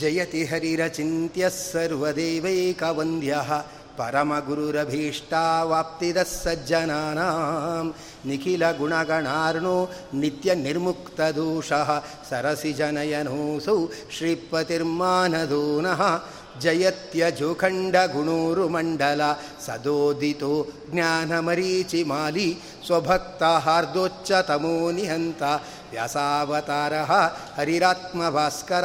ಜಯತಿ ಹರಿರಚಿತ್ಯ ಸರ್ವದೇವೈಕವಂದ್ಯ ಪರಮಗುರುರಭೀಷ್ಟಾವಾಪ್ತಿದ ಸಜ್ಜನಾನಾಂ. ನಿಖಿಲ ಗುಣಗಣಾರ್ಣೋ ನಿತ್ಯ ನಿರ್ಮುಕ್ತದೋಷಃ ಸರಸಿಜನಯನೋಸೌ ಶ್ರೀಪತಿರ್ಮಾನದೋನಃ ಜಯತ್ಯಜುಖಂಡಗುಣೂರುಮಂಡಲ ಸದೋದಿತೋ ಜ್ಞಾನಮರೀಚಿಮಾಲಿ ಸ್ವಭಕ್ತ ಹಾರ್ದೋಚ್ಚತಮೋ ನಿಹಂತ ವ್ಯಾಸಾವತಾರ ಹರಿರಾತ್ಮಭಾಸ್ಕರ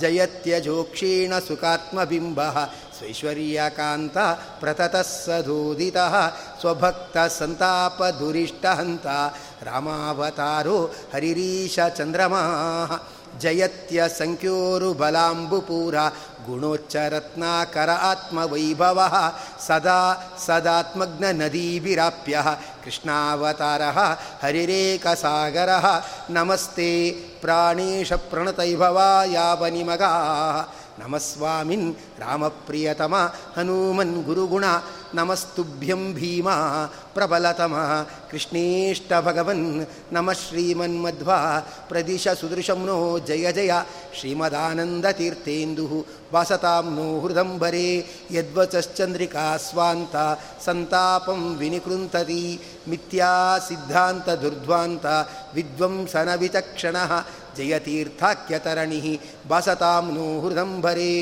जयत्यजोक्षीणसुखात्मबिम्बः स्वैश्वर्यकान्त प्रततः सदोदितः स्वभक्तसन्तापदुरिष्टहन्त रामावतारो हरिरीशचन्द्रमाः ಗುಣೋಚ್ಚರತ್ನಾಕರ ಆತ್ಮವೈಭವ ಸದಾ ಸದಾತ್ಮಗ್ನ ನದೀಭಿರಾಪ್ಯ ಕೃಷ್ಣಾವತಾರ ಹರಿರೇಕಸಾಗರ ನಮಸ್ತೆ ಪ್ರಾಣೇಶ ಪ್ರಣತೈಭವಾಯಾವನಿಮಗ ನಮಸ್ವಾಮಿನ್ ರಾಮಪ್ರಿಯತಮ ಹನುಮನ್ ಗುರುಗುಣ ನಮಸ್ತುಭ್ಯಂ ಭೀಮ ಪ್ರಬಲತಮ ಕೃಷ್ಣೇಷ್ಟ ಭಗವನ್ ನಮ ಶ್ರೀಮನ್ಮಧ್ವ ಪ್ರದಿಶ ಸುದೃಶಂ ನೋ ಜಯ ಜಯ ಶ್ರೀಮದಾನಂದತೀರ್ಥೇಂದು वसतां नो हृदम्बरे यद्वचश्चन्द्रिका स्वान्ता, सन्तापं विनिकृन्तति मिथ्यासिद्धान्तदुर्ध्वान्ता विद्वंसनविचक्षणः जयतीर्थाख्यतरणिः, वसतां नो हृदम्बरे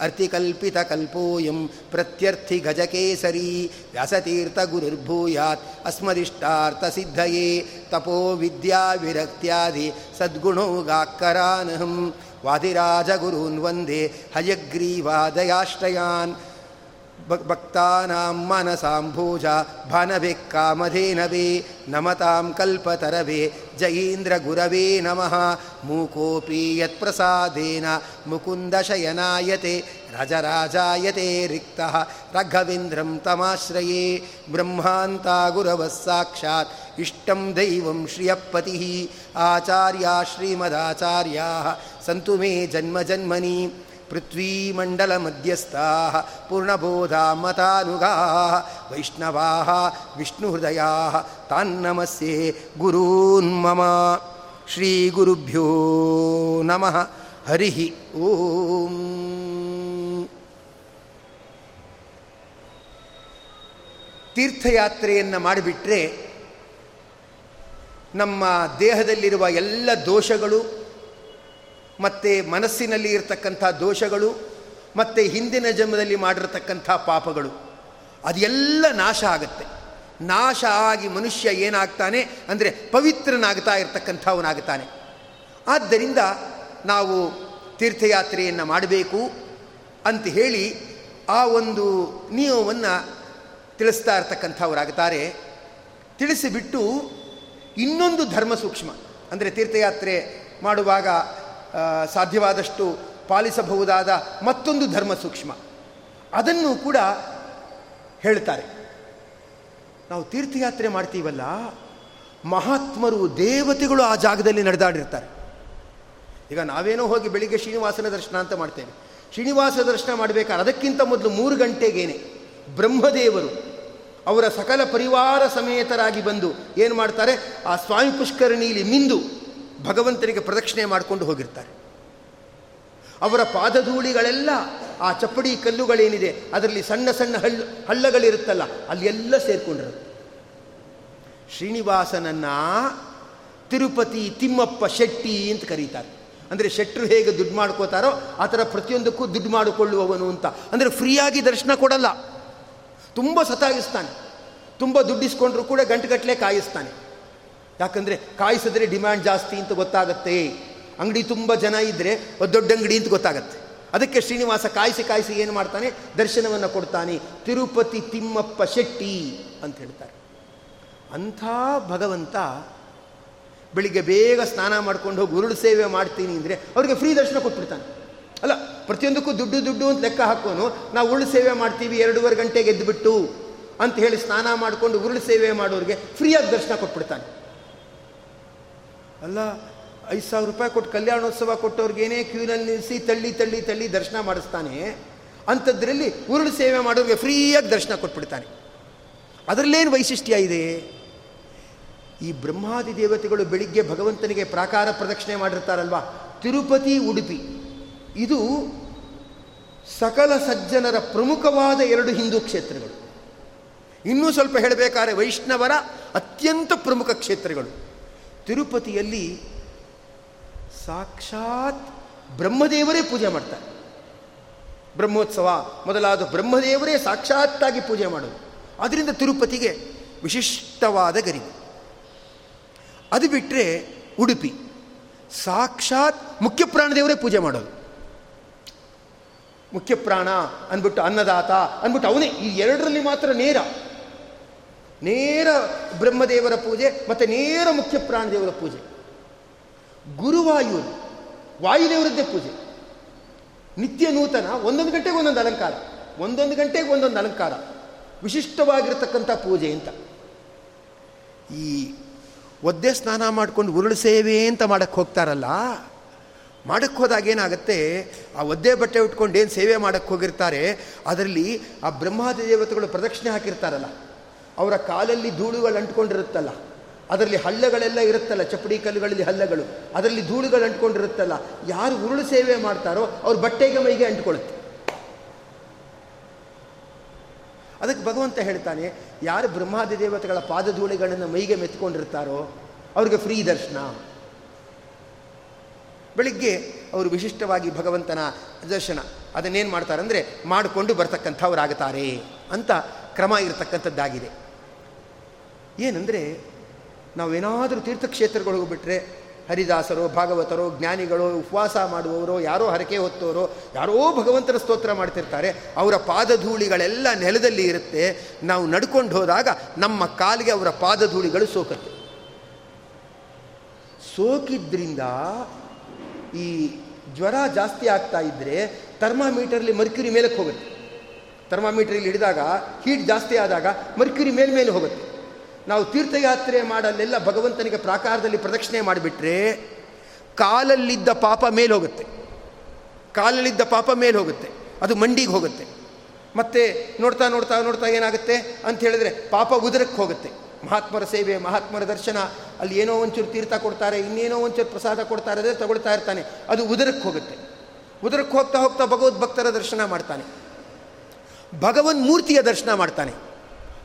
अर्तिकल्पितकल्पोऽयं प्रत्यर्थिगजकेसरी, व्यासतीर्थगुरुर्भूयात्, अस्मदिष्टार्थसिद्धये, तपो विद्याविरक्त्यादि सद्गुणोगाकरानहम् वादिराजगुरून् वंदे हयग्रीवादयाश्रयान् भक्तानां मनसां भूजा भानवे कामधेनवे नमतां कल्पतरवे जयीन्द्रगुरवे नमः। मूकोऽपि यत्प्रसादेन मुकुन्दशयनायते, रजराजायते रिक्तः, रघवेन्द्रं तमाश्रये। ब्रह्मान्ता गुरवः साक्षात्, इष्टं दैवं श्रियपतिः। आचार्या श्रीमदाचार्याः ಸಂತು ಮೇ ಜನ್ಮ ಜನ್ಮನಿ ಪೃಥ್ವೀಮಂಡಲ ಮಧ್ಯಸ್ಥಾ ಪೂರ್ಣಬೋಧ ಮತಾನುಗಾ ವೈಷ್ಣವಾ ವಿಷ್ಣುಹೃದಯ ತಾನ್ನಮಸ್ಯೆ ಗುರೂನ್ಮಮ ಶ್ರೀ ಗುರುಭ್ಯೋ ನಮಃ ಹರಿ ಓಂ ತೀರ್ಥಯಾತ್ರೆಯನ್ನು ಮಾಡಿಬಿಟ್ರೆ ನಮ್ಮ ದೇಹದಲ್ಲಿರುವ ಎಲ್ಲ ದೋಷಗಳು ಮತ್ತು ಮನಸ್ಸಿನಲ್ಲಿ ಇರತಕ್ಕಂಥ ದೋಷಗಳು, ಮತ್ತು ಹಿಂದಿನ ಜನ್ಮದಲ್ಲಿ ಮಾಡಿರತಕ್ಕಂಥ ಪಾಪಗಳು. ಅದೆಲ್ಲ ನಾಶ ಆಗುತ್ತೆ. ನಾಶ ಆಗಿ ಮನುಷ್ಯ ಏನಾಗ್ತಾನೆ ಅಂದರೆ ಪವಿತ್ರನಾಗ್ತಾ ಇರತಕ್ಕಂಥವನಾಗ್ತಾನೆ. ಆದ್ದರಿಂದ ನಾವು ತೀರ್ಥಯಾತ್ರೆಯನ್ನು ಮಾಡಬೇಕು ಅಂತ ಹೇಳಿ ಆ ಒಂದು ನಿಯಮವನ್ನು ತಿಳಿಸ್ತಾ ಇರ್ತಕ್ಕಂಥವರಾಗ್ತಾರೆ. ತಿಳಿಸಿಬಿಟ್ಟು ಇನ್ನೊಂದು ಧರ್ಮ ಸೂಕ್ಷ್ಮ, ಅಂದರೆ ತೀರ್ಥಯಾತ್ರೆ ಮಾಡುವಾಗ ಸಾಧ್ಯವಾದಷ್ಟು ಪಾಲಿಸಬಹುದಾದ ಮತ್ತೊಂದು ಧರ್ಮ ಸೂಕ್ಷ್ಮ. ಅದನ್ನು ಕೂಡ ಹೇಳ್ತಾರೆ. ನಾವು ತೀರ್ಥಯಾತ್ರೆ ಮಾಡ್ತೀವಲ್ಲ, ಮಹಾತ್ಮರು ದೇವತೆಗಳು ಆ ಜಾಗದಲ್ಲಿ ನಡೆದಾಡಿರ್ತಾರೆ. ಈಗ ನಾವೇನೋ ಹೋಗಿ ಬೆಳಿಗ್ಗೆ ಶ್ರೀನಿವಾಸನ ದರ್ಶನ ಅಂತ ಮಾಡ್ತೇವೆ. ಶ್ರೀನಿವಾಸ ದರ್ಶನ ಮಾಡಬೇಕಾದ್ರೆ ಅದಕ್ಕಿಂತ ಮೊದಲು ಮೂರು ಗಂಟೆಗೇನೆ ಬ್ರಹ್ಮದೇವರು ಅವರ ಸಕಲ ಪರಿವಾರ ಸಮೇತರಾಗಿ ಬಂದು ಏನು ಮಾಡ್ತಾರೆ? ಆ ಸ್ವಾಮಿ ಪುಷ್ಕರಣಿಯಲ್ಲಿ ಮಿಂದು ಭಗವಂತನಿಗೆ ಪ್ರದಕ್ಷಿಣೆ ಮಾಡಿಕೊಂಡು ಹೋಗಿರ್ತಾರೆ. ಅವರ ಪಾದಧೂಳಿಗಳೆಲ್ಲ ಆ ಚಪ್ಪಡಿ ಕಲ್ಲುಗಳೇನಿದೆ, ಅದರಲ್ಲಿ ಸಣ್ಣ ಸಣ್ಣ ಹಳ್ಳ, ಹಳ್ಳಗಳಿರುತ್ತಲ್ಲ, ಅಲ್ಲೆಲ್ಲ ಸೇರಿಕೊಂಡಿರುತ್ತೆ. ಶ್ರೀನಿವಾಸನನ್ನ ತಿರುಪತಿ ತಿಮ್ಮಪ್ಪ ಶೆಟ್ಟಿ ಅಂತ ಕರೀತಾರೆ. ಅಂದರೆ ಶೆಟ್ಟರು ಹೇಗೆ ದುಡ್ಡು ಮಾಡ್ಕೋತಾರೋ, ಆ ಥರ ಪ್ರತಿಯೊಂದಕ್ಕೂ ದುಡ್ಡು ಮಾಡಿಕೊಳ್ಳುವವನು ಅಂತ. ಅಂದರೆ ಫ್ರೀಯಾಗಿ ದರ್ಶನ ಕೊಡಲ್ಲ. ತುಂಬ ಸತಾಯಿಸ್ತಾನೆ ತುಂಬ ದುಡ್ಡಿಸ್ಕೊಂಡ್ರು ಕೂಡ ಗಂಟುಗಟ್ಟಲೆ ಕಾಯಿಸ್ತಾನೆ. ಯಾಕಂದರೆ ಕಾಯಿಸಿದ್ರೆ ಡಿಮ್ಯಾಂಡ್ ಜಾಸ್ತಿ ಅಂತ ಗೊತ್ತಾಗತ್ತೆ. ಅಂಗಡಿ ತುಂಬ ಜನ ಇದ್ದರೆ ದೊಡ್ಡ ಅಂಗಡಿ ಅಂತ ಗೊತ್ತಾಗತ್ತೆ. ಅದಕ್ಕೆ ಶ್ರೀನಿವಾಸ ಕಾಯಿಸಿ ಕಾಯಿಸಿ ಏನು ಮಾಡ್ತಾನೆ? ದರ್ಶನವನ್ನು ಕೊಡ್ತಾನೆ. ತಿರುಪತಿ ತಿಮ್ಮಪ್ಪ ಶೆಟ್ಟಿ ಅಂತ ಹೇಳ್ತಾರೆ. ಅಂಥ ಭಗವಂತ ಬೆಳಿಗ್ಗೆ ಬೇಗ ಸ್ನಾನ ಮಾಡ್ಕೊಂಡು ಹೋಗಿ ಉರುಳು ಸೇವೆ ಮಾಡ್ತೀನಿ ಅಂದರೆ ಅವರಿಗೆ ಫ್ರೀ ದರ್ಶನ ಕೊಟ್ಬಿಡ್ತಾನೆ. ಅಲ್ಲ, ಪ್ರತಿಯೊಂದಕ್ಕೂ ದುಡ್ಡು ದುಡ್ಡು ಅಂತ ಲೆಕ್ಕ ಹಾಕೋನು, ನಾವು ಉರುಳು ಸೇವೆ ಮಾಡ್ತೀವಿ, ಎರಡೂವರೆ ಗಂಟೆಗೆ ಎದ್ದುಬಿಟ್ಟು ಅಂತ ಹೇಳಿ ಸ್ನಾನ ಮಾಡಿಕೊಂಡು ಉರುಳು ಸೇವೆ ಮಾಡೋರಿಗೆ ಫ್ರೀಯಾಗಿ ದರ್ಶನ ಕೊಟ್ಬಿಡ್ತಾನೆ. ಅಲ್ಲ, ಐದು ಸಾವಿರ ರೂಪಾಯಿ ಕೊಟ್ಟು ಕಲ್ಯಾಣೋತ್ಸವ ಕೊಟ್ಟವ್ರಿಗೇನೇ ಕ್ಯೂನಲ್ಲಿ ನಿಲ್ಲಿಸಿ ತಳ್ಳಿ ತಳ್ಳಿ ತಳ್ಳಿ ದರ್ಶನ ಮಾಡಿಸ್ತಾನೆ, ಅಂಥದ್ರಲ್ಲಿ ಉರುಳು ಸೇವೆ ಮಾಡೋರಿಗೆ ಫ್ರೀಯಾಗಿ ದರ್ಶನ ಕೊಟ್ಬಿಡ್ತಾನೆ. ಅದರಲ್ಲೇನು ವೈಶಿಷ್ಟ್ಯ ಇದೆ? ಈ ಬ್ರಹ್ಮಾದಿ ದೇವತೆಗಳು ಬೆಳಿಗ್ಗೆ ಭಗವಂತನಿಗೆ ಪ್ರಾಕಾರ ಪ್ರದಕ್ಷಿಣೆ ಮಾಡಿರ್ತಾರಲ್ವಾ? ತಿರುಪತಿ, ಉಡುಪಿ. ಇದು ಸಕಲ ಸಜ್ಜನರ ಪ್ರಮುಖವಾದ ಎರಡು ಹಿಂದೂ ಕ್ಷೇತ್ರಗಳು. ಇನ್ನೂ ಸ್ವಲ್ಪ ಹೇಳಬೇಕಾದ್ರೆ ವೈಷ್ಣವರ ಅತ್ಯಂತ ಪ್ರಮುಖ ಕ್ಷೇತ್ರಗಳು. ತಿರುಪತಿಯಲ್ಲಿ ಸಾಕ್ಷಾತ್ ಬ್ರಹ್ಮದೇವರೇ ಪೂಜೆ ಮಾಡ್ತಾರೆ. ಬ್ರಹ್ಮೋತ್ಸವ ಮೊದಲಾದ ಬ್ರಹ್ಮದೇವರೇ ಸಾಕ್ಷಾತ್ತಾಗಿ ಪೂಜೆ ಮಾಡೋದು. ಅದರಿಂದ ತಿರುಪತಿಗೆ ವಿಶಿಷ್ಟವಾದ ಗರಿ ಅದು ಬಿಟ್ಟರೆ ಉಡುಪಿ ಸಾಕ್ಷಾತ್ ಮುಖ್ಯ ಪ್ರಾಣದೇವರೇ ಪೂಜೆ ಮಾಡೋದು. ಮುಖ್ಯ ಪ್ರಾಣ ಅಂದ್ಬಿಟ್ಟು ಅನ್ನದಾತ ಅಂದ್ಬಿಟ್ಟು ಅವನೇ. ಈ ಎರಡರಲ್ಲಿ ಮಾತ್ರ ನೇರ. ನೇರ ಬ್ರಹ್ಮದೇವರ ಪೂಜೆ ಮತ್ತು ನೇರ ಮುಖ್ಯ ಪ್ರಾಣದೇವರ ಪೂಜೆ. ಗುರುವಾಯೂರು, ವಾಯುದೇವರದ್ದೇ ಪೂಜೆ. ನಿತ್ಯ ನೂತನ, ಒಂದೊಂದು ಗಂಟೆಗೆ ಒಂದೊಂದು ಅಲಂಕಾರ, ಒಂದೊಂದು ಗಂಟೆಗೆ ಒಂದೊಂದು ಅಲಂಕಾರ, ವಿಶಿಷ್ಟವಾಗಿರತಕ್ಕಂಥ ಪೂಜೆ ಅಂತ. ಈ ಒದ್ದೆ ಸ್ನಾನ ಮಾಡ್ಕೊಂಡು ಉರುಳು ಸೇವೆ ಅಂತ ಮಾಡಕ್ಕೆ ಹೋಗ್ತಾರಲ್ಲ ಮಾಡಕ್ಕೆ ಹೋದಾಗ ಏನಾಗುತ್ತೆ, ಆ ಒದ್ದೆ ಬಟ್ಟೆ ಉಟ್ಕೊಂಡು ಏನು ಸೇವೆ ಮಾಡಕ್ಕೆ ಹೋಗಿರ್ತಾರೆ, ಅದರಲ್ಲಿ ಆ ಬ್ರಹ್ಮಾದಿ ದೇವತೆಗಳು ಪ್ರದಕ್ಷಿಣೆ ಹಾಕಿರ್ತಾರಲ್ಲ. ಅವರ ಕಾಲಲ್ಲಿ ಧೂಳುಗಳು ಅಂಟ್ಕೊಂಡಿರುತ್ತಲ್ಲ, ಅದರಲ್ಲಿ ಹಳ್ಳಗಳೆಲ್ಲ ಇರುತ್ತಲ್ಲ, ಚಪ್ಪಡಿ ಕಲ್ಲುಗಳಲ್ಲಿ ಹಳ್ಳಗಳು, ಅದರಲ್ಲಿ ಧೂಳುಗಳು ಅಂಟ್ಕೊಂಡಿರುತ್ತಲ್ಲ, ಯಾರು ಉರುಳು ಸೇವೆ ಮಾಡ್ತಾರೋ ಅವ್ರ ಬಟ್ಟೆಗೆ ಮೈಗೆ ಅಂಟ್ಕೊಳ್ಳುತ್ತೆ. ಅದಕ್ಕೆ ಭಗವಂತ ಹೇಳ್ತಾನೆ, ಯಾರು ಬ್ರಹ್ಮಾದಿ ದೇವತೆಗಳ ಪಾದಧೂಳಿಗಳನ್ನು ಮೈಗೆ ಮೆತ್ಕೊಂಡಿರ್ತಾರೋ, ಅವ್ರಿಗೆ ಫ್ರೀ ದರ್ಶನ. ಬೆಳಿಗ್ಗೆ ಅವರು ವಿಶಿಷ್ಟವಾಗಿ ಭಗವಂತನ ದರ್ಶನ, ಅದನ್ನೇನು ಮಾಡ್ತಾರೆ ಅಂದರೆ ಮಾಡಿಕೊಂಡು ಬರ್ತಕ್ಕಂಥವ್ರಾಗುತ್ತಾರೆ ಅಂತ ಕ್ರಮ ಇರತಕ್ಕಂಥದ್ದಾಗಿದೆ. ಏನಂದರೆ, ನಾವೇನಾದರೂ ತೀರ್ಥಕ್ಷೇತ್ರಗಳಿಗೆ ಬಿಟ್ಟರೆ ಹರಿದಾಸರು, ಭಾಗವತರು, ಜ್ಞಾನಿಗಳು, ಉಪವಾಸ ಮಾಡುವವರು, ಯಾರೋ ಹರಕೆ ಹೊತ್ತವರು ಯಾರೋ ಭಗವಂತನ ಸ್ತೋತ್ರ ಮಾಡ್ತಿರ್ತಾರೆ, ಅವರ ಪಾದಧೂಳಿಗಳೆಲ್ಲ ನೆಲದಲ್ಲಿ ಇರುತ್ತೆ, ನಾವು ನಡ್ಕೊಂಡು ಹೋದಾಗ ನಮ್ಮ ಕಾಲಿಗೆ ಅವರ ಪಾದಧೂಳಿಗಳು ಸೋಕತ್ತೆ. ಸೋಕಿದ್ರಿಂದ ಈ ಜ್ವರ ಜಾಸ್ತಿ ಆಗ್ತಾ ಇದ್ದರೆ ಥರ್ಮಾಮೀಟರ್ಲಿ ಮರ್ಕ್ಯುರಿ ಮೇಲಕ್ಕೆ ಹೋಗುತ್ತೆ. ಥರ್ಮಾಮೀಟ್ರಲ್ಲಿ ಹಿಡಿದಾಗ ಹೀಟ್ ಜಾಸ್ತಿ ಆದಾಗ ಮರ್ಕ್ಯುರಿ ಮೇಲ್ಮೇಲೆ ಮೇಲೆ ಹೋಗುತ್ತೆ. ನಾವು ತೀರ್ಥಯಾತ್ರೆ ಮಾಡಲ್ಲೆಲ್ಲ ಭಗವಂತನಿಗೆ ಪ್ರಾಕಾರದಲ್ಲಿ ಪ್ರದಕ್ಷಿಣೆ ಮಾಡಿಬಿಟ್ರೆ ಕಾಲಲ್ಲಿದ್ದ ಪಾಪ ಮೇಲೆ ಹೋಗುತ್ತೆ. ಕಾಲಲ್ಲಿದ್ದ ಪಾಪ ಮೇಲೆ ಹೋಗುತ್ತೆ. ಅದು ಮಂಡಿಗೆ ಹೋಗುತ್ತೆ. ಮತ್ತೆ ನೋಡ್ತಾ ನೋಡ್ತಾ ನೋಡ್ತಾ ಏನಾಗುತ್ತೆ? ಅಂತ ಹೇಳಿದ್ರೆ ಪಾಪ ಉದರಕ್ಕೆ ಹೋಗುತ್ತೆ. ಮಹಾತ್ಮರ ಸೇವೆ, ಮಹಾತ್ಮರ ದರ್ಶನ, ಅಲ್ಲಿ ಏನೋ ಒಂಚೂರು ತೀರ್ಥ ಕೊಡ್ತಾರೆ, ಇನ್ನೇನೋ ಒಂಚೂರು ಪ್ರಸಾದ ಕೊಡ್ತಾರೆ ಅದೇ ತಗೊಳ್ತಾ ಇರ್ತಾನೆ. ಅದು ಉದರಕ್ಕೆ ಹೋಗುತ್ತೆ. ಉದರಕ್ಕೆ ಹೋಗ್ತಾ ಹೋಗ್ತಾ ಭಗವದ್ಭಕ್ತರ ದರ್ಶನ ಮಾಡ್ತಾನೆ. ಭಗವನ್ ಮೂರ್ತಿಯ ದರ್ಶನ ಮಾಡ್ತಾನೆ.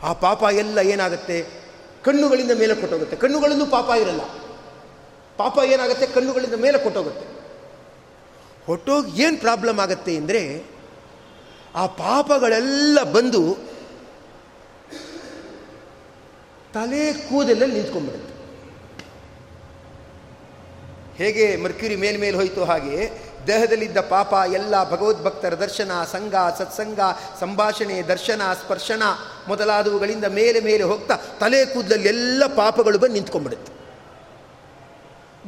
ಆ ಪಾಪ ಎಲ್ಲ ಏನಾಗುತ್ತೆ? ಕಣ್ಣುಗಳಿಂದ ಮೇಲೆ ಕೊಟ್ಟೋಗುತ್ತೆ. ಕಣ್ಣುಗಳಲ್ಲೂ ಪಾಪ ಇರಲ್ಲ. ಪಾಪ ಏನಾಗುತ್ತೆ? ಕಣ್ಣುಗಳಿಂದ ಮೇಲೆ ಕೊಟ್ಟೋಗುತ್ತೆ. ಹೊಟ್ಟೋಗಿ ಏನು ಪ್ರಾಬ್ಲಮ್ ಆಗುತ್ತೆ ಅಂದರೆ, ಆ ಪಾಪಗಳೆಲ್ಲ ಬಂದು ತಲೆ ಕೂದಲಲ್ಲಿ ನಿಂತ್ಕೊಂಡ್ಬಿಡುತ್ತೆ. ಹೇಗೆ ಮರ್ಕ್ಯೂರಿ ಮೇಲ್ಮೇಲೆ ಹೋಯಿತು ಹಾಗೆ ದೇಹದಲ್ಲಿದ್ದ ಪಾಪ, ಎಲ್ಲ ಭಗವದ್ಭಕ್ತರ ದರ್ಶನ, ಸಂಘ, ಸತ್ಸಂಗ, ಸಂಭಾಷಣೆ, ದರ್ಶನ, ಸ್ಪರ್ಶನ ಮೊದಲಾದವುಗಳಿಂದ ಮೇಲೆ ಮೇಲೆ ಹೋಗ್ತಾ ತಲೆ ಕೂದಲಲ್ಲಿ ಎಲ್ಲ ಪಾಪಗಳು ಬಂದು ನಿಂತ್ಕೊಂಡ್ಬಿಡುತ್ತೆ.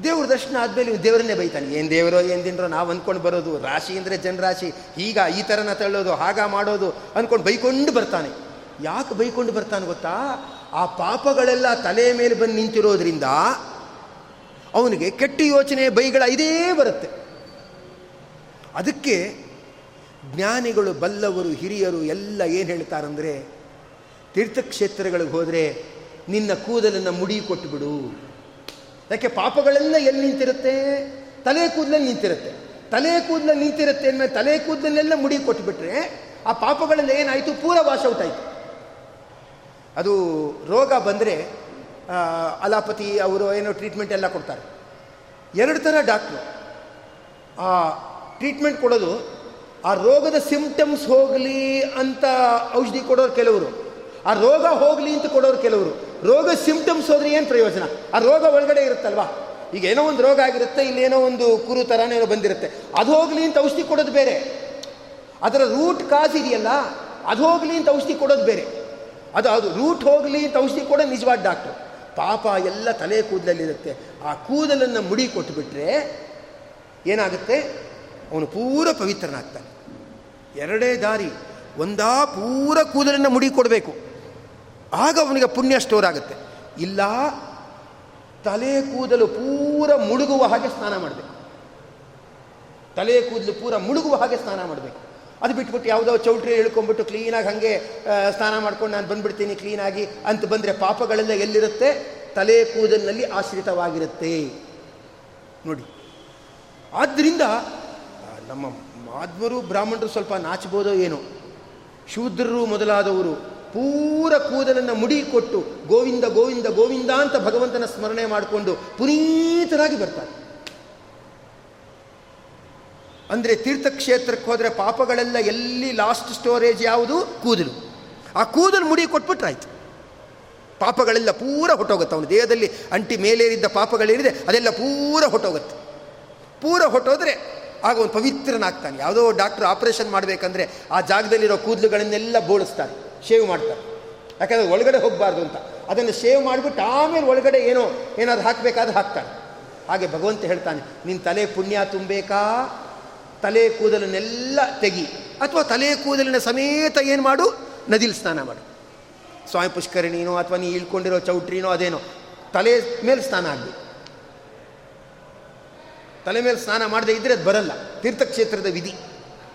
ದೇವ್ರ ದರ್ಶನ ಆದಮೇಲೆ ದೇವರನ್ನೇ ಬೈತಾನೆ. ಏನು ದೇವರೋ, ಏನು ದಿನರೋ, ನಾವು ಅಂದ್ಕೊಂಡು ಬರೋದು, ರಾಶಿ ಅಂದರೆ ಜನರಾಶಿ ಈಗ ಈ ಥರನ ತಳ್ಳೋದು, ಹಾಗ ಮಾಡೋದು ಅಂದ್ಕೊಂಡು ಬೈಕೊಂಡು ಬರ್ತಾನೆ. ಯಾಕೆ ಬೈಕೊಂಡು ಬರ್ತಾನೆ ಗೊತ್ತಾ? ಆ ಪಾಪಗಳೆಲ್ಲ ತಲೆ ಮೇಲೆ ಬಂದು ನಿಂತಿರೋದ್ರಿಂದ ಅವನಿಗೆ ಕೆಟ್ಟ ಯೋಚನೆ, ಬೈಗಳ ಇದೇ ಬರುತ್ತೆ. ಅದಕ್ಕೆ ಜ್ಞಾನಿಗಳು ಬಲ್ಲವರು, ಹಿರಿಯರು ಎಲ್ಲ ಏನು ಹೇಳ್ತಾರಂದರೆ, ತೀರ್ಥಕ್ಷೇತ್ರಗಳಿಗೆ ಹೋದರೆ ನಿನ್ನ ಕೂದಲನ್ನು ಮುಡಿ ಕೊಟ್ಟುಬಿಡು ಯಾಕೆ? ಪಾಪಗಳೆಲ್ಲ ಎಲ್ಲಿ ನಿಂತಿರುತ್ತೆ? ತಲೆ ಕೂದಲಲ್ಲಿ ನಿಂತಿರುತ್ತೆ. ತಲೆ ಕೂದಲಲ್ಲಿ ನಿಂತಿರುತ್ತೆ ಅಂದಮೇಲೆ ತಲೆ ಕೂದಲಲ್ಲೆಲ್ಲ ಮುಡಿ ಕೊಟ್ಟುಬಿಟ್ರೆ ಆ ಪಾಪಗಳೆಲ್ಲ ಏನಾಯಿತು? ಪೂರ ಔಟ್ ಆಯಿತು. ಅದು ರೋಗ ಬಂದರೆ ಅಲಾಪತಿ ಅವರು ಏನೋ ಟ್ರೀಟ್ಮೆಂಟ್ ಎಲ್ಲ ಕೊಡ್ತಾರೆ. ಎರಡು ಥರ ಡಾಕ್ಟ್ರು ಆ ಟ್ರೀಟ್ಮೆಂಟ್ ಕೊಡೋದು, ಆ ರೋಗದ ಸಿಂಪ್ಟಮ್ಸ್ ಹೋಗಲಿ ಅಂತ ಔಷಧಿ ಕೊಡೋರು ಕೆಲವರು. ಆ ರೋಗ ಹೋಗಲಿ ಅಂತ ಕೊಡೋರು ಕೆಲವರು. ರೋಗ ಸಿಂಪ್ಟಮ್ಸ್ ಹೋದ್ರೆ ಏನು ಪ್ರಯೋಜನ? ಆ ರೋಗ ಒಳಗಡೆ ಇರುತ್ತಲ್ವಾ? ಈಗ ಏನೋ ಒಂದು ರೋಗ ಆಗಿರುತ್ತೆ, ಇಲ್ಲಿ ಏನೋ ಒಂದು ಕುರು ಥರನೇನೋ ಬಂದಿರುತ್ತೆ. ಅದು ಹೋಗಲಿ ಅಂತ ಔಷಧಿ ಕೊಡೋದು ಬೇರೆ. ಅದರ ರೂಟ್ ಕಾಸ್ ಇದೆಯಲ್ಲ, ಅದು ಹೋಗಲಿ ಅಂತ ಔಷಧಿ ಕೊಡೋದು ಬೇರೆ. ಅದು ಅದು ರೂಟ್ ಹೋಗಲಿ ಅಂತ ಔಷಧಿ ಕೊಡೋದು ನಿಜವಾದ ಡಾಕ್ಟ್ರು ಪಾಪ ಎಲ್ಲ ತಲೆ ಕೂದಲಲ್ಲಿರುತ್ತೆ. ಆ ಕೂದಲನ್ನು ಮುಡಿ ಕೊಟ್ಟುಬಿಟ್ರೆ ಏನಾಗುತ್ತೆ? ಅವನು ಪೂರ ಪವಿತ್ರನಾಗ್ತಾನೆ. ಎರಡೇ ದಾರಿ, ಒಂದಾ ಪೂರ ಕೂದಲನ್ನು ಮುಡಿ ಕೊಡಬೇಕು. ಆಗ ಅವನಿಗೆ ಪುಣ್ಯ ಸ್ಟೋರ್ ಆಗುತ್ತೆ ಇಲ್ಲ, ತಲೆ ಕೂದಲು ಪೂರ ಮುಳುಗುವ ಹಾಗೆ ಸ್ನಾನ ಮಾಡಬೇಕು. ತಲೆ ಕೂದಲು ಪೂರ ಮುಳುಗುವ ಹಾಗೆ ಸ್ನಾನ ಮಾಡಬೇಕು. ಅದು ಬಿಟ್ಬಿಟ್ಟು ಯಾವುದೋ ಚೌಟ್ರಿ ಹೇಳ್ಕೊಂಬಿಟ್ಟು ಕ್ಲೀನಾಗಿ ಹಾಗೆ ಸ್ನಾನ ಮಾಡ್ಕೊಂಡು ನಾನು ಬಂದ್ಬಿಡ್ತೀನಿ ಕ್ಲೀನಾಗಿ ಅಂತ ಬಂದರೆ ಪಾಪಗಳೆಲ್ಲ ಎಲ್ಲಿರುತ್ತೆ? ತಲೆ ಕೂದಲಿನಲ್ಲಿ ಆಶ್ರಿತವಾಗಿರುತ್ತೆ. ನೋಡಿ. ಆದ್ದರಿಂದ ನಮ್ಮ ಮಾಧ್ವರು ಬ್ರಾಹ್ಮಣರು ಸ್ವಲ್ಪ ನಾಚಬೋದೋ ಏನೋ. ಶೂದ್ರರು ಮೊದಲಾದವರು ಪೂರ ಕೂದಲನ್ನು ಮುಡಿ ಕೊಟ್ಟು ಗೋವಿಂದ ಗೋವಿಂದ ಗೋವಿಂದ ಅಂತ ಭಗವಂತನ ಸ್ಮರಣೆ ಮಾಡಿಕೊಂಡು ಪುನೀತರಾಗಿ ಬರ್ತಾರೆ. ಅಂದರೆ ತೀರ್ಥಕ್ಷೇತ್ರಕ್ಕೆ ಹೋದರೆ ಪಾಪಗಳೆಲ್ಲ ಎಲ್ಲಿ ಲಾಸ್ಟ್ ಸ್ಟೋರೇಜ್ ಯಾವುದು? ಕೂದಲು. ಆ ಕೂದಲು ಮುಡಿ ಕೊಟ್ಬಿಟ್ರಾಯ್ತು. ಪಾಪಗಳೆಲ್ಲ ಪೂರ ಹೊಟ್ಟೋಗುತ್ತೆ. ಅವನು ದೇಹದಲ್ಲಿ ಅಂಟಿ ಮೇಲೇರಿದ್ದ ಪಾಪಗಳೇನಿದೆ ಅದೆಲ್ಲ ಪೂರ ಹೊಟ್ಟೋಗುತ್ತೆ. ಪೂರ ಹೊಟ್ಟೋದ್ರೆ ಆಗ ಒಂದು ಪವಿತ್ರನಾಗ್ತಾನೆ. ಯಾವುದೋ ಡಾಕ್ಟ್ರ್ ಆಪರೇಷನ್ ಮಾಡಬೇಕಂದ್ರೆ ಆ ಜಾಗದಲ್ಲಿರೋ ಕೂದಲುಗಳನ್ನೆಲ್ಲ ಬೋಳಿಸ್ತಾರೆ ಶೇವ್ ಮಾಡ್ತಾರೆ ಯಾಕಂದರೆ ಒಳಗಡೆ ಹೋಗಬಾರ್ದು ಅಂತ. ಅದನ್ನು ಶೇವ್ ಮಾಡಿಬಿಟ್ಟು ಆಮೇಲೆ ಒಳಗಡೆ ಏನೋ, ಏನಾದ್ರು ಹಾಕಬೇಕಾದ್ರೆ ಹಾಕ್ತಾನೆ. ಹಾಗೆ ಭಗವಂತ ಹೇಳ್ತಾನೆ ನಿನ್ನ ತಲೆ ಪುಣ್ಯ ತುಂಬಬೇಕಾ? ತಲೆ ಕೂದಲನ್ನೆಲ್ಲ ತೆಗಿ. ಅಥವಾ ತಲೆ ಕೂದಲಿನ ಸಮೇತ ಏನು ಮಾಡು? ನದಿಲಿ ಸ್ನಾನ ಮಾಡು. ಸ್ವಾಮಿ ಪುಷ್ಕರಣಿನೋ ಅಥವಾ ನೀ ಇಳ್ಕೊಂಡಿರೋ ಚೌಟ್ರಿನೋ ಅದೇನೋ. ತಲೆ ಮೇಲೆ ಸ್ನಾನ ಆಗಬೇಕು ತಲೆ ಮೇಲೆ ಸ್ನಾನ ಮಾಡದೇ ಇದ್ದರೆ ಅದು ಬರಲ್ಲ. ತೀರ್ಥಕ್ಷೇತ್ರದ ವಿಧಿ.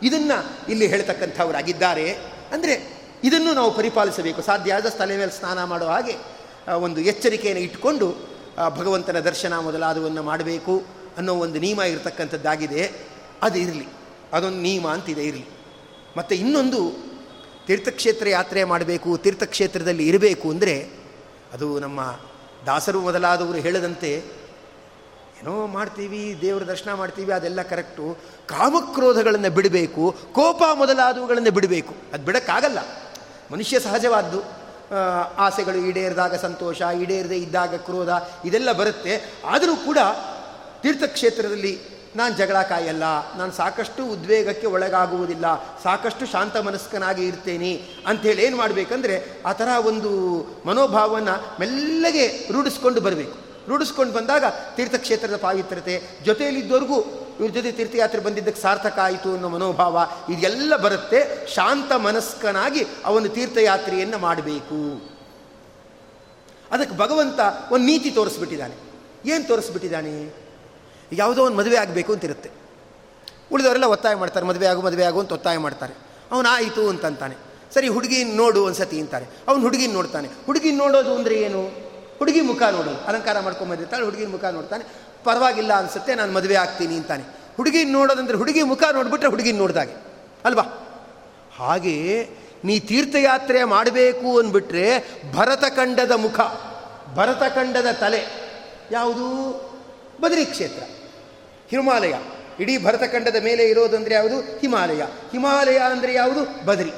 ಇದನ್ನು ಇಲ್ಲಿ ಹೇಳ್ತಕ್ಕಂಥವರಾಗಿದ್ದಾರೆ. ಅಂದರೆ ಇದನ್ನು ನಾವು ಪರಿಪಾಲಿಸಬೇಕು. ಸಾಧ್ಯ ಆದ ತಲೆ ಮೇಲೆ ಸ್ನಾನ ಮಾಡುವ ಹಾಗೆ ಒಂದು ಎಚ್ಚರಿಕೆಯನ್ನು ಇಟ್ಟುಕೊಂಡು ಭಗವಂತನ ದರ್ಶನ ಮೊದಲಾದವನ್ನು ಮಾಡಬೇಕು ಅನ್ನೋ ಒಂದು ನಿಯಮ ಇರತಕ್ಕಂಥದ್ದಾಗಿದೆ. ಅದು ಇರಲಿ. ಅದೊಂದು ನಿಯಮ ಅಂತಿದೆ, ಇರಲಿ. ಮತ್ತು ಇನ್ನೊಂದು, ತೀರ್ಥಕ್ಷೇತ್ರ ಯಾತ್ರೆ ಮಾಡಬೇಕು, ತೀರ್ಥಕ್ಷೇತ್ರದಲ್ಲಿ ಇರಬೇಕು ಅಂದರೆ, ಅದು ನಮ್ಮ ದಾಸರು ಮೊದಲಾದವರು ಹೇಳದಂತೆ ಏನೋ ಮಾಡ್ತೀವಿ, ದೇವರ ದರ್ಶನ ಮಾಡ್ತೀವಿ, ಅದೆಲ್ಲ ಕರೆಕ್ಟು ಕಾಮಕ್ರೋಧಗಳನ್ನು ಬಿಡಬೇಕು, ಕೋಪ ಮೊದಲಾದವುಗಳನ್ನು ಬಿಡಬೇಕು. ಅದು ಬಿಡೋಕ್ಕಾಗಲ್ಲ. ಮನುಷ್ಯ ಸಹಜವಾದ್ದು. ಆಸೆಗಳು ಈಡೇರಿದಾಗ ಸಂತೋಷ, ಈಡೇರದೆ ಇದ್ದಾಗ ಕ್ರೋಧ, ಇದೆಲ್ಲ ಬರುತ್ತೆ. ಆದರೂ ಕೂಡ ತೀರ್ಥಕ್ಷೇತ್ರದಲ್ಲಿ ನಾನು ಜಗಳ ಕಾಯಲ್ಲ, ನಾನು ಸಾಕಷ್ಟು ಉದ್ವೇಗಕ್ಕೆ ಒಳಗಾಗುವುದಿಲ್ಲ, ಸಾಕಷ್ಟು ಶಾಂತ ಮನಸ್ಕನಾಗಿ ಇರ್ತೇನೆ ಅಂಥೇಳಿ ಏನು ಮಾಡಬೇಕಂದ್ರೆ ಆ ಥರ ಒಂದು ಮನೋಭಾವವನ್ನು ಮೆಲ್ಲಗೆ ರೂಢಿಸ್ಕೊಂಡು ಬರಬೇಕು. ರೂಢಿಸ್ಕೊಂಡು ಬಂದಾಗ ತೀರ್ಥಕ್ಷೇತ್ರದ ಪಾವಿತ್ರತೆ ಜೊತೆಯಲ್ಲಿದ್ದವರೆಗೂ ಇವ್ರ ಜೊತೆ ತೀರ್ಥಯಾತ್ರೆ ಬಂದಿದ್ದಕ್ಕೆ ಸಾರ್ಥಕ ಆಯಿತು ಅನ್ನೋ ಮನೋಭಾವ ಇದೆಲ್ಲ ಬರುತ್ತೆ. ಶಾಂತ ಮನಸ್ಕನಾಗಿ ಅವನು ತೀರ್ಥಯಾತ್ರೆಯನ್ನು ಮಾಡಬೇಕು. ಅದಕ್ಕೆ ಭಗವಂತ ಒಂದು ನೀತಿ ತೋರಿಸ್ಬಿಟ್ಟಿದ್ದಾನೆ. ಏನು ತೋರಿಸ್ಬಿಟ್ಟಿದ್ದಾನೆ? ಯಾವುದೋ ಒಂದು ಮದುವೆ ಆಗಬೇಕು ಅಂತಿರುತ್ತೆ. ಉಳಿದವರೆಲ್ಲ ಒತ್ತಾಯ ಮಾಡ್ತಾರೆ, ಮದುವೆ ಆಗು ಮದುವೆ ಆಗು ಅಂತ ಒತ್ತಾಯ ಮಾಡ್ತಾರೆ. ಅವನು ಆಯಿತು ಅಂತಂತಾನೆ. ಸರಿ ಹುಡುಗಿ ನೋಡು ಒಂದು ಸತಿ ಅಂತಾರೆ. ಅವನು ಹುಡುಗಿನ ನೋಡ್ತಾನೆ. ಹುಡುಗಿನ ನೋಡೋದು ಅಂದರೆ ಏನು? ಹುಡುಗಿ ಮುಖ ನೋಡೋದು ಅಲಂಕಾರ ಮಾಡ್ಕೊಂಬಂದಿರ್ತಾಳೆ ಹುಡುಗಿನ ಮುಖ ನೋಡ್ತಾನೆ. ಪರವಾಗಿಲ್ಲ ಅನಿಸುತ್ತೆ, ನಾನು ಮದುವೆ ಆಗ್ತೀನಿ ಅಂತಾನೆ. ಹುಡುಗಿನ ನೋಡೋದಂದ್ರೆ ಹುಡುಗಿ ಮುಖ ನೋಡಿಬಿಟ್ರೆ ಹುಡುಗಿನ ನೋಡಿದಾಗೆ. ಅಲ್ವಾ? ಹಾಗೆ ನೀ ತೀರ್ಥಯಾತ್ರೆ ಮಾಡಬೇಕು ಅಂದ್ಬಿಟ್ರೆ ಭರತಖಂಡದ ಮುಖ ಭರತಖಂಡದ ತಲೆ. ಯಾವುದು? ಬದರಿ ಕ್ಷೇತ್ರ. ಹಿಮಾಲಯ. ಇಡೀ ಭರತಖಂಡದ ಮೇಲೆ ಇರೋದಂದ್ರೆ ಯಾವುದು? ಹಿಮಾಲಯ. ಹಿಮಾಲಯ ಅಂದರೆ ಯಾವುದು? ಬದರಿ.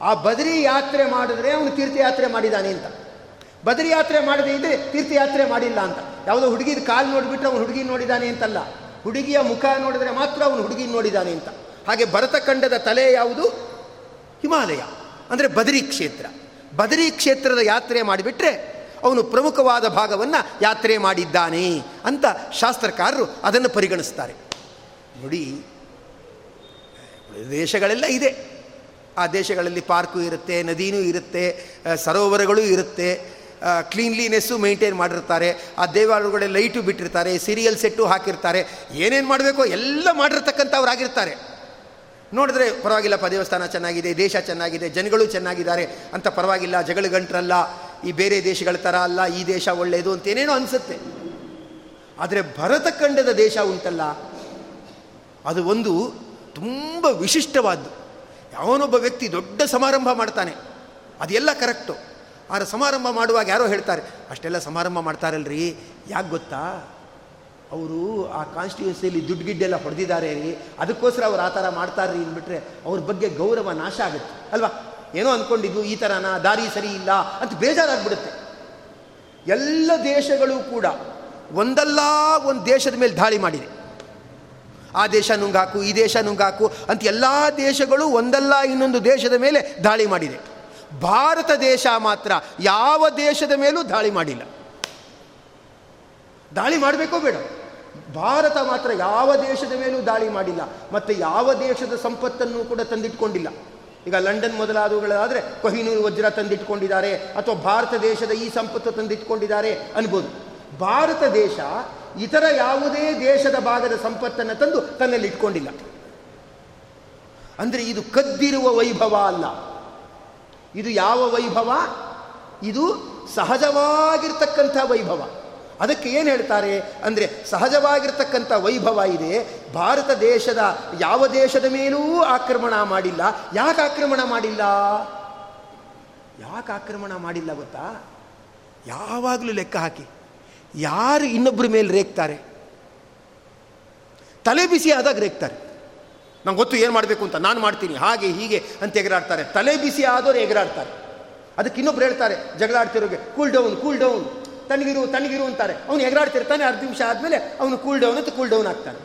ಆ ಬದರಿ ಯಾತ್ರೆ ಮಾಡಿದ್ರೆ ಅವನು ತೀರ್ಥಯಾತ್ರೆ ಮಾಡಿದ್ದಾನೆ ಅಂತ. ಬದರಿ ಯಾತ್ರೆ ಮಾಡದೇ ಇದ್ದರೆ ತೀರ್ಥಯಾತ್ರೆ ಮಾಡಿಲ್ಲ ಅಂತ. ಯಾವುದೋ ಹುಡುಗಿದ ಕಾಲು ನೋಡಿಬಿಟ್ಟು ಅವನು ಹುಡುಗಿ ನೋಡಿದ್ದಾನೆ ಅಂತಲ್ಲ. ಹುಡುಗಿಯ ಮುಖ ನೋಡಿದರೆ ಮಾತ್ರ ಅವನು ಹುಡುಗಿ ನೋಡಿದ್ದಾನೆ ಅಂತ. ಹಾಗೆ ಭರತಖಂಡದ ತಲೆ ಯಾವುದು? ಹಿಮಾಲಯ. ಅಂದರೆ ಬದರಿ ಕ್ಷೇತ್ರ. ಬದರಿ ಕ್ಷೇತ್ರದ ಯಾತ್ರೆ ಮಾಡಿಬಿಟ್ರೆ ಅವನು ಪ್ರಮುಖವಾದ ಭಾಗವನ್ನು ಯಾತ್ರೆ ಮಾಡಿದ್ದಾನೆ ಅಂತ ಶಾಸ್ತ್ರಕಾರರು ಅದನ್ನು ಪರಿಗಣಿಸ್ತಾರೆ. ನೋಡಿ, ದೇಶಗಳೆಲ್ಲ ಇದೆ. ಆ ದೇಶಗಳಲ್ಲಿ ಪಾರ್ಕು ಇರುತ್ತೆ, ನದಿನೂ ಇರುತ್ತೆ, ಸರೋವರಗಳು ಇರುತ್ತೆ. ಕ್ಲೀನ್ಲಿನೆಸ್ಸು ಮೇಂಟೈನ್ ಮಾಡಿರ್ತಾರೆ. ಆ ದೇವಾಲಯಗಳೇ ಲೈಟು ಬಿಟ್ಟಿರ್ತಾರೆ ಸೀರಿಯಲ್ ಸೆಟ್ಟು ಹಾಕಿರ್ತಾರೆ. ಏನೇನು ಮಾಡಬೇಕೋ? ಎಲ್ಲ ಮಾಡಿರ್ತಕ್ಕಂಥವ್ರಾಗಿರ್ತಾರೆ. ನೋಡಿದ್ರೆ ಪರವಾಗಿಲ್ಲಪ್ಪ, ದೇವಸ್ಥಾನ ಚೆನ್ನಾಗಿದೆ, ದೇಶ ಚೆನ್ನಾಗಿದೆ, ಜನಗಳು ಚೆನ್ನಾಗಿದ್ದಾರೆ ಅಂತ ಪರವಾಗಿಲ್ಲ ಜಗಳ ಗಂಟ್ರಲ್ಲ ಈ ಬೇರೆ ದೇಶಗಳ ಥರ ಅಲ್ಲ, ಈ ದೇಶ ಒಳ್ಳೆಯದು ಅಂತ ಏನೇನೋ ಅನಿಸುತ್ತೆ. ಆದರೆ ಭರತಖಂಡದ ದೇಶ ಉಂಟಲ್ಲ, ಅದು ಒಂದು ತುಂಬ ವಿಶಿಷ್ಟವಾದ್ದು. ಯಾವನೊಬ್ಬ ವ್ಯಕ್ತಿ ದೊಡ್ಡ ಸಮಾರಂಭ ಮಾಡ್ತಾನೆ, ಅದೆಲ್ಲ ಕರೆಕ್ಟು ಆದರೆ ಸಮಾರಂಭ ಮಾಡುವಾಗ ಯಾರೋ ಹೇಳ್ತಾರೆ, ಅಷ್ಟೆಲ್ಲ ಸಮಾರಂಭ ಮಾಡ್ತಾರಲ್ರಿ, ಯಾಕೆ ಗೊತ್ತಾ? ಅವರು ಆ ಕಾನ್ಸ್ಟಿಟ್ಯೂನ್ಸಿಯಲ್ಲಿ ದುಡ್ಡು ಗಿಡ್ಡೆಲ್ಲ ಹೊಡೆದಿದ್ದಾರೆ ರೀ, ಅದಕ್ಕೋಸ್ಕರ ಅವ್ರು ಆ ಥರ ಮಾಡ್ತಾರ್ರಿ ಅಂದ್ಬಿಟ್ರೆ ಅವ್ರ ಬಗ್ಗೆ ಗೌರವ ನಾಶ ಆಗುತ್ತೆ, ಅಲ್ವಾ? ಏನೋ ಅಂದ್ಕೊಂಡಿದ್ದು ಈ ಥರನ, ದಾರಿ ಸರಿ ಇಲ್ಲ ಅಂತ ಬೇಜಾರಾಗ್ಬಿಡುತ್ತೆ. ಎಲ್ಲ ದೇಶಗಳು ಕೂಡ ಒಂದಲ್ಲ ಒಂದು ದೇಶದ ಮೇಲೆ ದಾಳಿ ಮಾಡಿದೆ. ಆ ದೇಶ ನುಂಗಾಕು, ಈ ದೇಶ ನುಂಗಾಕು ಅಂತ ಎಲ್ಲ ದೇಶಗಳು ಒಂದಲ್ಲ ಇನ್ನೊಂದು ದೇಶದ ಮೇಲೆ ದಾಳಿ ಮಾಡಿದೆ. ಭಾರತ ದೇಶ ಮಾತ್ರ ಯಾವ ದೇಶದ ಮೇಲೂ ದಾಳಿ ಮಾಡಿಲ್ಲ. ದಾಳಿ ಮಾಡಬೇಕೋ ಬೇಡ. ಭಾರತ ಮಾತ್ರ ಯಾವ ದೇಶದ ಮೇಲೂ ದಾಳಿ ಮಾಡಿಲ್ಲ. ಮತ್ತು ಯಾವ ದೇಶದ ಸಂಪತ್ತನ್ನು ಕೂಡ ತಂದಿಟ್ಕೊಂಡಿಲ್ಲ. ಈಗ ಲಂಡನ್ ಮೊದಲಾದವುಗಳಾದರೆ ಕೊಹಿನೂರು ವಜ್ರ ತಂದಿಟ್ಕೊಂಡಿದ್ದಾರೆ ಅಥವಾ ಭಾರತ ದೇಶದ ಈ ಸಂಪತ್ತು ತಂದಿಟ್ಕೊಂಡಿದ್ದಾರೆ ಅನ್ಬೋದು. ಭಾರತ ದೇಶ ಇತರ ಯಾವುದೇ ದೇಶದ ಭಾಗದ ಸಂಪತ್ತನ್ನು ತಂದು ತನ್ನಲ್ಲಿ ಇಟ್ಕೊಂಡಿಲ್ಲ ಅಂದರೆ ಇದು ಕದ್ದಿರುವ ವೈಭವ ಅಲ್ಲ. ಇದು ಯಾವ ವೈಭವ? ಇದು ಸಹಜವಾಗಿರ್ತಕ್ಕಂಥ ವೈಭವ. ಅದಕ್ಕೆ ಏನು ಹೇಳ್ತಾರೆ? ಅಂದರೆ ಸಹಜವಾಗಿರ್ತಕ್ಕಂಥ ವೈಭವ ಇದೆ. ಭಾರತ ದೇಶದ ಯಾವ ದೇಶದ ಮೇಲೂ ಆಕ್ರಮಣ ಮಾಡಿಲ್ಲ. ಯಾಕೆ ಆಕ್ರಮಣ ಮಾಡಿಲ್ಲ? ಯಾಕೆ ಆಕ್ರಮಣ ಮಾಡಿಲ್ಲ ಗೊತ್ತಾ? ಯಾವಾಗಲೂ ಲೆಕ್ಕ ಹಾಕಿ. ಯಾರು ಇನ್ನೊಬ್ಬರ ಮೇಲೆ ರೇಗ್ತಾರೆ? ತಲೆ ಬಿಸಿ ಆದಾಗ ರೇಗ್ತಾರೆ. ನಂಗೆ ಗೊತ್ತು ಏನು ಮಾಡಬೇಕು ಅಂತ ನಾನು ಮಾಡ್ತೀನಿ, ಹಾಗೆ ಹೀಗೆ ಅಂತ ಎಗರಾಡ್ತಾರೆ. ತಲೆ ಬಿಸಿ ಆದವರು ಎಗರಾಡ್ತಾರೆ. ಅದಕ್ಕೆ ಇನ್ನೊಬ್ರು ಹೇಳ್ತಾರೆ, ಜಗಳ ಆಡ್ತಿರೋಗೆ ಕೂಲ್ ಡೌನ್ ಕೂಲ್ ಡೌನ್ ತಣ್ಣಗಿರು ತಣ್ಣಗಿರು ಅಂತಾರೆ. ಅವನು ಎಗರಾಡ್ತಿರ್ತಾನೆ ಅರ್ಧ ನಿಮಿಷ ಆದಮೇಲೆ ಅವನು ಕೂಲ್ ಡೌನ್ ಅಂತ ಕೂಲ್ ಡೌನ್ ಆಗ್ತಾನೆ.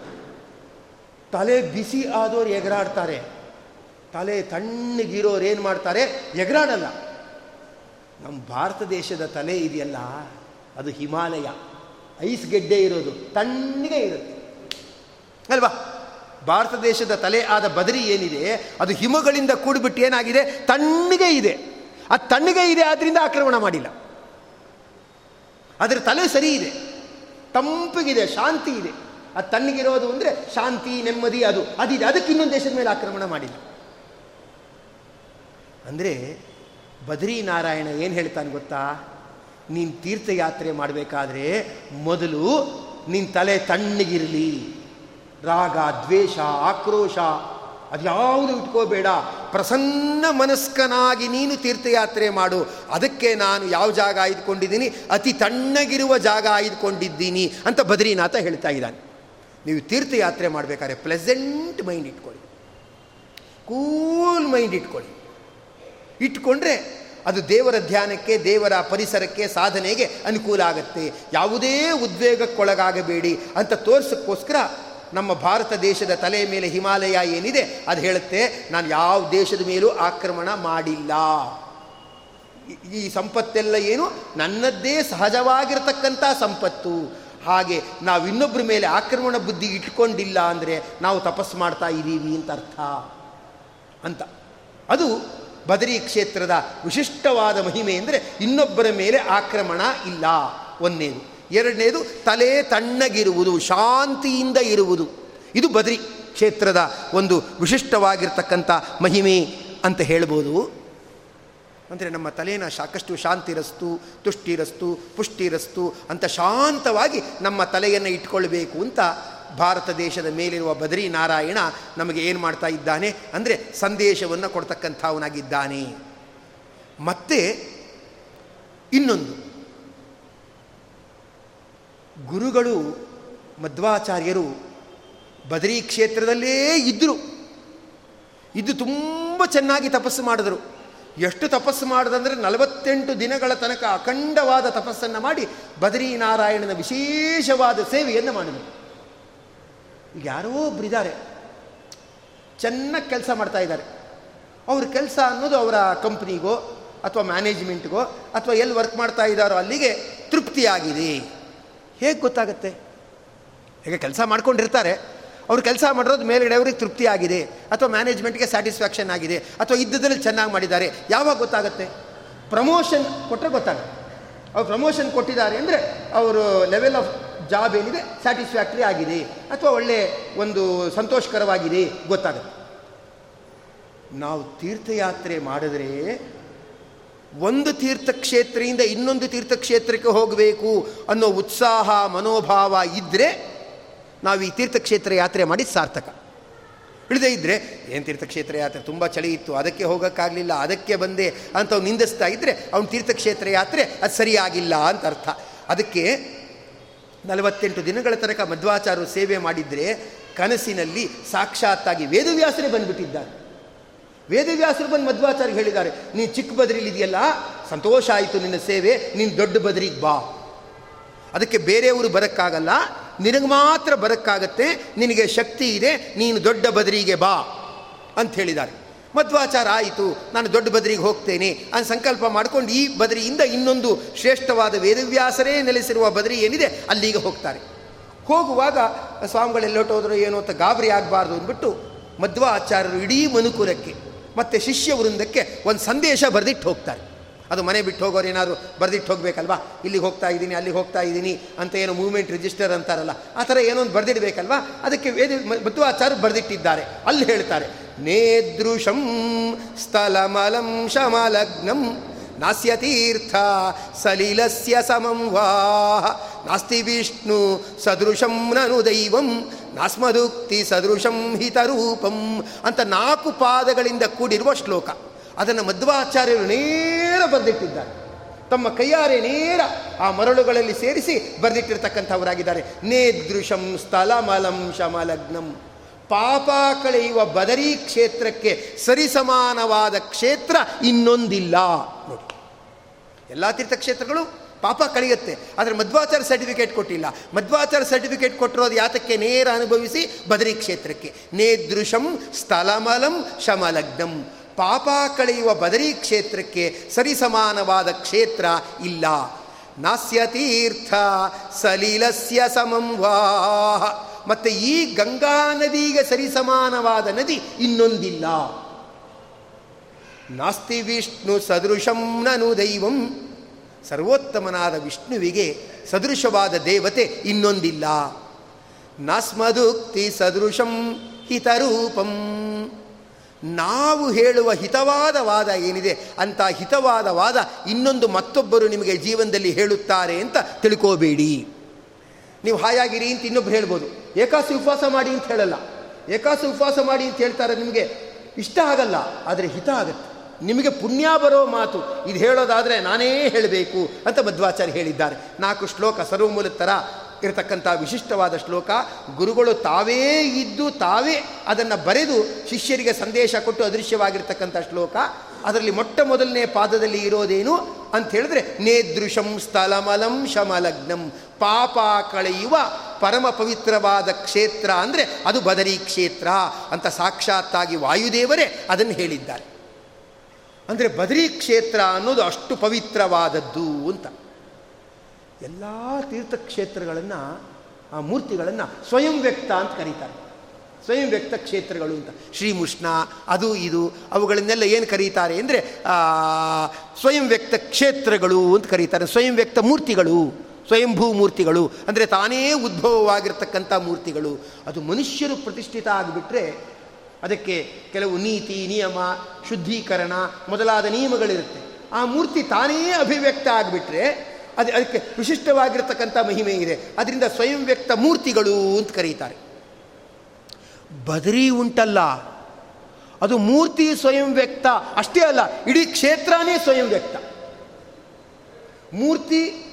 ತಲೆ ಬಿಸಿ ಆದವರು ಎಗರಾಡ್ತಾರೆ. ತಲೆ ತಣ್ಣಗಿರೋರು ಏನು ಮಾಡ್ತಾರೆ? ಎಗರಾಡಲ್ಲ. ನಮ್ಮ ಭಾರತ ದೇಶದ ತಲೆ ಇದೆಯಲ್ಲ, ಅದು ಹಿಮಾಲಯ. ಐಸ್ ಗೆಡ್ಡೆ ಇರೋದು, ತಣ್ಣಗೆ ಇರುತ್ತೆ. ಅಲ್ವಾ? ಭಾರತ ದೇಶದ ತಲೆ ಆದ ಬದರಿ ಏನಿದೆ? ಅದು ಹಿಮಗಳಿಂದ ಕೂಡಿಬಿಟ್ಟು ಏನಾಗಿದೆ? ತಣ್ಣಗೆ ಇದೆ. ಆ ತಣ್ಣಗೆ ಇದೆ ಆದ್ದರಿಂದ ಆಕ್ರಮಣ ಮಾಡಿಲ್ಲ. ಅದರ ತಲೆ ಸರಿ ಇದೆ. ತಂಪಿಗಿದೆ, ಶಾಂತಿ ಇದೆ. ಆ ತಣ್ಣಗಿರೋದು ಅಂದರೆ ಶಾಂತಿ, ನೆಮ್ಮದಿ, ಅದು. ಅದಿದೆ. ಅದಕ್ಕೆ ಇನ್ನೊಂದು ದೇಶದ ಮೇಲೆ ಆಕ್ರಮಣ ಮಾಡಿಲ್ಲ. ಅಂದರೆ ಬದ್ರಿ ನಾರಾಯಣ ಏನು ಹೇಳ್ತಾನೆ ಗೊತ್ತಾ? ನೀನು ತೀರ್ಥಯಾತ್ರೆ ಮಾಡಬೇಕಾದ್ರೆ ಮೊದಲು ನಿನ್ನ ತಲೆ ತಣ್ಣಗಿರಲಿ. ರಾಗ, ದ್ವೇಷ, ಆಕ್ರೋಶ ಅದ್ಯಾವುದು ಇಟ್ಕೋಬೇಡ. ಪ್ರಸನ್ನ ಮನಸ್ಕನಾಗಿ ನೀನು ತೀರ್ಥಯಾತ್ರೆ ಮಾಡು. ಅದಕ್ಕೆ ನಾನು ಯಾವ ಜಾಗ ಆಯ್ದುಕೊಂಡಿದ್ದೀನಿ? ಅತಿ ತಣ್ಣಗಿರುವ ಜಾಗ ಆಯ್ದುಕೊಂಡಿದ್ದೀನಿ ಅಂತ ಬದ್ರಿನಾಥ ಹೇಳ್ತಾ ಇದ್ದಾನೆ. ನೀವು ತೀರ್ಥಯಾತ್ರೆ ಮಾಡಬೇಕಾದ್ರೆ ಪ್ಲೆಸೆಂಟ್ ಮೈಂಡ್ ಇಟ್ಕೊಳ್ಳಿ. ಕೂಲ್ ಮೈಂಡ್ ಇಟ್ಕೊಳ್ಳಿ. ಇಟ್ಕೊಂಡ್ರೆ ಅದು ದೇವರ ಧ್ಯಾನಕ್ಕೆ, ದೇವರ ಪರಿಸರಕ್ಕೆ, ಸಾಧನೆಗೆ ಅನುಕೂಲ ಆಗುತ್ತೆ. ಯಾವುದೇ ಉದ್ವೇಗಕ್ಕೊಳಗಾಗಬೇಡಿ ಅಂತ ತೋರಿಸೋಕ್ಕೋಸ್ಕರ ನಮ್ಮ ಭಾರತ ದೇಶದ ತಲೆ ಮೇಲೆ ಹಿಮಾಲಯ ಏನಿದೆ, ಅದು ಹೇಳುತ್ತೆ, ನಾನು ಯಾವ ದೇಶದ ಮೇಲೂ ಆಕ್ರಮಣ ಮಾಡಿಲ್ಲ. ಈ ಸಂಪತ್ತೆಲ್ಲ ಏನು? ನನ್ನದ್ದೇ ಸಹಜವಾಗಿರತಕ್ಕಂಥ ಸಂಪತ್ತು. ಹಾಗೆ ನಾವು ಇನ್ನೊಬ್ಬರ ಮೇಲೆ ಆಕ್ರಮಣ ಬುದ್ಧಿ ಇಟ್ಕೊಂಡಿಲ್ಲ ಅಂದರೆ ನಾವು ತಪಸ್ಸು ಮಾಡ್ತಾ ಇದ್ದೀವಿ ಅಂತ ಅರ್ಥ. ಅಂತ. ಅದು ಬದರಿ ಕ್ಷೇತ್ರದ ವಿಶಿಷ್ಟವಾದ ಮಹಿಮೆ ಅಂದರೆ ಇನ್ನೊಬ್ಬರ ಮೇಲೆ ಆಕ್ರಮಣ ಇಲ್ಲ. ಒಂದನೇದು ಎರಡನೇದು ತಲೆ ತಣ್ಣಗಿರುವುದು, ಶಾಂತಿಯಿಂದ ಇರುವುದು. ಇದು ಬದ್ರಿ ಕ್ಷೇತ್ರದ ಒಂದು ವಿಶಿಷ್ಟವಾಗಿರ್ತಕ್ಕಂಥ ಮಹಿಮೆ ಅಂತ ಹೇಳ್ಬೋದು. ಅಂದರೆ ನಮ್ಮ ತಲೆನ ಸಾಕಷ್ಟು ಶಾಂತಿರಸ್ತು, ತುಷ್ಟಿರಸ್ತು, ಪುಷ್ಟಿರಸ್ತು ಅಂತ ಶಾಂತವಾಗಿ ನಮ್ಮ ತಲೆಯನ್ನು ಇಟ್ಕೊಳ್ಬೇಕು ಅಂತ ಭಾರತ ದೇಶದ ಮೇಲಿರುವ ಬದ್ರಿ ನಾರಾಯಣ ನಮಗೆ ಏನು ಮಾಡ್ತಾ ಇದ್ದಾನೆ ಅಂದರೆ ಸಂದೇಶವನ್ನು ಕೊಡ್ತಕ್ಕಂಥವನಾಗಿದ್ದಾನೆ. ಮತ್ತೆ ಇನ್ನೊಂದು. ಗುರುಗಳು ಮಧ್ವಾಚಾರ್ಯರು ಬದರಿ ಕ್ಷೇತ್ರದಲ್ಲೇ ಇದ್ದರು ಇದ್ದು ತುಂಬ ಚೆನ್ನಾಗಿ ತಪಸ್ಸು ಮಾಡಿದರು. ಎಷ್ಟು ತಪಸ್ಸು ಮಾಡಿದಂದರೆ ನಲವತ್ತೆಂಟು ದಿನಗಳ ತನಕ ಅಖಂಡವಾದ ತಪಸ್ಸನ್ನು ಮಾಡಿ ಬದರಿನಾರಾಯಣನ ವಿಶೇಷವಾದ ಸೇವೆಯನ್ನು ಮಾಡಿದರು. ಈಗ ಯಾರೋ ಒಬ್ಬರಿದ್ದಾರೆ ಚೆನ್ನಾಗಿ ಕೆಲಸ ಮಾಡ್ತಾ ಇದ್ದಾರೆ. ಅವ್ರ ಕೆಲಸ ಅನ್ನೋದು ಅವರ ಕಂಪ್ನಿಗೋ ಅಥವಾ ಮ್ಯಾನೇಜ್ಮೆಂಟ್ಗೋ ಅಥವಾ ಎಲ್ಲಿ ವರ್ಕ್ ಮಾಡ್ತಾ ಇದ್ದಾರೋ ಅಲ್ಲಿಗೆ ತೃಪ್ತಿಯಾಗಿದೆ. ಹೇಗೆ ಗೊತ್ತಾಗುತ್ತೆ? ಹೇಗೆ ಕೆಲಸ ಮಾಡ್ಕೊಂಡಿರ್ತಾರೆ, ಅವ್ರು ಕೆಲಸ ಮಾಡಿರೋದು ಮೇಲ್ಗಡೆ ಅವ್ರಿಗೆ ತೃಪ್ತಿ ಆಗಿದೆ, ಅಥವಾ ಮ್ಯಾನೇಜ್ಮೆಂಟ್ಗೆ ಸ್ಯಾಟಿಸ್ಫ್ಯಾಕ್ಷನ್ ಆಗಿದೆ, ಅಥವಾ ಇದ್ದದಲ್ಲಿ ಚೆನ್ನಾಗಿ ಮಾಡಿದ್ದಾರೆ, ಯಾವಾಗ ಗೊತ್ತಾಗುತ್ತೆ? ಪ್ರಮೋಷನ್ ಕೊಟ್ಟರೆ ಗೊತ್ತಾಗುತ್ತೆ. ಅವ್ರು ಪ್ರಮೋಷನ್ ಕೊಟ್ಟಿದ್ದಾರೆ ಅಂದರೆ ಅವರು ಲೆವೆಲ್ ಆಫ್ ಜಾಬ್ ಏನಿದೆ ಸ್ಯಾಟಿಸ್ಫ್ಯಾಕ್ಟ್ರಿ ಆಗಿದೆ, ಅಥವಾ ಒಳ್ಳೆ ಒಂದು ಸಂತೋಷಕರವಾಗಿದೆ, ಗೊತ್ತಾಗುತ್ತೆ. ನಾವು ತೀರ್ಥಯಾತ್ರೆ ಮಾಡಿದ್ರೆ ಒಂದು ತೀರ್ಥಕ್ಷೇತ್ರದಿಂದ ಇನ್ನೊಂದು ತೀರ್ಥಕ್ಷೇತ್ರಕ್ಕೆ ಹೋಗಬೇಕು ಅನ್ನೋ ಉತ್ಸಾಹ, ಮನೋಭಾವ ಇದ್ದರೆ ನಾವು ಈ ತೀರ್ಥಕ್ಷೇತ್ರ ಯಾತ್ರೆ ಮಾಡಿ ಸಾರ್ಥಕ. ಇಳಿದೇ ಇದ್ದರೆ ಏನು ತೀರ್ಥಕ್ಷೇತ್ರ ಯಾತ್ರೆ? ತುಂಬ ಚಳಿ ಇತ್ತು, ಅದಕ್ಕೆ ಹೋಗೋಕ್ಕಾಗಲಿಲ್ಲ, ಅದಕ್ಕೆ ಬಂದೆ ಅಂತ ಅವ್ನು ನಿಂದಿಸ್ತಾ ಇದ್ದರೆ ಅವ್ನು ತೀರ್ಥಕ್ಷೇತ್ರ ಯಾತ್ರೆ ಅದು ಸರಿಯಾಗಿಲ್ಲ ಅಂತ ಅರ್ಥ. ಅದಕ್ಕೆ ನಲವತ್ತೆಂಟು ದಿನಗಳ ತನಕ ಮಧ್ವಾಚಾರ್ಯರು ಸೇವೆ ಮಾಡಿದರೆ ಕನಸಿನಲ್ಲಿ ಸಾಕ್ಷಾತ್ತಾಗಿ ವೇದವ್ಯಾಸರೇ ಬಂದುಬಿಟ್ಟಿದ್ದಾರೆ. ವೇದವ್ಯಾಸರು ಬಂದು ಮಧ್ವಾಚಾರ್ಯ ಹೇಳಿದ್ದಾರೆ ನೀನು ಚಿಕ್ಕ ಬದರಿಲಿ ಇದೆಯಲ್ಲ, ಸಂತೋಷ ಆಯಿತು ನಿನ್ನ ಸೇವೆ, ನೀನು ದೊಡ್ಡ ಬದರಿಗೆ ಬಾ. ಅದಕ್ಕೆ ಬೇರೆಯವರು ಬರೋಕ್ಕಾಗಲ್ಲ, ನಿನಗೆ ಮಾತ್ರ ಬರೋಕ್ಕಾಗತ್ತೆ, ನಿನಗೆ ಶಕ್ತಿ ಇದೆ, ನೀನು ದೊಡ್ಡ ಬದರಿಗೆ ಬಾ ಅಂತ ಹೇಳಿದ್ದಾರೆ. ಮಧ್ವಾಚಾರ ಆಯಿತು, ನಾನು ದೊಡ್ಡ ಬದರಿಗೆ ಹೋಗ್ತೇನೆ ಅಂತ ಸಂಕಲ್ಪ ಮಾಡ್ಕೊಂಡು ಈ ಬದರಿಯಿಂದ ಇನ್ನೊಂದು ಶ್ರೇಷ್ಠವಾದ ವೇದವ್ಯಾಸರೇ ನೆಲೆಸಿರುವ ಬದರಿ ಏನಿದೆ, ಅಲ್ಲಿಗೆ ಹೋಗ್ತಾರೆ. ಹೋಗುವಾಗ, ಸ್ವಾಮಿಗಳೆಲ್ಲೋಟೋದ್ರು ಏನೋ ಅಂತ ಗಾಬರಿ ಆಗಬಾರ್ದು ಅಂದ್ಬಿಟ್ಟು ಮಧ್ವಾಚಾರ್ಯರು ಇಡೀ ಮನುಕುಲಕ್ಕೆ ಮತ್ತು ಶಿಷ್ಯ ವೃಂದಕ್ಕೆ ಒಂದು ಸಂದೇಶ ಬರೆದಿಟ್ಟು ಹೋಗ್ತಾರೆ. ಅದು ಮನೆ ಬಿಟ್ಟು ಹೋಗೋರು ಏನಾದ್ರು ಬರೆದಿಟ್ಟು ಹೋಗಬೇಕಲ್ವಾ? ಇಲ್ಲಿಗೆ ಹೋಗ್ತಾ ಇದ್ದೀನಿ, ಅಲ್ಲಿಗೆ ಹೋಗ್ತಾ ಇದ್ದೀನಿ ಅಂತ ಏನೋ ಮೂವ್ಮೆಂಟ್ ರಿಜಿಸ್ಟರ್ ಅಂತಾರಲ್ಲ, ಆ ಥರ ಏನೋ ಒಂದು ಬರೆದಿಡಬೇಕಲ್ವಾ? ಅದಕ್ಕೆ ವೇದ ಮಧ್ವಾಚಾರ್ಯ ಬರೆದಿಟ್ಟಿದ್ದಾರೆ. ಅಲ್ಲಿ ಹೇಳ್ತಾರೆ, ನೇದೃಶಂ ಸ್ಥಲಮಲಂ ಶಮಲಗ್ನಂ ನಾಸ್ಯ ತೀರ್ಥ ಸಲಿಲಸ್ಯ ಸಮಂ ವಾ ನಾಸ್ತಿ ವಿಷ್ಣು ಸದೃಶಂ ನನು ದೈವಂ ನಾಸ್ಮದುಕ್ತಿ ಸದೃಶಂ ಹಿತರೂಪಂ ಅಂತ ನಾಲ್ಕು ಪಾದಗಳಿಂದ ಕೂಡಿರುವ ಶ್ಲೋಕ. ಅದನ್ನು ಮಧ್ವಾಚಾರ್ಯರು ನೇರ ಬರೆದಿಟ್ಟಿದ್ದಾರೆ. ತಮ್ಮ ಕೈಯಾರೆ ನೇರ ಆ ಮರಳುಗಳಲ್ಲಿ ಸೇರಿಸಿ ಬರೆದಿಟ್ಟಿರ್ತಕ್ಕಂಥವರಾಗಿದ್ದಾರೆ. ನೇದೃಶಂ ಸ್ಥಲಮಲಂ ಶಮಲಗ್ನಂ. ಪಾಪ ಕಳೆಯುವ ಬದರಿ ಕ್ಷೇತ್ರಕ್ಕೆ ಸರಿಸಮಾನವಾದ ಕ್ಷೇತ್ರ ಇನ್ನೊಂದಿಲ್ಲ. ನೋಡಿ. ಎಲ್ಲ ತೀರ್ಥಕ್ಷೇತ್ರಗಳು ಪಾಪ ಕಳೆಯುತ್ತೆ. ಆದರೆ ಮಧ್ವಾಚಾರ ಸರ್ಟಿಫಿಕೇಟ್ ಕೊಟ್ಟಿಲ್ಲ. ಮಧ್ವಾಚಾರ ಸರ್ಟಿಫಿಕೇಟ್ ಕೊಟ್ಟಿರೋದು ಯಾತಕ್ಕೆ? ನೇರ ಅನುಭವಿಸಿ ಬದರಿ ಕ್ಷೇತ್ರಕ್ಕೆ. ನೇದೃಶಂ ಸ್ಥಳಮಲಂ ಶಮಲಗ್ನಂ. ಪಾಪ ಕಳೆಯುವ ಬದರಿ ಕ್ಷೇತ್ರಕ್ಕೆ ಸರಿಸಮಾನವಾದ ಕ್ಷೇತ್ರ ಇಲ್ಲ. ನಾಸ್ಯ ತೀರ್ಥ ಸಲೀಲಸ್ಯ ಸಮಂ ವಾಹ. ಮತ್ತು ಈ ಗಂಗಾ ನದಿಗೆ ಸರಿಸಮಾನವಾದ ನದಿ ಇನ್ನೊಂದಿಲ್ಲ. ನಾಸ್ತಿ ವಿಷ್ಣು ಸದೃಶಂ ನನು ದೈವಂ. ಸರ್ವೋತ್ತಮನಾದ ವಿಷ್ಣುವಿಗೆ ಸದೃಶವಾದ ದೇವತೆ ಇನ್ನೊಂದಿಲ್ಲ. ನಸ್ಮದುಕ್ತಿ ಸದೃಶಂ ಹಿತರೂಪಂ. ನಾವು ಹೇಳುವ ಹಿತವಾದ ವಾದ ಏನಿದೆ, ಅಂತ ಹಿತವಾದ ವಾದ ಇನ್ನೊಂದು ಮತ್ತೊಬ್ಬರು ನಿಮಗೆ ಜೀವನದಲ್ಲಿ ಹೇಳುತ್ತಾರೆ ಅಂತ ತಿಳ್ಕೋಬೇಡಿ. ನೀವು ಹಾಯಾಗಿರಿ ಅಂತ ಇನ್ನೊಬ್ರು ಹೇಳ್ಬೋದು. ಏಕಾಸಿ ಉಪವಾಸ ಮಾಡಿ ಅಂತ ಹೇಳಲ್ಲ. ಏಕಾಸಿ ಉಪವಾಸ ಮಾಡಿ ಅಂತ ಹೇಳ್ತಾರೆ ನಿಮಗೆ. ಇಷ್ಟ ಆಗಲ್ಲ, ಆದರೆ ಹಿತ ಆಗುತ್ತೆ. ನಿಮಗೆ ಪುಣ್ಯ ಬರೋ ಮಾತು. ಇದು ಹೇಳೋದಾದರೆ ನಾನೇ ಹೇಳಬೇಕು ಅಂತ ಮಧ್ವಾಚಾರ್ಯ ಹೇಳಿದ್ದಾರೆ. ನಾಲ್ಕು ಶ್ಲೋಕ ಸರ್ವಮೂಲ ಥರ ಇರತಕ್ಕಂಥ ವಿಶಿಷ್ಟವಾದ ಶ್ಲೋಕ. ಗುರುಗಳು ತಾವೇ ಇದ್ದು ತಾವೇ ಅದನ್ನು ಬರೆದು ಶಿಷ್ಯರಿಗೆ ಸಂದೇಶ ಕೊಟ್ಟು ಅದೃಶ್ಯವಾಗಿರ್ತಕ್ಕಂಥ ಶ್ಲೋಕ. ಅದರಲ್ಲಿ ಮೊಟ್ಟ ಮೊದಲನೇ ಪಾದದಲ್ಲಿ ಇರೋದೇನು ಅಂತ ಹೇಳಿದ್ರೆ, ನೇದೃಶಂ ಸ್ಥಲಮಲಂ ಶಮಲಗ್ನಂ. ಪಾಪ ಕಳೆಯುವ ಪರಮ ಪವಿತ್ರವಾದ ಕ್ಷೇತ್ರ ಅಂದರೆ ಅದು ಬದರಿ ಕ್ಷೇತ್ರ ಅಂತ ಸಾಕ್ಷಾತ್ತಾಗಿ ವಾಯುದೇವರೇ ಅದನ್ನು ಹೇಳಿದ್ದಾರೆ. ಅಂದರೆ ಬದರಿ ಕ್ಷೇತ್ರ ಅನ್ನೋದು ಅಷ್ಟು ಪವಿತ್ರವಾದದ್ದು ಅಂತ. ಎಲ್ಲ ತೀರ್ಥಕ್ಷೇತ್ರಗಳನ್ನು, ಆ ಮೂರ್ತಿಗಳನ್ನು ಸ್ವಯಂ ವ್ಯಕ್ತ ಅಂತ ಕರೀತಾರೆ. ಸ್ವಯಂ ವ್ಯಕ್ತ ಕ್ಷೇತ್ರಗಳು ಅಂತ. ಶ್ರೀಮುಷ್ಣ ಅದು ಇದು, ಅವುಗಳನ್ನೆಲ್ಲ ಏನು ಕರೀತಾರೆ ಅಂದರೆ ಸ್ವಯಂ ವ್ಯಕ್ತ ಕ್ಷೇತ್ರಗಳು ಅಂತ ಕರೀತಾರೆ. ಸ್ವಯಂ ವ್ಯಕ್ತ ಮೂರ್ತಿಗಳು, ಸ್ವಯಂಭೂ ಮೂರ್ತಿಗಳು, ಅಂದರೆ ತಾನೇ ಉದ್ಭವವಾಗಿರ್ತಕ್ಕಂಥ ಮೂರ್ತಿಗಳು. ಅದು ಮನುಷ್ಯರು ಪ್ರತಿಷ್ಠಿತ ಆಗಿಬಿಟ್ರೆ ಅದಕ್ಕೆ ಕೆಲವು ನೀತಿ, ನಿಯಮ, ಶುದ್ಧೀಕರಣ ಮೊದಲಾದ ನಿಯಮಗಳಿರುತ್ತೆ. ಆ ಮೂರ್ತಿ ತಾನೇ ಅಭಿವ್ಯಕ್ತ ಆಗಿಬಿಟ್ರೆ ಅದು, ಅದಕ್ಕೆ ವಿಶಿಷ್ಟವಾಗಿರ್ತಕ್ಕಂಥ ಮಹಿಮೆ ಇದೆ. ಅದರಿಂದ ಸ್ವಯಂ ವ್ಯಕ್ತ ಮೂರ್ತಿಗಳು ಅಂತ ಕರೀತಾರೆ. ಬದರಿ ಉಂಟಲ್ಲ. ಅದು ಮೂರ್ತಿ ಸ್ವಯಂ ವ್ಯಕ್ತ. ಅಷ್ಟೇ ಅಲ್ಲ, ಇಡೀ ಕ್ಷೇತ್ರನೇ ಸ್ವಯಂ ವ್ಯಕ್ತ. ಮೂರ್ತಿ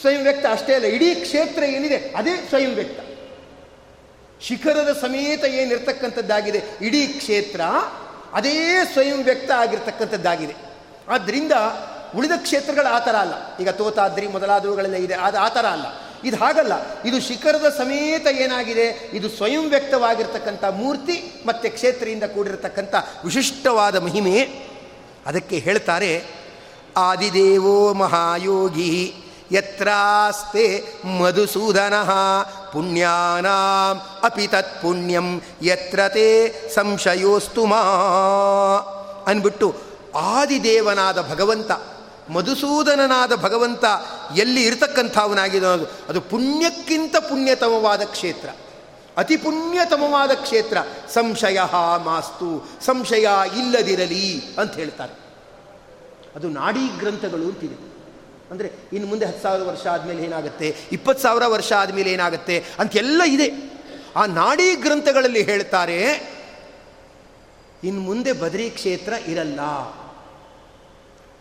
ಸ್ವಯಂ ವ್ಯಕ್ತ ಅಷ್ಟೇ ಅಲ್ಲ, ಇಡೀ ಕ್ಷೇತ್ರ ಏನಿದೆ, ಅದೇ ಸ್ವಯಂ ವ್ಯಕ್ತ. ಶಿಖರದ ಸಮೇತ ಏನಿರ್ತಕ್ಕಂಥದ್ದಾಗಿದೆ? ಇಡೀ ಕ್ಷೇತ್ರ ಅದೇ ಸ್ವಯಂ ವ್ಯಕ್ತ ಆಗಿರ್ತಕ್ಕಂಥದ್ದಾಗಿದೆ. ಆದ್ದರಿಂದ ಉಳಿದ ಕ್ಷೇತ್ರಗಳು ಆ ಥರ ಅಲ್ಲ. ಈಗ ತೋತಾದ್ರಿ ಮೊದಲಾದವುಗಳೆಲ್ಲ ಇದೆ, ಅದು ಆ ಥರ ಅಲ್ಲ. ಇದು ಹಾಗಲ್ಲ. ಇದು ಶಿಖರದ ಸಮೇತ ಏನಾಗಿದೆ? ಇದು ಸ್ವಯಂ ವ್ಯಕ್ತವಾಗಿರ್ತಕ್ಕಂಥ ಮೂರ್ತಿ ಮತ್ತು ಕ್ಷೇತ್ರದಿಂದ ಕೂಡಿರತಕ್ಕಂಥ ವಿಶಿಷ್ಟವಾದ ಮಹಿಮೆ. ಅದಕ್ಕೆ ಹೇಳ್ತಾರೆ, ಆದಿದೇವೋ ಮಹಾಯೋಗಿ ಯತ್ರಾಸ್ತೆ ಮಧುಸೂದನ ಪುಣ್ಯಾನಾಂ ಅಪಿ ತತ್ ಪುಣ್ಯಂ ಯತ್ರ ತೇ ಸಂಶಯೋಸ್ತು ಮಾ ಅಂದ್ಬಿಟ್ಟು ಆದಿದೇವನಾದ ಭಗವಂತ ಮಧುಸೂದನನಾದ ಭಗವಂತ ಎಲ್ಲಿ ಇರತಕ್ಕಂಥವನಾಗಿದ್ದು ಅದು ಪುಣ್ಯಕ್ಕಿಂತ ಪುಣ್ಯತಮವಾದ ಕ್ಷೇತ್ರ. ಅತಿ ಪುಣ್ಯತಮವಾದ ಕ್ಷೇತ್ರ. ಸಂಶಯ ಮಾಸ್ತು, ಸಂಶಯ ಇಲ್ಲದಿರಲಿ ಅಂತ ಹೇಳ್ತಾರೆ. ಅದು ನಾಡಿ ಗ್ರಂಥಗಳು ಅಂತಿದೆ. ಅಂದರೆ ಇನ್ನು ಮುಂದೆ ಹತ್ತು ಸಾವಿರ ವರ್ಷ ಆದಮೇಲೆ ಏನಾಗುತ್ತೆ? ಇಪ್ಪತ್ತು ಸಾವಿರ ವರ್ಷ ಆದಮೇಲೆ ಏನಾಗುತ್ತೆ? ಅಂತೆಲ್ಲ ಇದೆ. ಆ ನಾಡಿ ಗ್ರಂಥಗಳಲ್ಲಿ ಹೇಳ್ತಾರೆ, ಇನ್ನು ಮುಂದೆ ಬದರಿ ಕ್ಷೇತ್ರ ಇರಲ್ಲ.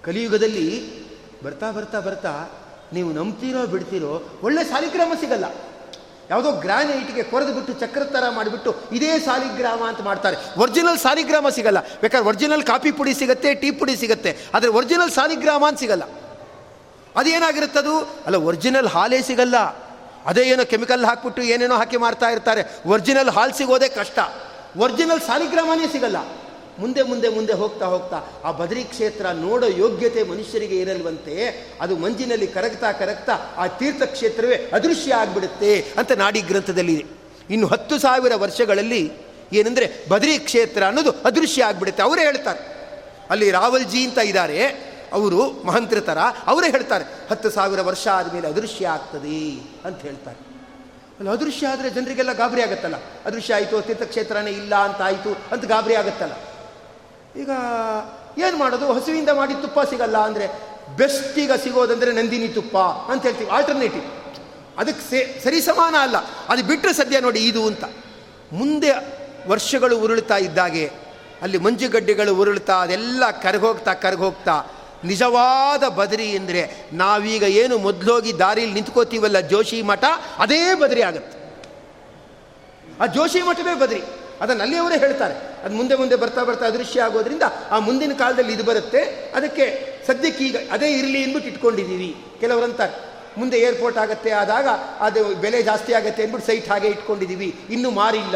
ಕಲಿಯುಗದಲ್ಲಿ ಬರ್ತಾ ಬರ್ತಾ ಬರ್ತಾ ನೀವು ನಂಬ್ತೀರೋ ಬಿಡ್ತೀರೋ, ಒಳ್ಳೆ ಸಾಲಿಗ್ರಾಮ ಸಿಗಲ್ಲ. ಯಾವುದೋ ಗ್ರಾನೈಟ್ಗೆ ಕೊರೆದು ಬಿಟ್ಟು ಚಕ್ರ ಥರ ಮಾಡಿಬಿಟ್ಟು ಇದೇ ಸಾಲಿಗ್ರಾಮ ಅಂತ ಮಾಡ್ತಾರೆ. ಒರಿಜಿನಲ್ ಸಾಲಿಗ್ರಾಮ ಸಿಗಲ್ಲ. ಬೇಕಾದ್ರೆ ಒರಿಜಿನಲ್ ಕಾಫಿ ಪುಡಿ ಸಿಗುತ್ತೆ, ಟೀ ಪುಡಿ ಸಿಗುತ್ತೆ, ಆದರೆ ಒರಿಜಿನಲ್ ಸಾಲಿಗ್ರಾಮ ಅಂತ ಸಿಗಲ್ಲ. ಅದೇನಾಗಿರುತ್ತದು? ಅಲ್ಲ ಒರಿಜಿನಲ್ ಹಾಲೇ ಸಿಗಲ್ಲ. ಅದೇ ಏನೋ ಕೆಮಿಕಲ್ ಹಾಕ್ಬಿಟ್ಟು ಏನೇನೋ ಹಾಕಿ ಮಾಡ್ತಾ ಇರ್ತಾರೆ. ಒರಿಜಿನಲ್ ಹಾಲು ಸಿಗೋದೇ ಕಷ್ಟ. ಒರಿಜಿನಲ್ ಸಾಲಿಗ್ರಾಮನೇ ಸಿಗಲ್ಲ. ಮುಂದೆ ಮುಂದೆ ಮುಂದೆ ಹೋಗ್ತಾ ಹೋಗ್ತಾ ಆ ಬದರಿ ಕ್ಷೇತ್ರ ನೋಡೋ ಯೋಗ್ಯತೆ ಮನುಷ್ಯರಿಗೆ ಇರಲ್ವಂತೆ, ಅದು ಮಂಜಿನಲ್ಲಿ ಕರಗ್ತಾ ಕರಗ್ತಾ ಆ ತೀರ್ಥಕ್ಷೇತ್ರವೇ ಅದೃಶ್ಯ ಆಗಿಬಿಡುತ್ತೆ ಅಂತ ನಾಡಿ ಗ್ರಂಥದಲ್ಲಿದೆ ಇನ್ನು ಹತ್ತು ಸಾವಿರ ವರ್ಷಗಳಲ್ಲಿ ಏನಂದರೆ ಬದರಿ ಕ್ಷೇತ್ರ ಅನ್ನೋದು ಅದೃಶ್ಯ ಆಗಿಬಿಡುತ್ತೆ. ಅವರೇ ಹೇಳ್ತಾರೆ. ಅಲ್ಲಿ ರಾವಲ್ಜಿ ಅಂತ ಇದ್ದಾರೆ. ಅವರು ಮಹಂತ್ರಿ ಥರ ಅವರೇ ಹೇಳ್ತಾರೆ, ಹತ್ತು ಸಾವಿರ ವರ್ಷ ಆದಮೇಲೆ ಅದೃಶ್ಯ ಆಗ್ತದೆ ಅಂತ ಹೇಳ್ತಾರೆ. ಅಲ್ಲಿ, ಅದೃಶ್ಯ ಆದರೆ ಜನರಿಗೆಲ್ಲ ಗಾಬರಿ ಆಗುತ್ತಲ್ಲ? ಅದೃಶ್ಯ ಆಯಿತು, ತೀರ್ಥಕ್ಷೇತ್ರನೇ ಇಲ್ಲ ಅಂತ ಆಯಿತು ಅಂತ ಗಾಬರಿ ಆಗುತ್ತಲ್ಲ? ಈಗ ಏನು ಮಾಡೋದು? ಹಸುವಿಂದ ಮಾಡಿ ತುಪ್ಪ ಸಿಗಲ್ಲ ಅಂದರೆ ಬೆಸ್ಟ್ ಈಗ ಸಿಗೋದಂದರೆ ನಂದಿನಿ ತುಪ್ಪ ಅಂತ ಹೇಳ್ತೀವಿ ಆಲ್ಟರ್ನೇಟಿವ್ ಅದಕ್ಕೆ ಸೇ, ಸರಿ ಸಮಾನ ಅಲ್ಲ. ಅದು ಬಿಟ್ಟರೆ ಸದ್ಯ ನೋಡಿ ಇದು ಅಂತ. ಮುಂದೆ ವರ್ಷಗಳು ಉರುಳ್ತಾ ಇದ್ದಾಗೆ, ಅಲ್ಲಿ ಮಂಜುಗಡ್ಡೆಗಳು ಉರುಳ್ತಾ ಅದೆಲ್ಲ ಕರಗೋಗ್ತಾ ಕರಗೋಗ್ತಾ ನಿಜವಾದ ಬದರಿ ಅಂದರೆ ನಾವೀಗ ಏನು ಮೊದಲೋಗಿ ದಾರಿಯಲ್ಲಿ ನಿಂತ್ಕೋತೀವಲ್ಲ ಜೋಶಿ ಮಠ, ಅದೇ ಬದರಿ ಆಗುತ್ತೆ. ಆ ಜೋಶಿ ಮಠವೇ ಬದರಿ. ಅದನ್ನು ಅಲ್ಲಿಯವರೇ ಹೇಳ್ತಾರೆ. ಅದು ಮುಂದೆ ಮುಂದೆ ಬರ್ತಾ ಬರ್ತಾ ಅದೃಶ್ಯ ಆಗೋದ್ರಿಂದ ಆ ಮುಂದಿನ ಕಾಲದಲ್ಲಿ ಇದು ಬರುತ್ತೆ. ಅದಕ್ಕೆ ಸದ್ಯಕ್ಕೆ ಈಗ ಅದೇ ಇರಲಿ ಅಂದ್ಬಿಟ್ಟು ಇಟ್ಕೊಂಡಿದ್ದೀವಿ. ಕೆಲವರು ಅಂತಾರೆ ಮುಂದೆ ಏರ್ಪೋರ್ಟ್ ಆಗುತ್ತೆ, ಆದಾಗ ಅದು ಬೆಲೆ ಜಾಸ್ತಿ ಆಗುತ್ತೆ ಅಂದ್ಬಿಟ್ಟು ಸೈಟ್ ಹಾಗೆ ಇಟ್ಕೊಂಡಿದ್ದೀವಿ. ಇನ್ನೂ ಮಾರಿಲ್ಲ.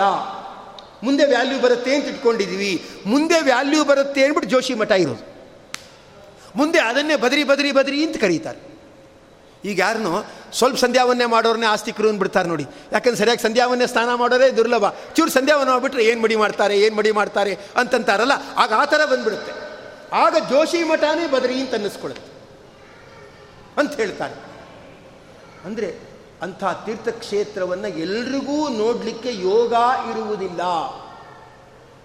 ಮುಂದೆ ವ್ಯಾಲ್ಯೂ ಬರುತ್ತೆ ಅಂತ ಇಟ್ಕೊಂಡಿದ್ದೀವಿ. ಮುಂದೆ ವ್ಯಾಲ್ಯೂ ಬರುತ್ತೆ ಅಂದ್ಬಿಟ್ಟು ಜೋಶಿ ಮಠ ಇರೋದು. ಮುಂದೆ ಅದನ್ನೇ ಬದರಿ ಬದರಿ ಬದರಿ ಅಂತ ಕರೀತಾರೆ. ಈಗ ಯಾರನ್ನು ಸ್ವಲ್ಪ ಸಂಧ್ಯಾವನ್ನೇ ಮಾಡೋರನ್ನೇ ಆಸ್ತಿಕರು ಅಂದ್ಬಿಡ್ತಾರೆ ನೋಡಿ. ಯಾಕಂದ್ರೆ ಸರಿಯಾಗಿ ಸಂಧ್ಯಾವನ್ನೇ ಸ್ನಾನ ಮಾಡೋರೇ ದುರ್ಲಭ. ಚೂರು ಸಂಧ್ಯಾವನ್ನ ಮಾಡಿಬಿಟ್ರೆ ಏನು ಮಡಿ ಮಾಡ್ತಾರೆ, ಏನು ಮಡಿ ಮಾಡ್ತಾರೆ ಅಂತಂತಾರಲ್ಲ, ಆಗ ಆ ಥರ ಬಂದ್ಬಿಡುತ್ತೆ. ಆಗ ಜೋಶಿ ಮಠನೇ ಬದರಿ ಅಂತ ಅನ್ನಿಸ್ಕೊಳ್ಳುತ್ತೆ. ಅಂತ ಹೇಳ್ತಾರೆ. ಅಂದರೆ ಅಂಥ ತೀರ್ಥಕ್ಷೇತ್ರವನ್ನು ಎಲ್ರಿಗೂ ನೋಡಲಿಕ್ಕೆ ಯೋಗ ಇರುವುದಿಲ್ಲ.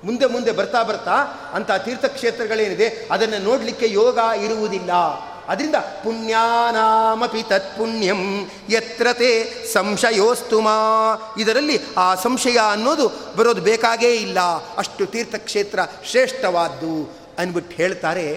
ಮುಂದೆ ಮುಂದೆ ಬರ್ತಾ ಬರ್ತಾ ಅಂತ ತೀರ್ಥಕ್ಷೇತ್ರಗಳೇನಿದೆ, ಅದನ್ನು ನೋಡಲಿಕ್ಕೆ ಯೋಗ ಇರುವುದಿಲ್ಲ. ಅದರಿಂದ ಪುಣ್ಯಾನಾಮಪಿ ತತ್ಪುಣ್ಯಂ ಯತ್ರತೆ ಸಂಶಯೋಸ್ತುಮಾ. ಇದರಲ್ಲಿ ಆ ಸಂಶಯ ಅನ್ನೋದು ಬರೋದು ಬೇಕಾಗೇ ಇಲ್ಲ. ಅಷ್ಟು ತೀರ್ಥಕ್ಷೇತ್ರ ಶ್ರೇಷ್ಠವಾದ್ದು ಅಂದ್ಬಿಟ್ಟು ಹೇಳ್ತಾರೆ,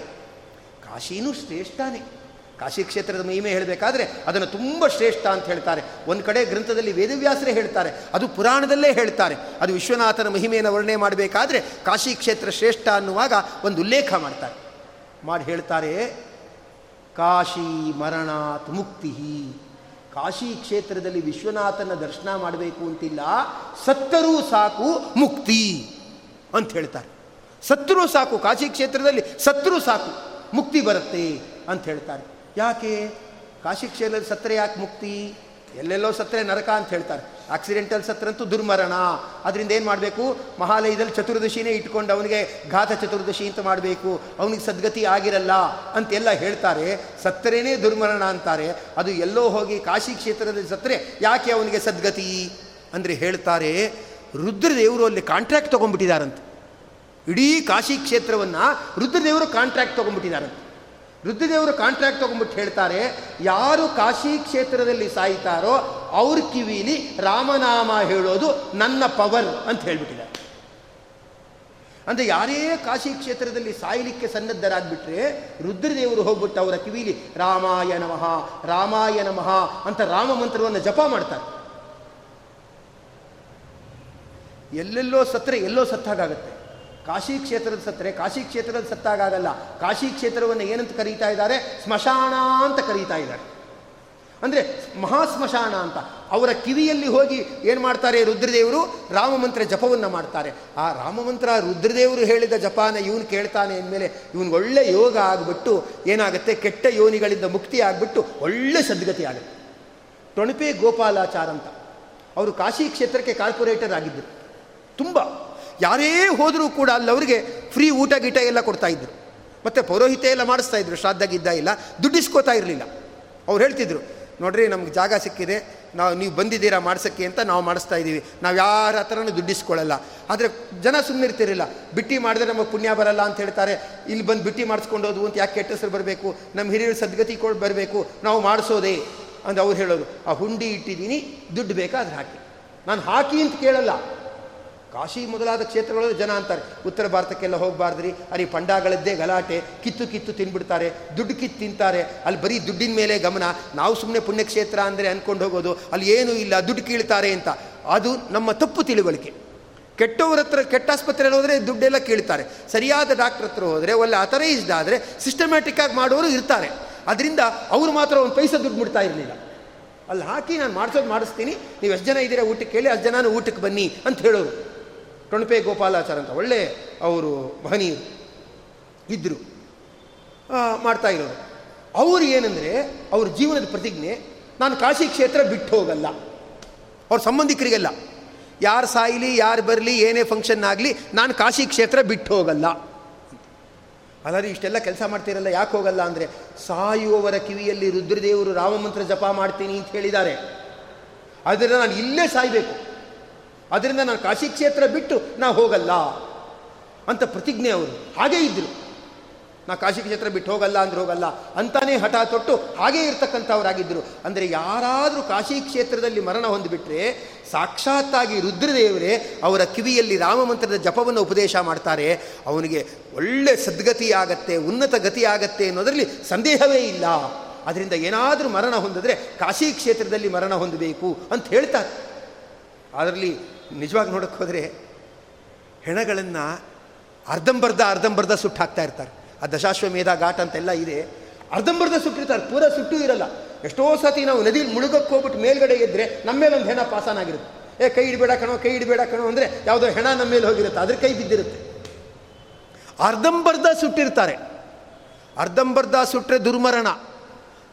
ಕಾಶಿನೂ ಶ್ರೇಷ್ಠನೇ. ಕಾಶಿ ಕ್ಷೇತ್ರದ ಮಹಿಮೆ ಹೇಳಬೇಕಾದ್ರೆ ಅದನ್ನು ತುಂಬ ಶ್ರೇಷ್ಠ ಅಂತ ಹೇಳ್ತಾರೆ. ಒಂದು ಕಡೆ ಗ್ರಂಥದಲ್ಲಿ ವೇದವ್ಯಾಸರೇ ಹೇಳ್ತಾರೆ, ಅದು ಪುರಾಣದಲ್ಲೇ ಹೇಳ್ತಾರೆ. ಅದು ವಿಶ್ವನಾಥನ ಮಹಿಮೆಯನ್ನು ವರ್ಣನೆ ಮಾಡಬೇಕಾದ್ರೆ ಕಾಶಿ ಕ್ಷೇತ್ರ ಶ್ರೇಷ್ಠ ಅನ್ನುವಾಗ ಒಂದು ಉಲ್ಲೇಖ ಮಾಡ್ತಾರೆ. ಮಾಡಿ ಹೇಳ್ತಾರೆ, ಕಾಶಿ ಮರಣಾತ್ ಮುಕ್ತಿ ಕಾಶಿ ಕ್ಷೇತ್ರದಲ್ಲಿ ವಿಶ್ವನಾಥನ ದರ್ಶನ ಮಾಡಬೇಕು ಅಂತಿಲ್ಲ, ಸತ್ತರೂ ಸಾಕು ಮುಕ್ತಿ ಅಂತ ಹೇಳ್ತಾರೆ. ಸತ್ತರೂ ಸಾಕು, ಕಾಶಿ ಕ್ಷೇತ್ರದಲ್ಲಿ ಸತ್ತರೂ ಸಾಕು, ಮುಕ್ತಿ ಬರುತ್ತೆ ಅಂತ ಹೇಳ್ತಾರೆ. ಯಾಕೆ? ಕಾಶಿ ಕ್ಷೇತ್ರದ ಸತ್ರೆ ಯಾಕೆ ಮುಕ್ತಿ? ಎಲ್ಲೆಲ್ಲೋ ಸತ್ರೆ ನರಕ ಅಂತ ಹೇಳ್ತಾರೆ. ಆಕ್ಸಿಡೆಂಟಲ್ ಸತ್ರಂತೂ ದುರ್ಮರಣ. ಅದರಿಂದ ಏನು ಮಾಡಬೇಕು? ಮಹಾಲಯದಲ್ಲಿ ಚತುರ್ದಶಿನೇ ಇಟ್ಕೊಂಡು ಅವನಿಗೆ ಘಾತ ಚತುರ್ದಶಿ ಅಂತ ಮಾಡಬೇಕು. ಅವನಿಗೆ ಸದ್ಗತಿ ಆಗಿರಲ್ಲ ಅಂತೆಲ್ಲ ಹೇಳ್ತಾರೆ. ಸತ್ರೆನೇ ದುರ್ಮರಣ ಅಂತಾರೆ. ಅದು ಎಲ್ಲೋ ಹೋಗಿ ಕಾಶಿ ಕ್ಷೇತ್ರದಲ್ಲಿ ಸತ್ರೆ ಯಾಕೆ ಅವನಿಗೆ ಸದ್ಗತಿ? ಅಂದರೆ ಹೇಳ್ತಾರೆ, ರುದ್ರದೇವರು ಅಲ್ಲಿ ಕಾಂಟ್ರಾಕ್ಟ್ ತೊಗೊಂಡ್ಬಿಟ್ಟಿದಾರಂತೆ ಇಡೀ ಕಾಶಿ ಕ್ಷೇತ್ರವನ್ನು ರುದ್ರದೇವರು ಕಾಂಟ್ರಾಕ್ಟ್ ತೊಗೊಂಡ್ಬಿಟ್ಟಿದಾರಂತೆ ರುದ್ರದೇವರು ಕಾಂಟ್ರಾಕ್ಟ್ ತೊಗೊಂಡ್ಬಿಟ್ಟು ಹೇಳ್ತಾರೆ, ಯಾರು ಕಾಶಿ ಕ್ಷೇತ್ರದಲ್ಲಿ ಸಾಯ್ತಾರೋ ಅವ್ರ ಕಿವಿಲಿ ರಾಮನಾಮ ಹೇಳೋದು ನನ್ನ ಪವರ್ ಅಂತ ಹೇಳ್ಬಿಟ್ಟಿದ್ದಾರೆ. ಅಂದರೆ ಯಾರೇ ಕಾಶಿ ಕ್ಷೇತ್ರದಲ್ಲಿ ಸಾಯಲಿಕ್ಕೆ ಸನ್ನದ್ಧರಾಗ್ಬಿಟ್ರೆ ರುದ್ರದೇವರು ಹೋಗ್ಬಿಟ್ಟು ಅವರ ಕಿವಿಲಿ ರಾಮಾಯ ನಮಃ ರಾಮಾಯ ನಮಃ ಅಂತ ರಾಮ ಮಂತ್ರವನ್ನು ಜಪ ಮಾಡ್ತಾರೆ. ಎಲ್ಲೆಲ್ಲೋ ಸತ್ತರೆ ಎಲ್ಲೋ ಸತ್ತಾಗತ್ತೆ ಕಾಶಿ ಕ್ಷೇತ್ರದ ಸತ್ತರೆ, ಕಾಶಿ ಕ್ಷೇತ್ರದ ಸತ್ತಾಗಲ್ಲ ಕಾಶಿ ಕ್ಷೇತ್ರವನ್ನು ಏನಂತ ಕರೀತಾ ಇದ್ದಾರೆ? ಸ್ಮಶಾನ ಅಂತ ಕರೀತಾ ಇದ್ದಾರೆ. ಅಂದರೆ ಮಹಾಸ್ಮಶಾನ ಅಂತ. ಅವರ ಕಿವಿಯಲ್ಲಿ ಹೋಗಿ ಏನು ಮಾಡ್ತಾರೆ ರುದ್ರದೇವರು? ರಾಮಮಂತ್ರ ಜಪವನ್ನು ಮಾಡ್ತಾರೆ. ಆ ರಾಮಮಂತ್ರ ರುದ್ರದೇವರು ಹೇಳಿದ ಜಪಾನ ಇವನು ಕೇಳ್ತಾನೆ ಅಂದಮೇಲೆ ಇವನಿಗೆ ಒಳ್ಳೆ ಯೋಗ ಆಗಿಬಿಟ್ಟು ಏನಾಗುತ್ತೆ? ಕೆಟ್ಟ ಯೋನಿಗಳಿಂದ ಮುಕ್ತಿ ಆಗಿಬಿಟ್ಟು ಒಳ್ಳೆ ಸದ್ಗತಿ ಆಗುತ್ತೆ. ಟೊಣಪೆ ಗೋಪಾಲಾಚಾರ ಅಂತ. ಅವರು ಕಾಶಿ ಕ್ಷೇತ್ರಕ್ಕೆ ಕಾರ್ಪೊರೇಟರ್ ಆಗಿದ್ದರು. ತುಂಬ ಯಾರೇ ಹೋದರೂ ಕೂಡ ಅಲ್ಲವರಿಗೆ ಫ್ರೀ ಊಟ ಗೀಟ ಎಲ್ಲ ಕೊಡ್ತಾ ಇದ್ರು. ಮತ್ತು ಪೌರೋಹಿತೆ ಎಲ್ಲ ಮಾಡಿಸ್ತಾ ಇದ್ರು ಶ್ರಾದ್ದ ಗಿದ್ದ ಇಲ್ಲ, ದುಡ್ಡಿಸ್ಕೋತಾ ಇರಲಿಲ್ಲ. ಅವ್ರು ಹೇಳ್ತಿದ್ರು, ನೋಡ್ರಿ ನಮ್ಗೆ ಜಾಗ ಸಿಕ್ಕಿದೆ, ನಾವು ನೀವು ಬಂದಿದ್ದೀರಾ ಮಾಡ್ಸೋಕ್ಕೆ ಅಂತ ನಾವು ಮಾಡಿಸ್ತಾ ಇದ್ದೀವಿ ನಾವು ಯಾರ ಹತ್ರನೂ ದುಡ್ಡಿಸ್ಕೊಳ್ಳಲ್ಲ ಆದರೆ ಜನ ಸುಮ್ಮನೆ ಇರ್ತಿರಲಿಲ್ಲ. ಬಿಟ್ಟಿ ಮಾಡಿದ್ರೆ ನಮಗೆ ಪುಣ್ಯ ಬರಲ್ಲ ಅಂತ ಹೇಳ್ತಾರೆ. ಇಲ್ಲಿ ಬಂದು ಬಿಟ್ಟಿ ಮಾಡಿಸ್ಕೊಂಡು ಹೋದ್ವು ಅಂತ ಯಾಕೆ ಕೆಟ್ಟ ಹೆಸರು ಬರಬೇಕು? ನಮ್ಮ ಹಿರಿಯರು ಸದ್ಗತಿ ಕೊಡ್ ಬರಬೇಕು. ನಾವು ಮಾಡಿಸೋದೇ ಅಂತ ಅವ್ರು ಹೇಳೋದು. ಆ ಹುಂಡಿ ಇಟ್ಟಿದ್ದೀನಿ, ದುಡ್ಡು ಬೇಕಾದ್ರೆ ಹಾಕಿ. ನಾನು ಹಾಕಿ ಅಂತ ಕೇಳಲ್ಲ. ಕಾಶಿ ಮೊದಲಾದ ಕ್ಷೇತ್ರಗಳಲ್ಲಿ ಜನ ಅಂತಾರೆ, ಉತ್ತರ ಭಾರತಕ್ಕೆಲ್ಲ ಹೋಗಬಾರ್ದ್ರಿ, ಅಲ್ಲಿ ಪಂಡಾಗಳದ್ದೇ ಗಲಾಟೆ, ಕಿತ್ತು ಕಿತ್ತು ತಿನ್ಬಿಡ್ತಾರೆ, ದುಡ್ಡು ಕಿತ್ತು ತಿಂತಾರೆ, ಅಲ್ಲಿ ಬರೀ ದುಡ್ಡಿನ ಮೇಲೆ ಗಮನ, ನಾವು ಸುಮ್ಮನೆ ಪುಣ್ಯಕ್ಷೇತ್ರ ಅಂದರೆ ಅಂದ್ಕೊಂಡು ಹೋಗೋದು, ಅಲ್ಲಿ ಏನೂ ಇಲ್ಲ, ದುಡ್ಡು ಕೀಳ್ತಾರೆ ಅಂತ. ಅದು ನಮ್ಮ ತಪ್ಪು ತಿಳುವಳಿಕೆ. ಕೆಟ್ಟವ್ರ ಹತ್ರ, ಕೆಟ್ಟ ಆಸ್ಪತ್ರೆಯಲ್ಲಿ ಹೋದರೆ ದುಡ್ಡೆಲ್ಲ ಕೇಳ್ತಾರೆ. ಸರಿಯಾದ ಡಾಕ್ಟ್ರ್ ಹತ್ರ ಹೋದರೆ, ಒಳ್ಳೆ ಅಥರೈಸ್ಡ್ ಆದರೆ ಸಿಸ್ಟಮ್ಯಾಟಿಕ್ಕಾಗಿ ಮಾಡೋರು ಇರ್ತಾರೆ. ಅದರಿಂದ ಅವರು ಮಾತ್ರ ಒಂದು ಪೈಸೆ ದುಡ್ಡು ಮುಡ್ತಾ ಇರಲಿಲ್ಲ. ಅಲ್ಲಿ ಹಾಕಿ ನಾನು ಮಾಡಿಸೋದು ಮಾಡಿಸ್ತೀನಿ, ನೀವು ಎಷ್ಟು ಜನ ಇದ್ದೀರಾ ಊಟಕ್ಕೆ ಕೇಳಿ, ಅಷ್ಟು ಜನನೂ ಊಟಕ್ಕೆ ಬನ್ನಿ ಅಂತ ಹೇಳೋರು. ಟೊಣಪೆ ಗೋಪಾಲಾಚಾರ ಅಂತ ಒಳ್ಳೆ ಅವರು ಮಹನೀಯರು ಇದ್ದರು ಮಾಡ್ತಾ ಇರೋರು. ಅವರು ಏನಂದರೆ, ಅವ್ರ ಜೀವನದ ಪ್ರತಿಜ್ಞೆ, ನಾನು ಕಾಶಿ ಕ್ಷೇತ್ರ ಬಿಟ್ಟು ಹೋಗಲ್ಲ. ಅವ್ರ ಸಂಬಂಧಿಕರಿಗೆಲ್ಲ, ಯಾರು ಸಾಯಲಿ, ಯಾರು ಬರಲಿ, ಏನೇ ಫಂಕ್ಷನ್ ಆಗಲಿ, ನಾನು ಕಾಶಿ ಕ್ಷೇತ್ರ ಬಿಟ್ಟು ಹೋಗಲ್ಲ. ಅಲ್ಲಾದ್ರೆ ಇಷ್ಟೆಲ್ಲ ಕೆಲಸ ಮಾಡ್ತಿರಲ್ಲ, ಯಾಕೆ ಹೋಗಲ್ಲ ಅಂದರೆ, ಸಾಯುವವರ ಕಿವಿಯಲ್ಲಿ ರುದ್ರದೇವರು ರಾಮಮಂತ್ರ ಜಪ ಮಾಡ್ತೀನಿ ಅಂತ ಹೇಳಿದ್ದಾರೆ. ಅದರಿಂದ ನಾನು ಇಲ್ಲೇ ಸಾಯಬೇಕು. ಅದರಿಂದ ನಾನು ಕಾಶಿ ಕ್ಷೇತ್ರ ಬಿಟ್ಟು ನಾ ಹೋಗಲ್ಲ ಅಂತ ಪ್ರತಿಜ್ಞೆ ಅವರು. ಹಾಗೇ ಇದ್ದರು ನಾ ಕಾಶಿ ಕ್ಷೇತ್ರ ಬಿಟ್ಟು ಹೋಗಲ್ಲ ಅಂದ್ರೆ ಹೋಗಲ್ಲ ಅಂತಾನೇ ಹಠ ತೊಟ್ಟು ಹಾಗೇ ಇರ್ತಕ್ಕಂಥವರಾಗಿದ್ದರು ಅಂದರೆ ಯಾರಾದರೂ ಕಾಶಿ ಕ್ಷೇತ್ರದಲ್ಲಿ ಮರಣ ಹೊಂದಿಬಿಟ್ರೆ ಸಾಕ್ಷಾತ್ತಾಗಿ ರುದ್ರದೇವರೇ ಅವರ ಕಿವಿಯಲ್ಲಿ ರಾಮಮಂತ್ರದ ಜಪವನ್ನು ಉಪದೇಶ ಮಾಡ್ತಾರೆ. ಅವನಿಗೆ ಒಳ್ಳೆ ಸದ್ಗತಿ ಆಗತ್ತೆ, ಉನ್ನತ ಗತಿ ಆಗತ್ತೆ ಅನ್ನೋದರಲ್ಲಿ ಸಂದೇಹವೇ ಇಲ್ಲ. ಅದರಿಂದ ಏನಾದರೂ ಮರಣ ಹೊಂದಿದ್ರೆ ಕಾಶಿ ಕ್ಷೇತ್ರದಲ್ಲಿ ಮರಣ ಹೊಂದಬೇಕು ಅಂತ ಹೇಳ್ತಾರೆ. ಅದರಲ್ಲಿ ನಿಜವಾಗಿ ನೋಡೋಕ್ಕೆ ಹೋದರೆ ಹೆಣಗಳನ್ನು ಅರ್ಧಂಬರ್ಧ ಅರ್ಧಂಬರ್ಧ ಸುಟ್ಟು ಹಾಕ್ತಾ ಇರ್ತಾರೆ. ಆ ದಶಾಶ್ವಮೇಧ ಘಾಟ್ ಅಂತೆಲ್ಲ ಇದೆ. ಅರ್ಧಂಬರ್ಧ ಸುಟ್ಟಿರ್ತಾರೆ. ಪೂರ ಸುಟ್ಟು ಇರಲ್ಲ. ಎಷ್ಟೋ ಸತಿ ನಾವು ನದಿಲಿ ಮುಳುಗಕ್ಕೆ ಹೋಗ್ಬಿಟ್ಟು ಮೇಲ್ಗಡೆ ಇದ್ದರೆ ನಮ್ಮ ಮೇಲೆ ಒಂದು ಹೆಣ ಪಾಸಾನಾಗಿರುತ್ತೆ ಏ, ಕೈ ಇಡಬೇಡ ಕಣೋ, ಕೈ ಇಡಬೇಡ ಕಣೋ ಅಂದರೆ ಯಾವುದೋ ಹೆಣ ನಮ್ಮ ಮೇಲೆ ಹೋಗಿರುತ್ತೆ. ಅದ್ರ ಕೈ ಬಿದ್ದಿರುತ್ತೆ. ಅರ್ಧಂಬರ್ಧ ಸುಟ್ಟಿರ್ತಾರೆ. ಅರ್ಧಂಬರ್ಧ ಸುಟ್ಟರೆ ದುರ್ಮರಣ.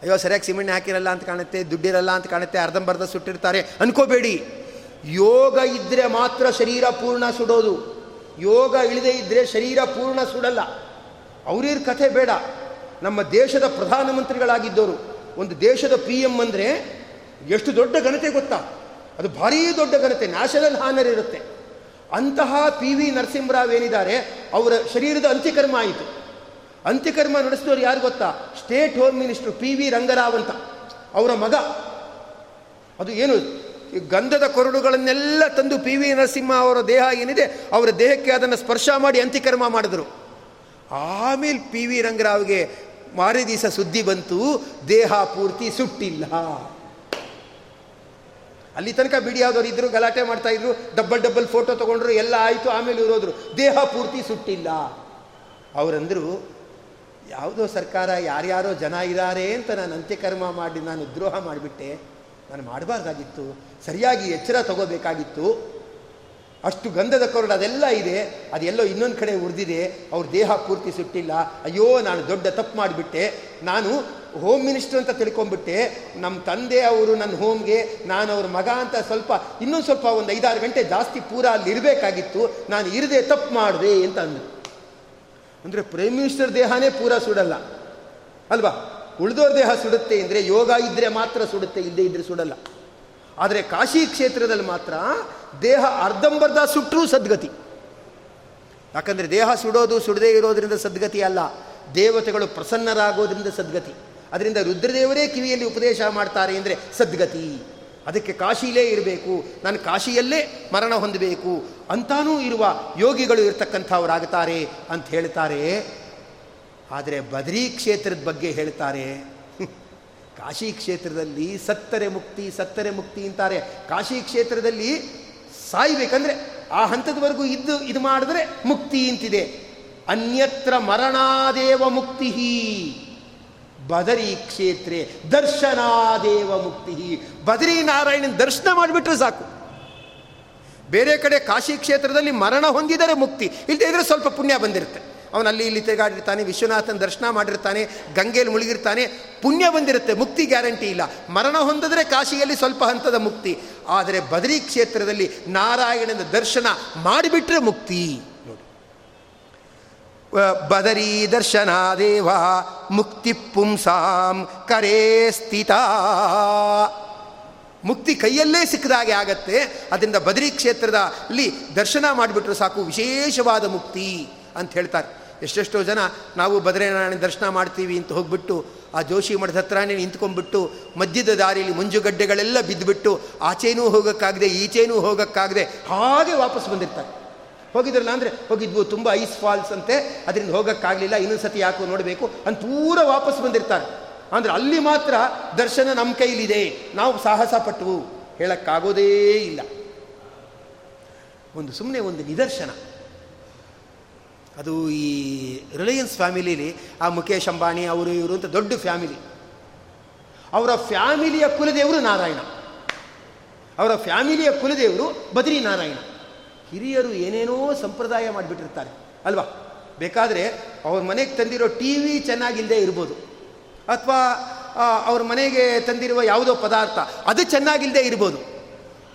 ಅಯ್ಯೋ, ಸರಿಯಾಗಿ ಸಿಮೆಂಟ್ ಹಾಕಿರಲ್ಲ ಅಂತ ಕಾಣುತ್ತೆ, ದುಡ್ಡಿರಲ್ಲ ಅಂತ ಕಾಣುತ್ತೆ, ಅರ್ಧಂಬರ್ಧ ಸುಟ್ಟಿರ್ತಾರೆ. ಅನ್ಕೋಬೇಡಿ. ಯೋಗ ಇದ್ದರೆ ಮಾತ್ರ ಶರೀರ ಪೂರ್ಣ ಸುಡೋದು. ಯೋಗ ಇಳಿದೇ ಇದ್ದರೆ ಶರೀರ ಪೂರ್ಣ ಸುಡಲ್ಲ. ಅವ್ರಿರ್ ಕಥೆ ಬೇಡ. ನಮ್ಮ ದೇಶದ ಪ್ರಧಾನಮಂತ್ರಿಗಳಾಗಿದ್ದವರು ಒಂದು ದೇಶದ ಪಿ ಎಂ ಅಂದರೆ ಎಷ್ಟು ದೊಡ್ಡ ಘನತೆ ಗೊತ್ತಾ? ಅದು ಭಾರೀ ದೊಡ್ಡ ಘನತೆ, ನ್ಯಾಷನಲ್ ಹಾನರ್ ಇರುತ್ತೆ. ಅಂತಹ ಪಿ ವಿ ನರಸಿಂಹರಾವ್ ಏನಿದ್ದಾರೆ, ಅವರ ಶರೀರದ ಅಂತ್ಯಕರ್ಮ ಆಯಿತು. ಅಂತ್ಯಕರ್ಮ ನಡೆಸಿದವರು ಯಾರು ಗೊತ್ತಾ? State home minister P V Rangarao ಅಂತ. ಅವರ ಮಗ. ಅದು ಏನು ಗಂಧದ ಕೊರಡುಗಳನ್ನೆಲ್ಲ ತಂದು ಪಿ ವಿ ನರಸಿಂಹ ಅವರ ದೇಹ ಏನಿದೆ, ಅವರ ದೇಹಕ್ಕೆ ಅದನ್ನು ಸ್ಪರ್ಶ ಮಾಡಿ ಅಂತ್ಯಕರ್ಮ ಮಾಡಿದ್ರು. ಆಮೇಲೆ ಪಿ ವಿ ರಂಗರಾವ್ಗೆ ಮಾರಿ ದಿವಸ ಸುದ್ದಿ ಬಂತು, ದೇಹ ಪೂರ್ತಿ ಸುಟ್ಟಿಲ್ಲ. ಅಲ್ಲಿ ತನಕ ಬಿಡಿಯಾದವ್ರು ಇದ್ರು, ಗಲಾಟೆ ಮಾಡ್ತಾ ಇದ್ರು, ಡಬ್ಬಲ್ ಡಬ್ಬಲ್ ಫೋಟೋ ತಗೊಂಡ್ರು, ಎಲ್ಲ ಆಯಿತು, ಆಮೇಲೆ ಇರೋದ್ರು ದೇಹ ಪೂರ್ತಿ ಸುಟ್ಟಿಲ್ಲ. ಅವರಂದರು, ಯಾವುದೋ ಸರ್ಕಾರ, ಯಾರ್ಯಾರೋ ಜನ ಇದ್ದಾರೆ ಅಂತ ನಾನು ಅಂತ್ಯಕರ್ಮ ಮಾಡಿ, ನಾನು ದ್ರೋಹ ಮಾಡಿಬಿಟ್ಟೆ. ನಾನು ಮಾಡಬಾರ್ದಾಗಿತ್ತು. ಸರಿಯಾಗಿ ಎಚ್ಚರ ತಗೋಬೇಕಾಗಿತ್ತು. ಅಷ್ಟು ಗಂಧದ ಕೊರಡು ಅದೆಲ್ಲ ಇದೆ. ಅದೆಲ್ಲೋ ಇನ್ನೊಂದು ಕಡೆ ಉರಿದಿದೆ. ಅವ್ರ ದೇಹ ಪೂರ್ತಿ ಸುಟ್ಟಿಲ್ಲ. ಅಯ್ಯೋ, ನಾನು ದೊಡ್ಡ ತಪ್ಪು ಮಾಡಿಬಿಟ್ಟೆ. ನಾನು ಹೋಮ್ ಮಿನಿಸ್ಟರ್ ಅಂತ ತಿಳ್ಕೊಂಡ್ಬಿಟ್ಟೆ. ನಮ್ಮ ತಂದೆ ಅವರು ನನ್ನ ಹೋಮ್ಗೆ, ನಾನು ಅವ್ರ ಮಗ ಅಂತ ಸ್ವಲ್ಪ, ಇನ್ನೊಂದು ಸ್ವಲ್ಪ ಒಂದು ಐದಾರು ಗಂಟೆ ಜಾಸ್ತಿ ಪೂರ ಅಲ್ಲಿ ಇರಬೇಕಾಗಿತ್ತು. ನಾನು ಇರದೆ ತಪ್ಪು ಮಾಡಿದೆ ಅಂತ ಅಂದರು. ಅಂದರೆ ಪ್ರೈಮ್ ಮಿನಿಸ್ಟರ್ ದೇಹನೇ ಪೂರ ಸುಡಲ್ಲ. ಅಲ್ವಾ? ಉಳಿದೋರ್ ದೇಹ ಸುಡುತ್ತೆ ಅಂದರೆ ಯೋಗ ಇದ್ದರೆ ಮಾತ್ರ ಸುಡುತ್ತೆ ಇಲ್ಲದೆ ಇದ್ದರೆ ಸುಡಲ್ಲ. ಆದರೆ ಕಾಶಿ ಕ್ಷೇತ್ರದಲ್ಲಿ ಮಾತ್ರ ದೇಹ ಅರ್ಧಂಬರ್ಧ ಸುಟ್ಟರೂ ಸದ್ಗತಿ. ಯಾಕಂದರೆ ದೇಹ ಸುಡೋದು ಸುಡದೇ ಇರೋದರಿಂದ ಸದ್ಗತಿ ಅಲ್ಲ. ದೇವತೆಗಳು ಪ್ರಸನ್ನರಾಗೋದ್ರಿಂದ ಸದ್ಗತಿ. ಅದರಿಂದ ರುದ್ರದೇವರೇ ಕಿವಿಯಲ್ಲಿ ಉಪದೇಶ ಮಾಡ್ತಾರೆ ಅಂದರೆ ಸದ್ಗತಿ. ಅದಕ್ಕೆ ಕಾಶಿಯಲ್ಲೇ ಇರಬೇಕು. ನಾನು ಕಾಶಿಯಲ್ಲೇ ಮರಣ ಹೊಂದಬೇಕು. ಅಂತಾನೂ ಇರುವ ಯೋಗಿಗಳು ಇರ್ತಕ್ಕಂಥವರಾಗುತ್ತಾರೆ ಅಂತ ಹೇಳ್ತಾರೆ. ಆದರೆ ಬದ್ರಿ ಕ್ಷೇತ್ರದ ಬಗ್ಗೆ ಹೇಳ್ತಾರೆ. ಕಾಶಿ ಕ್ಷೇತ್ರದಲ್ಲಿ ಸತ್ತರೆ ಮುಕ್ತಿ ಸತ್ತರೆ ಮುಕ್ತಿ ಅಂತಾರೆ. ಕಾಶಿ ಕ್ಷೇತ್ರದಲ್ಲಿ ಸಾಯ್ಬೇಕಂದ್ರೆ ಆ ಹಂತದವರೆಗೂ ಇದ್ದು ಇದು ಮಾಡಿದ್ರೆ ಮುಕ್ತಿ ಅಂತಿದೆ ಅನ್ಯತ್ರ ಮರಣಾದೇವ ಮುಕ್ತಿ ಬದರಿ ಕ್ಷೇತ್ರೆ ದರ್ಶನಾದೇವ ಮುಕ್ತಿ ಬದರಿ ನಾರಾಯಣನ ದರ್ಶನ ಮಾಡಿಬಿಟ್ರೆ ಸಾಕು. ಬೇರೆ ಕಡೆ ಕಾಶಿ ಕ್ಷೇತ್ರದಲ್ಲಿ ಮರಣ ಹೊಂದಿದರೆ ಮುಕ್ತಿ ಇಲ್ಲದೆ ಸ್ವಲ್ಪ ಪುಣ್ಯ ಬಂದಿರುತ್ತೆ. ಅವನು ಅಲ್ಲಿ ಇಲ್ಲಿ ತಿರುಗಾಡಿರ್ತಾನೆ, ವಿಶ್ವನಾಥನ ದರ್ಶನ ಮಾಡಿರ್ತಾನೆ ಗಂಗೆಯಲ್ಲಿ ಮುಳುಗಿರ್ತಾನೆ, ಪುಣ್ಯ ಬಂದಿರುತ್ತೆ, ಮುಕ್ತಿ ಗ್ಯಾರಂಟಿ ಇಲ್ಲ. ಮರಣ ಹೊಂದಿದ್ರೆ ಕಾಶಿಯಲ್ಲಿ ಸ್ವಲ್ಪ ಹಂತದ ಮುಕ್ತಿ, ಆದರೆ ಬದರಿ ಕ್ಷೇತ್ರದಲ್ಲಿ ನಾರಾಯಣನ ದರ್ಶನ ಮಾಡಿಬಿಟ್ರೆ ಮುಕ್ತಿ. ನೋಡಿ. ದರ್ಶನ ದೇವ ಮುಕ್ತಿ ಪುಂಸಾಂ ಕರೇ ಸ್ಥಿತ. ಮುಕ್ತಿ ಕೈಯಲ್ಲೇ ಸಿಕ್ಕದಾಗೆ ಆಗತ್ತೆ, ಅದರಿಂದ ಬದರಿ ಕ್ಷೇತ್ರದಲ್ಲಿ ದರ್ಶನ ಮಾಡಿಬಿಟ್ರೆ ಸಾಕು, ವಿಶೇಷವಾದ ಮುಕ್ತಿ. ಅಂತ ಹೇಳ್ತಾರೆ. ಎಷ್ಟೆಷ್ಟೋ ಜನ ನಾವು ಬದ್ರಿನಾರಾಯಣ ದರ್ಶನ ಮಾಡ್ತೀವಿ ಅಂತ ಹೋಗ್ಬಿಟ್ಟು, ಆ ಜೋಶಿ ಮಠದ ಹತ್ರನೇ ನಿಂತ್ಕೊಂಡ್ಬಿಟ್ಟು, ಮಧ್ಯದ ದಾರಿಯಲ್ಲಿ ಮಂಜುಗಡ್ಡೆಗಳೆಲ್ಲ ಬಿದ್ದುಬಿಟ್ಟು ಆಚೆನೂ ಹೋಗೋಕ್ಕಾಗದೆ, ಈಚೆನೂ ಹೋಗೋಕ್ಕಾಗದೆ, ಹಾಗೆ ವಾಪಸ್ ಬಂದಿರ್ತಾರೆ. ಹೋಗಿದ್ರಲ್ಲ ಅಂದರೆ ಹೋಗಿದ್ವು, ತುಂಬ ಐಸ್ ಫಾಲ್ಸ್ ಅಂತೆ, ಅದರಿಂದ ಹೋಗೋಕ್ಕಾಗಲಿಲ್ಲ, ಇನ್ನೊಂದು ಸತಿ ಯಾಕೋ ನೋಡಬೇಕು ಅಂತ ಪೂರ ವಾಪಸ್ ಬಂದಿರ್ತಾರೆ. ಅಂದರೆ ಅಲ್ಲಿ ಮಾತ್ರ ದರ್ಶನ ನಮ್ಮ ಕೈಲಿದೆ, ನಾವು ಸಾಹಸ ಪಟ್ಟವು ಹೇಳೋಕ್ಕಾಗೋದೇ ಇಲ್ಲ. ಒಂದು ಸುಮ್ಮನೆ ಒಂದು ನಿದರ್ಶನ. ಅದು ಈ ರಿಲಯನ್ಸ್ ಫ್ಯಾಮಿಲಿಲಿ, ಆ ಮುಖೇಶ್ ಅಂಬಾನಿ, ಅವರು ಇವರು ಅಂತ ದೊಡ್ಡ ಫ್ಯಾಮಿಲಿ. ಅವರ ಫ್ಯಾಮಿಲಿಯ ಕುಲದೇವರು ನಾರಾಯಣ. ಅವರ ಫ್ಯಾಮಿಲಿಯ ಕುಲದೇವರು ಬದ್ರಿ ನಾರಾಯಣ. ಹಿರಿಯರು ಏನೇನೋ ಸಂಪ್ರದಾಯ ಮಾಡಿಬಿಟ್ಟಿರ್ತಾರೆ, ಅಲ್ವಾ? ಬೇಕಾದರೆ ಅವ್ರ ಮನೆಗೆ ತಂದಿರೋ ಟಿ ವಿ ಚೆನ್ನಾಗಿಲ್ಲದೆ ಇರ್ಬೋದು. ಅಥವಾ ಅವ್ರ ಮನೆಗೆ ತಂದಿರುವ ಯಾವುದೋ ಪದಾರ್ಥ, ಅದು ಚೆನ್ನಾಗಿಲ್ಲದೆ ಇರ್ಬೋದು.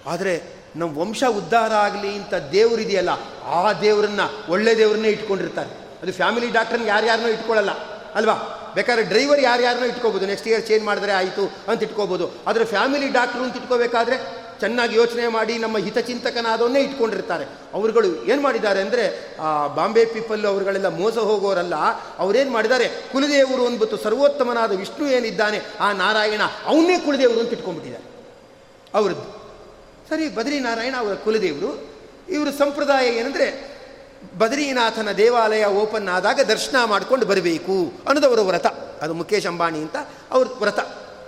ಆದರೆ ನಮ್ಮ ವಂಶ ಉದ್ಧಾರ ಆಗಲಿ ಅಂತ ದೇವರಿದೆಯಲ್ಲ ಆ ದೇವರನ್ನ ಒಳ್ಳೆ ದೇವರನ್ನೇ ಇಟ್ಕೊಂಡಿರ್ತಾರೆ. ಅದು ಫ್ಯಾಮಿಲಿ ಡಾಕ್ಟರ್ನ ಯಾರ್ಯಾರನ್ನೂ ಇಟ್ಕೊಳ್ಳಲ್ಲ, ಅಲ್ವಾ? ಬೇಕಾದ್ರೆ ಡ್ರೈವರ್ ಯಾರ್ಯಾರನ್ನೂ ಇಟ್ಕೋಬೋದು. ನೆಕ್ಸ್ಟ್ ಇಯರ್ ಚೇಂಜ್ ಮಾಡಿದ್ರೆ ಆಯಿತು ಅಂತ ಇಟ್ಕೋಬೋದು. ಆದರೆ ಫ್ಯಾಮಿಲಿ ಡಾಕ್ಟ್ರು ಅಂತ ಇಟ್ಕೋಬೇಕಾದ್ರೆ ಚೆನ್ನಾಗಿ ಯೋಚನೆ ಮಾಡಿ ನಮ್ಮ ಹಿತಚಿಂತಕನಾದವನ್ನೇ ಇಟ್ಕೊಂಡಿರ್ತಾರೆ. ಅವರುಗಳು ಏನು ಮಾಡಿದ್ದಾರೆ ಅಂದರೆ, ಆ ಬಾಂಬೆ ಪೀಪಲ್ ಅವರುಗಳೆಲ್ಲ ಮೋಸ ಹೋಗೋರಲ್ಲ, ಅವರೇನು ಮಾಡಿದ್ದಾರೆ? ಕುಲದೇವರು ಅಂದ್ಬಿಟ್ಟು ಸರ್ವೋತ್ತಮನಾದ ವಿಷ್ಣು ಏನಿದ್ದಾನೆ, ಆ ನಾರಾಯಣ ಅವನ್ನೇ ಕುಲದೇವರು ಅಂತ ಇಟ್ಕೊಂಡ್ಬಿಟ್ಟಿದ್ದಾರೆ. ಅವರದ್ದು. ಸರಿ, ಬದ್ರಿನಾರಾಯಣ ಅವರ ಕುಲದೇವರು. ಇವರು ಸಂಪ್ರದಾಯ ಏನಂದರೆ, ಬದ್ರಿನಾಥನ ದೇವಾಲಯ ಓಪನ್ ಆದಾಗ ದರ್ಶನ ಮಾಡ್ಕೊಂಡು ಬರಬೇಕು ಅನ್ನೋದು ಅವರ ವ್ರತ. ಅದು ಮುಖೇಶ್ ಅಂಬಾಣಿ ಅಂತ ಅವ್ರ ವ್ರತ.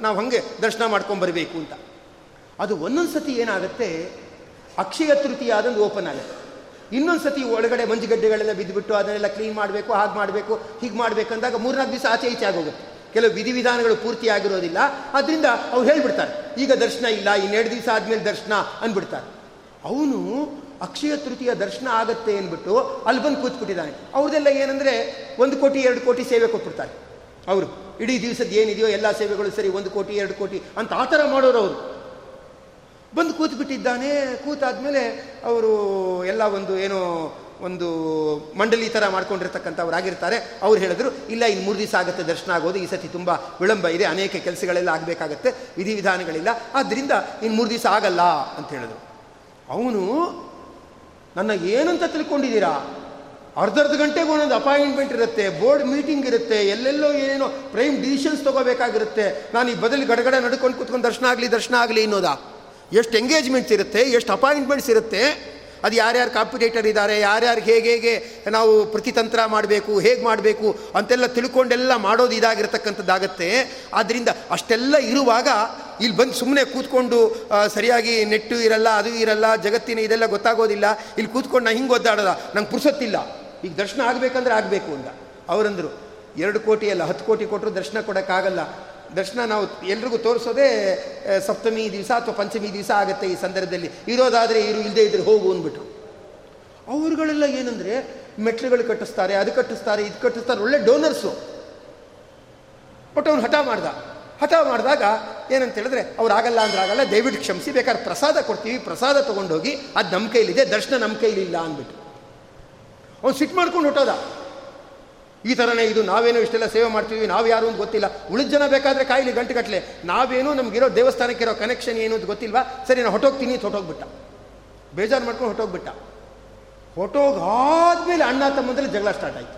ನಾವು ಹಾಗೆ ದರ್ಶನ ಮಾಡ್ಕೊಂಡು ಬರಬೇಕು ಅಂತ. ಅದು ಒಂದೊಂದು ಸತಿ ಏನಾಗುತ್ತೆ, ಅಕ್ಷಯ ತೃತೀಯ ಆದಂದು ಓಪನ್ ಆಗುತ್ತೆ. ಇನ್ನೊಂದು ಸತಿ ಒಳಗಡೆ ಮಂಜುಗಡ್ಡೆಗಳೆಲ್ಲ ಬಿದ್ದುಬಿಟ್ಟು ಅದನ್ನೆಲ್ಲ ಕ್ಲೀನ್ ಮಾಡಬೇಕು, ಹಾಗೆ ಮಾಡಬೇಕು, ಹೀಗೆ ಮಾಡಬೇಕಂದಾಗ ಮೂರ್ನಾಲ್ಕು ದಿವಸ ಆಚೆ ಈಚೆ ಆಗೋಗುತ್ತೆ. ಕೆಲವು ವಿಧಿವಿಧಾನಗಳು ಪೂರ್ತಿ ಆಗಿರೋದಿಲ್ಲ ಅದರಿಂದ ಅವ್ರು ಹೇಳ್ಬಿಡ್ತಾರೆ. ಈಗ ದರ್ಶನ ಇಲ್ಲ, ಇನ್ನೆರಡು ದಿವಸ ಆದಮೇಲೆ ದರ್ಶನ ಅಂದ್ಬಿಡ್ತಾರೆ. ಅವನು ಅಕ್ಷಯ ತೃತೀಯ ದರ್ಶನ ಆಗತ್ತೆ ಅಂದ್ಬಿಟ್ಟು ಅಲ್ಲಿ ಬಂದು ಕೂತ್ಬಿಟ್ಟಿದ್ದಾನೆ. ಅವ್ರದ್ದೆಲ್ಲ ಏನಂದರೆ ಒಂದು ಕೋಟಿ, ಎರಡು ಕೋಟಿ ಸೇವೆ ಕೊಟ್ಬಿಡ್ತಾರೆ. ಅವರು, ಇಡೀ ದಿವಸದ ಏನಿದೆಯೋ ಎಲ್ಲ ಸೇವೆಗಳು ಸರಿ, ಒಂದು ಕೋಟಿ, ಎರಡು ಕೋಟಿ ಅಂತ ಆ ಥರ ಮಾಡೋರು ಅವರು. ಬಂದು ಕೂತ್ಬಿಟ್ಟಿದ್ದಾನೆ. ಕೂತಾದ್ಮೇಲೆ ಅವರು ಎಲ್ಲ ಒಂದು ಏನೋ ಒಂದು ಮಂಡಲಿ ಥರ ಮಾಡ್ಕೊಂಡಿರ್ತಕ್ಕಂಥವ್ರು ಆಗಿರ್ತಾರೆ. ಅವ್ರು ಹೇಳಿದ್ರು, ಇಲ್ಲ ಇನ್ನು ಮೂರು ದಿವಸ ಆಗುತ್ತೆ, ದರ್ಶನ ಆಗೋದು. ಈ ಸತಿ ತುಂಬ ವಿಳಂಬ ಇದೆ, ಅನೇಕ ಕೆಲಸಗಳೆಲ್ಲ ಆಗಬೇಕಾಗತ್ತೆ ವಿಧಿವಿಧಾನಗಳಿಲ್ಲ ಆದ್ದರಿಂದ ಇನ್ನು ಮೂರು ದಿವಸ ಆಗಲ್ಲ ಅಂತ ಹೇಳಿದ್ರು. ಅವನು, ನನ್ನ ಏನಂತ ತಿಳ್ಕೊಂಡಿದ್ದೀರಾ? ಅರ್ಧ ಅರ್ಧ ಗಂಟೆಗೆ ಒಂದೊಂದು ಅಪಾಯಿಂಟ್ಮೆಂಟ್ ಇರುತ್ತೆ, ಬೋರ್ಡ್ ಮೀಟಿಂಗ್ ಇರುತ್ತೆ, ಎಲ್ಲೆಲ್ಲೋ ಏನೇನೋ ಪ್ರೈಮ್ ಡಿಸಿಷನ್ಸ್ ತೊಗೋಬೇಕಾಗಿರುತ್ತೆ. ನಾನು ಈ ಬದಲು ಗಡಗಡ ನಡ್ಕೊಂಡು ಕೂತ್ಕೊಂಡು ದರ್ಶನ ಆಗಲಿ ದರ್ಶನ ಆಗಲಿ ಅನ್ನೋದಾ? ಎಷ್ಟು ಎಂಗೇಜ್ಮೆಂಟ್ಸ್ ಇರುತ್ತೆ, ಎಷ್ಟು ಅಪಾಯಿಂಟ್ಮೆಂಟ್ಸ್ ಇರುತ್ತೆ, ಅದು ಯಾರ್ಯಾರು ಕಾಂಪಿಟೇಟರ್ ಇದ್ದಾರೆ, ಯಾರ್ಯಾರು ಹೇಗೆ ಹೇಗೆ ನಾವು ಪ್ರತಿತಂತ್ರ ಮಾಡಬೇಕು, ಹೇಗೆ ಮಾಡಬೇಕು ಅಂತೆಲ್ಲ ತಿಳ್ಕೊಂಡೆಲ್ಲ ಮಾಡೋದು ಇದಾಗಿರ್ತಕ್ಕಂಥದ್ದಾಗತ್ತೆ. ಆದ್ದರಿಂದ ಅಷ್ಟೆಲ್ಲ ಇರುವಾಗ ಇಲ್ಲಿ ಬಂದು ಸುಮ್ಮನೆ ಕೂತ್ಕೊಂಡು ಸರಿಯಾಗಿ ನೆಟ್ಟು ಇರಲ್ಲ, ಅದು ಇರಲ್ಲ, ಜಗತ್ತಿನ ಇದೆಲ್ಲ ಗೊತ್ತಾಗೋದಿಲ್ಲ. ಇಲ್ಲಿ ಕೂತ್ಕೊಂಡು ನಾ ಹಿಂಗೆ ಒದ್ದಾಡೋದ? ನಂಗೆ ಪುರ್ಸೊತ್ತಿಲ್ಲ. ಈಗ ದರ್ಶನ ಆಗಬೇಕಂದ್ರೆ ಆಗಬೇಕು ಅಂತ. ಅವರಂದರು, ಎರಡು ಕೋಟಿ ಅಲ್ಲ, ಹತ್ತು ಕೋಟಿ ಕೊಟ್ಟರು ದರ್ಶನ ಕೊಡೋಕ್ಕಾಗಲ್ಲ. ದರ್ಶನ ನಾವು ಎಲ್ರಿಗೂ ತೋರಿಸೋದೇ ಸಪ್ತಮಿ ದಿವಸ ಅಥವಾ ಪಂಚಮಿ ದಿವಸ ಆಗುತ್ತೆ ಈ ಸಂದರ್ಭದಲ್ಲಿ. ಇರೋದಾದರೆ ಇರು ಇಲ್ಲದೆ ಇದ್ರೆ ಹೋಗು ಅಂದ್ಬಿಟ್ರು. ಅವ್ರುಗಳೆಲ್ಲ ಏನಂದರೆ, ಮೆಟ್ಲುಗಳು ಕಟ್ಟಿಸ್ತಾರೆ, ಅದು ಕಟ್ಟಿಸ್ತಾರೆ, ಇದು ಕಟ್ಟಿಸ್ತಾರೆ, ಒಳ್ಳೆ ಡೋನರ್ಸು. ಬಟ್ ಅವ್ನು ಹಠ ಮಾಡ್ದ. ಹಠ ಮಾಡಿದಾಗ ಏನಂತ ಹೇಳಿದ್ರೆ, ಅವ್ರು ಆಗಲ್ಲ ಅಂದ್ರೆ ಆಗಲ್ಲ, ದಯವಿಟ್ಟು ಕ್ಷಮಿಸಿ, ಬೇಕಾದ್ರೆ ಪ್ರಸಾದ ಕೊಡ್ತೀವಿ, ಪ್ರಸಾದ ತೊಗೊಂಡೋಗಿ, ಅದು ನಮ್ಮ ಕೈಲಿದೆ, ದರ್ಶನ ನಮ್ಮ ಕೈಲಿಲ್ಲ ಅಂದ್ಬಿಟ್ಟು ಅವ್ನು ಸಿಟ್ಟು ಮಾಡ್ಕೊಂಡು ಹೊಟ್ಟೋದ. ಈ ಥರನೇ ಇದು ನಾವೇನು ಇಷ್ಟೆಲ್ಲ ಸೇವೆ ಮಾಡ್ತೀವಿ, ನಾವು ಯಾರು ಅಂತ ಗೊತ್ತಿಲ್ಲ. ಉಳಿದ ಜನ ಬೇಕಾದರೆ ಕಾಯಿಲಿ ಗಂಟೆ ನಾವೇನು ನಮಗಿರೋ ದೇವಸ್ಥಾನಕ್ಕಿರೋ ಕನೆಕ್ಷನ್ ಏನು ಅಂತ ಗೊತ್ತಿಲ್ವಾ? ಸರಿ ನಾನು ಹೊಟ್ಟೋಗ್ತೀನಿ ಅಂತ ಹೊಟ್ಟೋಗ್ಬಿಟ್ಟ ಬೇಜಾರು ಮಾಡ್ಕೊಂಡು ಹೊಟ್ಟೋಗ್ಬಿಟ್ಟ ಹೊಟ್ಟೋಗಾದ್ಮೇಲೆ ಅಣ್ಣ ತಮ್ಮಂದ್ರೆ ಜಗಳ ಸ್ಟಾರ್ಟ್ ಆಯಿತು.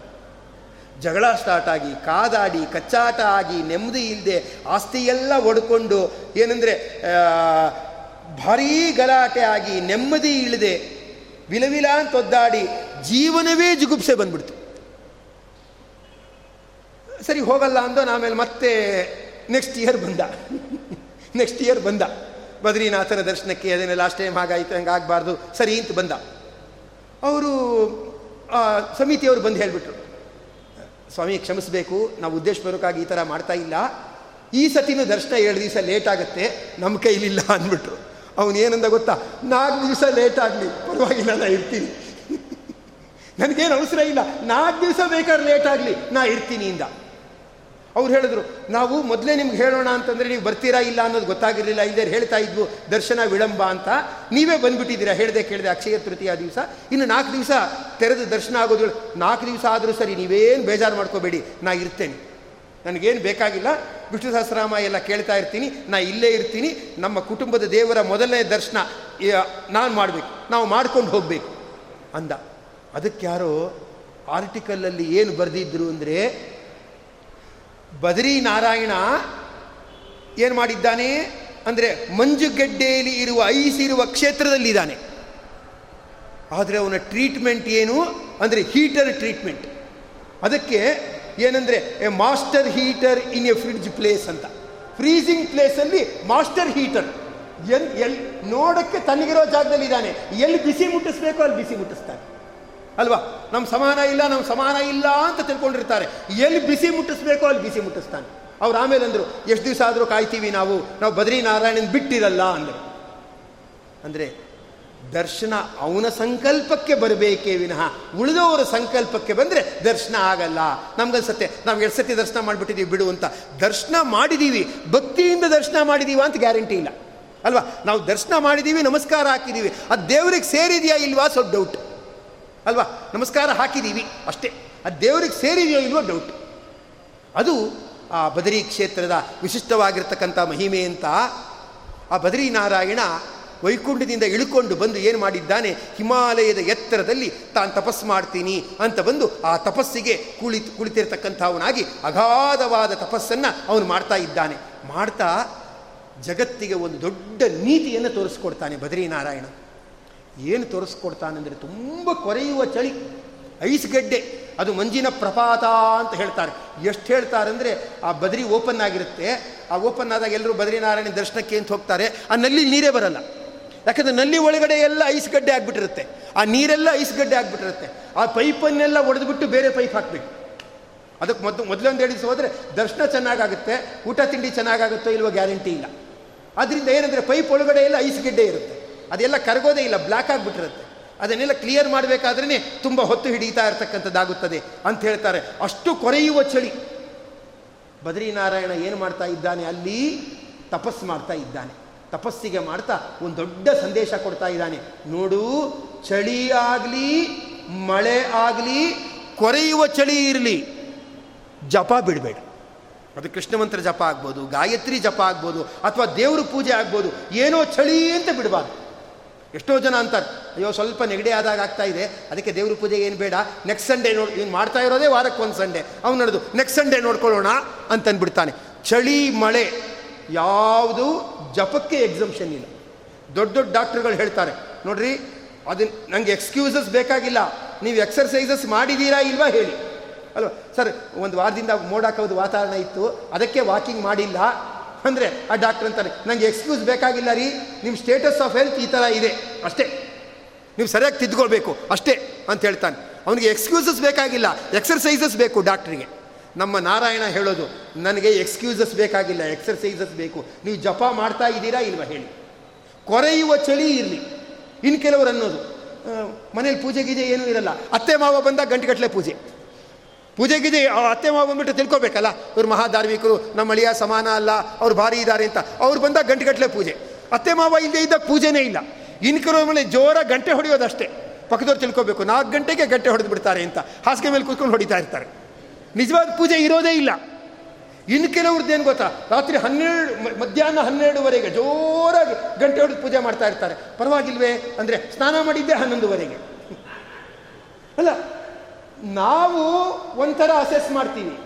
ಜಗಳ ಸ್ಟಾರ್ಟ್ ಆಗಿ, ಕಾದಾಡಿ, ಕಚ್ಚಾಟ ಆಗಿ, ನೆಮ್ಮದಿ ಇಲ್ಲದೆ ಆಸ್ತಿ ಎಲ್ಲ ಒಡ್ಕೊಂಡು, ಏನಂದರೆ ಭಾರೀ ಗಲಾಟೆ ಆಗಿ, ನೆಮ್ಮದಿ ಇಲ್ಲದೆ ವಿಲವಿಲ ಅಂತ ಒದ್ದಾಡಿ, ಜೀವನವೇ ಜಿಗುಪ್ಸೆ ಬಂದ್ಬಿಡ್ತು. ಸರಿ, ಹೋಗಲ್ಲ ಅಂದು ಆಮೇಲೆ ಮತ್ತೆ ನೆಕ್ಸ್ಟ್ ಇಯರ್ ಬಂದ. ನೆಕ್ಸ್ಟ್ ಇಯರ್ ಬಂದ. ಬದ್ರಿನಾಥನ ದರ್ಶನಕ್ಕೆ ಅದನ್ನೇ ಲಾಸ್ಟ್ ಟೈಮ್ ಹಾಗಾಯಿತು, ಹಂಗೆ ಆಗಬಾರ್ದು, ಸರಿ ಅಂತ ಬಂದ. ಅವರು ಸಮಿತಿಯವರು ಬಂದು ಹೇಳಿಬಿಟ್ರು. ಸ್ವಾಮಿ, ಕ್ಷಮಿಸಬೇಕು, ನಾವು ಉದ್ದೇಶಪೂರ್ವಕವಾಗಿ ಈ ಥರ ಮಾಡ್ತಾ ಇಲ್ಲ. ಈ ಸತಿನೂ ದರ್ಶನ ಎರಡು ದಿವಸ ಲೇಟ್ ಆಗುತ್ತೆ, ನಮ್ಮ ಕೈಲಿಲ್ಲ ಅಂದ್ಬಿಟ್ರು. ಏನಂದ ಗೊತ್ತಾ? ನಾಲ್ಕು ದಿವಸ ಲೇಟ್ ಆಗಲಿ. ಪರವಾಗಿಲ್ಲ, ನಾ ಇರ್ತೀನಿ. ನನಗೇನು ಅವಸರ ಇಲ್ಲ. ನಾಲ್ಕು ದಿವಸ ಬೇಕಾದ್ರೆ ಲೇಟ್ ಆಗಲಿ. ನಾ ಇರ್ತೀನಿ ಇಂದ. ಅವ್ರು ಹೇಳಿದ್ರು, ನಾವು ಮೊದಲೇ ನಿಮ್ಗೆ ಹೇಳೋಣ ಅಂತಂದರೆ ನೀವು ಬರ್ತೀರಾ ಇಲ್ಲ ಅನ್ನೋದು ಗೊತ್ತಾಗಿರಲಿಲ್ಲ ಇಲ್ಲದೆ ಹೇಳ್ತಾ ಇದ್ವು, ದರ್ಶನ ವಿಳಂಬ ಅಂತ. ನೀವೇ ಬಂದ್ಬಿಟ್ಟಿದ್ದೀರಾ? ಹೇಳಿದೆ ಕೇಳಿದೆ, ಅಕ್ಷಯ ತೃತೀಯ ದಿವಸ, ಇನ್ನು ನಾಲ್ಕು ದಿವಸ ತೆರೆದು ದರ್ಶನ ಆಗೋದು ನಾಲ್ಕು ದಿವಸ ಆದರೂ ಸರಿ, ನೀವೇನು ಬೇಜಾರು ಮಾಡ್ಕೋಬೇಡಿ, ನಾ ಇರ್ತೇನೆ. ನನಗೇನು ಬೇಕಾಗಿಲ್ಲ. ವಿಷ್ಣು ಸಹಸ್ರಾಮ ಎಲ್ಲ ಕೇಳ್ತಾ ಇರ್ತೀನಿ, ನಾ ಇಲ್ಲೇ ಇರ್ತೀನಿ. ನಮ್ಮ ಕುಟುಂಬದ ದೇವರ ಮೊದಲನೇ ದರ್ಶನ ನಾನು ಮಾಡಬೇಕು. ನಾವು ಮಾಡ್ಕೊಂಡು ಹೋಗಬೇಕು. ಅಂದ. ಅದಕ್ಕೆ ಯಾರೋ ಆರ್ಟಿಕಲಲ್ಲಿ ಏನು ಬರೆದಿದ್ರು ಅಂದರೆ ಬದರಿ ನಾರಾಯಣ ಏನು ಮಾಡಿದ್ದಾನೆ? ಅಂದರೆ ಮಂಜುಗಡ್ಡೆಯಲ್ಲಿ ಇರುವ ಐಸಿರುವ ಕ್ಷೇತ್ರದಲ್ಲಿದ್ದಾನೆ. ಆದರೆ ಅವನ ಟ್ರೀಟ್ಮೆಂಟ್ ಏನು? ಅಂದರೆ ಹೀಟರ್ ಟ್ರೀಟ್ಮೆಂಟ್ ಅದಕ್ಕೆ ಏನಂದರೆ, a master heater in a fridge place ಅಂತ. ಫ್ರೀಸಿಂಗ್ ಪ್ಲೇಸಲ್ಲಿ ಮಾಸ್ಟರ್ ಹೀಟರ್ ಎಲ್ ಎಲ್ ನೋಡೋಕ್ಕೆ ತನಗಿರೋ ಜಾಗದಲ್ಲಿ ಇದ್ದಾನೆ ಎಲ್ಲಿ ಬಿಸಿ ಮುಟ್ಟಿಸ್ಬೇಕೋ ಅಲ್ಲಿ ಬಿಸಿ ಮುಟ್ಟಿಸ್ತಾನೆ. ಅಲ್ವಾ? ನಮ್ಮ ಸಮಾನ ಇಲ್ಲ ನಮ್ಮ ಸಮಾನ ಇಲ್ಲ ಅಂತ ತಿಳ್ಕೊಂಡಿರ್ತಾರೆ. ಎಲ್ಲಿ ಬಿಸಿ ಮುಟ್ಟಿಸ್ಬೇಕೋ ಅಲ್ಲಿ ಬಿಸಿ ಮುಟ್ಟಿಸ್ತಾನೆ. ಅವ್ರು ಆಮೇಲೆ ಅಂದರು, ಎಷ್ಟು ದಿವಸ ಆದರೂ ಕಾಯ್ತೀವಿ ನಾವು ನಾವು ಬದ್ರಿನಾರಾಯಣನ ಬಿಟ್ಟಿರಲ್ಲ ಅಂದರು. ಅಂದರೆ, ದರ್ಶನ ಅವನ ಸಂಕಲ್ಪಕ್ಕೆ ಬರಬೇಕೇ ವಿನಃ. ಉಳಿದವರ ಸಂಕಲ್ಪಕ್ಕೆ ಬಂದರೆ ದರ್ಶನ ಆಗಲ್ಲ. ನಮ್ಗನ್ಸತ್ತೆ, ನಾವು ಎರಡು ಸತಿ ದರ್ಶನ ಮಾಡಿಬಿಟ್ಟಿದ್ದೀವಿ ಬಿಡು ಅಂತ. ದರ್ಶನ ಮಾಡಿದ್ದೀವಿ ಭಕ್ತಿಯಿಂದ ದರ್ಶನ ಮಾಡಿದ್ದೀವ ಅಂತ ಗ್ಯಾರಂಟಿ ಇಲ್ಲ. ಅಲ್ವಾ? ನಾವು ದರ್ಶನ ಮಾಡಿದ್ದೀವಿ ನಮಸ್ಕಾರ ಹಾಕಿದ್ದೀವಿ ಅದು ದೇವರಿಗೆ ಸೇರಿದೆಯಾ ಇಲ್ವಾ? ಸ್ವಲ್ಪ ಡೌಟ್ ಅಲ್ವಾ? ನಮಸ್ಕಾರ ಹಾಕಿದ್ದೀವಿ ಅಷ್ಟೇ. ಅದು ದೇವರಿಗೆ ಸೇರಿದೆಯೋ ಇಲ್ವೋ ಡೌಟ್ ಅದು ಆ ಬದರಿ ಕ್ಷೇತ್ರದ ವಿಶಿಷ್ಟವಾಗಿರ್ತಕ್ಕಂಥ ಮಹಿಮೆ ಅಂತ ಆ ಬದರಿ ನಾರಾಯಣ ವೈಕುಂಠದಿಂದ ಇಳ್ಕೊಂಡು ಬಂದು ಏನು ಮಾಡಿದ್ದಾನೆ? ಹಿಮಾಲಯದ ಎತ್ತರದಲ್ಲಿ ತಾನು ತಪಸ್ಸು ಮಾಡ್ತೀನಿ ಅಂತ ಬಂದು ಆ ತಪಸ್ಸಿಗೆ ಕುಳಿ ಕುಳಿತಿರ್ತಕ್ಕಂಥವನಾಗಿ ಅಗಾಧವಾದ ತಪಸ್ಸನ್ನು ಅವನು ಮಾಡ್ತಾ ಇದ್ದಾನೆ. ಮಾಡ್ತಾ ಜಗತ್ತಿಗೆ ಒಂದು ದೊಡ್ಡ ನೀತಿಯನ್ನು ತೋರಿಸ್ಕೊಡ್ತಾನೆ ಬದ್ರಿನಾರಾಯಣ ಏನು ತೋರಿಸ್ಕೊಡ್ತಾನೆಂದರೆ ತುಂಬ ಕೊರೆಯುವ ಚಳಿ, ಐಸ್ ಗಡ್ಡೆ, ಅದು ಮಂಜಿನ ಪ್ರಪಾತ ಅಂತ ಹೇಳ್ತಾರೆ. ಎಷ್ಟು ಹೇಳ್ತಾರೆ ಅಂದರೆ ಆ ಬದ್ರಿ ಓಪನ್ ಆಗಿರುತ್ತೆ. ಆ ಓಪನ್ ಆದಾಗ ಎಲ್ಲರೂ ಬದ್ರಿನಾರಾಯಣ ದರ್ಶನಕ್ಕೆ ಅಂತ ಹೋಗ್ತಾರೆ. ಆ ನಲ್ಲಿ ನೀರೇ ಬರಲ್ಲ. ಯಾಕಂದರೆ ನಲ್ಲಿ ಒಳಗಡೆ ಎಲ್ಲ ಐಸ್ಗಡ್ಡೆ ಆಗಿಬಿಟ್ಟಿರುತ್ತೆ. ಆ ನೀರೆಲ್ಲ ಐಸ್ ಗಡ್ಡೆ ಆಗಿಬಿಟ್ಟಿರುತ್ತೆ. ಆ ಪೈಪನ್ನೆಲ್ಲ ಒಡೆದ್ಬಿಟ್ಟು ಬೇರೆ ಪೈಪ್ ಹಾಕಬೇಕು. ಅದಕ್ಕೆ ಮೊದಲು, ಮೊದಲೊಂದು ಹೇಳಿ ಹೋದರೆ ದರ್ಶನ ಚೆನ್ನಾಗಾಗುತ್ತೆ, ಊಟ ತಿಂಡಿ ಚೆನ್ನಾಗಾಗುತ್ತೋ ಇಲ್ವೋ ಗ್ಯಾರಂಟಿ ಇಲ್ಲ. ಅದರಿಂದ ಏನಂದರೆ ಪೈಪ್ ಒಳಗಡೆ ಎಲ್ಲ ಐಸ್ಗಡ್ಡೆ ಇರುತ್ತೆ. ಅದೆಲ್ಲ ಕರಗೋದೇ ಇಲ್ಲ ಬ್ಲ್ಯಾಕ್ ಆಗಿಬಿಟ್ಟಿರುತ್ತೆ. ಅದನ್ನೆಲ್ಲ ಕ್ಲಿಯರ್ ಮಾಡಬೇಕಾದ್ರೇ ತುಂಬ ಹೊತ್ತು ಹಿಡಿತಾ ಇರತಕ್ಕಂಥದ್ದಾಗುತ್ತದೆ ಅಂತ ಹೇಳ್ತಾರೆ. ಅಷ್ಟು ಕೊರೆಯುವ ಚಳಿ. ಬದ್ರಿನಾರಾಯಣ ಏನು ಮಾಡ್ತಾ ಇದ್ದಾನೆ? ಅಲ್ಲಿ ತಪಸ್ಸು ಮಾಡ್ತಾ ಇದ್ದಾನೆ. ತಪಸ್ಸಿಗೆ ಮಾಡ್ತಾ ಒಂದು ದೊಡ್ಡ ಸಂದೇಶ ಕೊಡ್ತಾ ಇದ್ದಾನೆ. ನೋಡು, ಚಳಿ ಆಗಲಿ, ಮಳೆ ಆಗಲಿ, ಕೊರೆಯುವ ಚಳಿ ಇರಲಿ, ಜಪ ಬಿಡಬೇಡ. ಅದು ಕೃಷ್ಣ ಮಂತ್ರ ಜಪ ಆಗ್ಬೋದು, ಗಾಯತ್ರಿ ಜಪ ಆಗ್ಬೋದು, ಅಥವಾ ದೇವ್ರ ಪೂಜೆ ಆಗ್ಬೋದು, ಏನೋ ಚಳಿ ಅಂತ ಬಿಡಬಾರ್ದು. ಎಷ್ಟೋ ಜನ ಅಂತಾರೆ, ಅಯ್ಯೋ ಸ್ವಲ್ಪ ನೆಗಡಿ ಆದಾಗ ಆಗ್ತಾ ಇದೆ, ಅದಕ್ಕೆ ದೇವ್ರ ಪೂಜೆಗೆ ಏನು ಬೇಡ ನೆಕ್ಸ್ಟ್ ಸಂಡೇ ನೋಡಿ, ಇವ್ನು ಮಾಡ್ತಾ ಇರೋದೇ ವಾರಕ್ಕೆ ಒಂದು ಸಂಡೇ ಅವ್ನು ನಡೆದು ನೆಕ್ಸ್ಟ್ ಸಂಡೇ ನೋಡ್ಕೊಳ್ಳೋಣ ಅಂತಂದ್ಬಿಡ್ತಾನೆ ಚಳಿ, ಮಳೆ, ಯಾವುದು ಜಪಕ್ಕೆ ಎಕ್ಸಮ್ಷನ್ ಇಲ್ಲ. ದೊಡ್ಡ ದೊಡ್ಡ ಡಾಕ್ಟ್ರುಗಳು ಹೇಳ್ತಾರೆ, ನೋಡ್ರಿ ಅದನ್ನ ನನಗೆ ಎಕ್ಸ್ಕ್ಯೂಸಸ್ ಬೇಕಾಗಿಲ್ಲ, ನೀವು ಎಕ್ಸರ್ಸೈಸಸ್ ಮಾಡಿದ್ದೀರಾ ಇಲ್ವಾ ಹೇಳಿ. ಅಲ್ವಾ? ಸರ್, ಒಂದು ವಾರದಿಂದ ಮೋಡಾಕೋದು ವಾತಾವರಣ ಇತ್ತು, ಅದಕ್ಕೆ ವಾಕಿಂಗ್ ಮಾಡಿಲ್ಲ ಅಂದರೆ ಆ ಡಾಕ್ಟರ್ ಅಂತಾರೆ ನನಗೆ ಎಕ್ಸ್ಕ್ಯೂಸ್ ಬೇಕಾಗಿಲ್ಲ ರೀ ನಿಮ್ಮ ಸ್ಟೇಟಸ್ ಆಫ್ ಹೆಲ್ತ್ ಈ ಥರ ಇದೆ. ಅಷ್ಟೇ. ನೀವು ಸರಿಯಾಗಿ ತಿದ್ಕೊಳ್ಬೇಕು, ಅಷ್ಟೇ ಅಂತ ಹೇಳ್ತಾನೆ. ಅವನಿಗೆ ಎಕ್ಸ್ಕ್ಯೂಸಸ್ ಬೇಕಾಗಿಲ್ಲ ಎಕ್ಸರ್ಸೈಸಸ್ ಬೇಕು ಡಾಕ್ಟ್ರಿಗೆ ನಮ್ಮ ನಾರಾಯಣ ಹೇಳೋದು, ನನಗೆ ಎಕ್ಸ್ಕ್ಯೂಸಸ್ ಬೇಕಾಗಿಲ್ಲ ಎಕ್ಸರ್ಸೈಸಸ್ ಬೇಕು. ನೀವು ಜಪ ಮಾಡ್ತಾ ಇದ್ದೀರಾ ಇಲ್ವಾ? ಹೇಳಿ. ಕೊರೆಯುವ ಚಳಿ ಇರಲಿ. ಇನ್ನು ಕೆಲವರು ಅನ್ನೋದು ಮನೇಲಿ ಪೂಜೆ ಗೀಜೆ ಏನೂ ಇರಲ್ಲ. ಅತ್ತೆ ಮಾವ ಬಂದಾಗ ಗಂಟೆಗಟ್ಟಲೆ ಪೂಜೆ. ಪೂಜೆ ಗೀಜೆ ಅತ್ತೆ ಮಾವ ಬಂದ್ಬಿಟ್ಟು ತಿಳ್ಕೊಬೇಕಲ್ಲ? ಇವ್ರು ಮಹಾಧಾರ್ಮಿಕರು, ನಮ್ಮ ಅಳಿಯ ಸಮಾನ ಅಲ್ಲ, ಅವ್ರು ಭಾರಿ ಇದ್ದಾರೆ ಅಂತ. ಅವ್ರು ಬಂದಾಗ ಗಂಟೆಗಟ್ಟಲೆ ಪೂಜೆ. ಅತ್ತೆ ಮಾವ ಇಲ್ಲದೆ ಇದ್ದಾಗ ಪೂಜೆನೇ ಇಲ್ಲ. ಇನ್ನು ಕೆಲವ್ರ ಮೇಲೆ ಜೋರ ಗಂಟೆ ಹೊಡೆಯೋದಷ್ಟೇ. ಪಕ್ಕದವ್ರು ತಿಳ್ಕೊಬೇಕು, ನಾಲ್ಕು ಗಂಟೆಗೆ ಗಂಟೆ ಹೊಡೆದು ಬಿಡ್ತಾರೆ ಅಂತ. ಹಾಸಿಗೆ ಮೇಲೆ ಕೂತ್ಕೊಂಡು ಹೊಡಿತಾ ಇರ್ತಾರೆ. ನಿಜವಾದ ಪೂಜೆ ಇರೋದೇ ಇಲ್ಲ. ಇನ್ನು ಕೆಲವ್ರದ್ದು ಏನು ಗೊತ್ತಾ? ರಾತ್ರಿ ಹನ್ನೆರಡು ಮಧ್ಯಾಹ್ನ ಹನ್ನೆರಡುವರೆಗೆ ಜೋರಾಗಿ ಗಂಟೆ ಹೊಡೆದು ಪೂಜೆ ಮಾಡ್ತಾ ಇರ್ತಾರೆ. ಪರವಾಗಿಲ್ವೇ? ಅಂದರೆ ಸ್ನಾನ ಮಾಡಿದ್ದೆ ಹನ್ನೊಂದುವರೆಗೆ. ಅಲ್ಲ ನಾವು ಒಂಥರ ಅಸೆಸ್ ಮಾಡ್ತೀವಿ.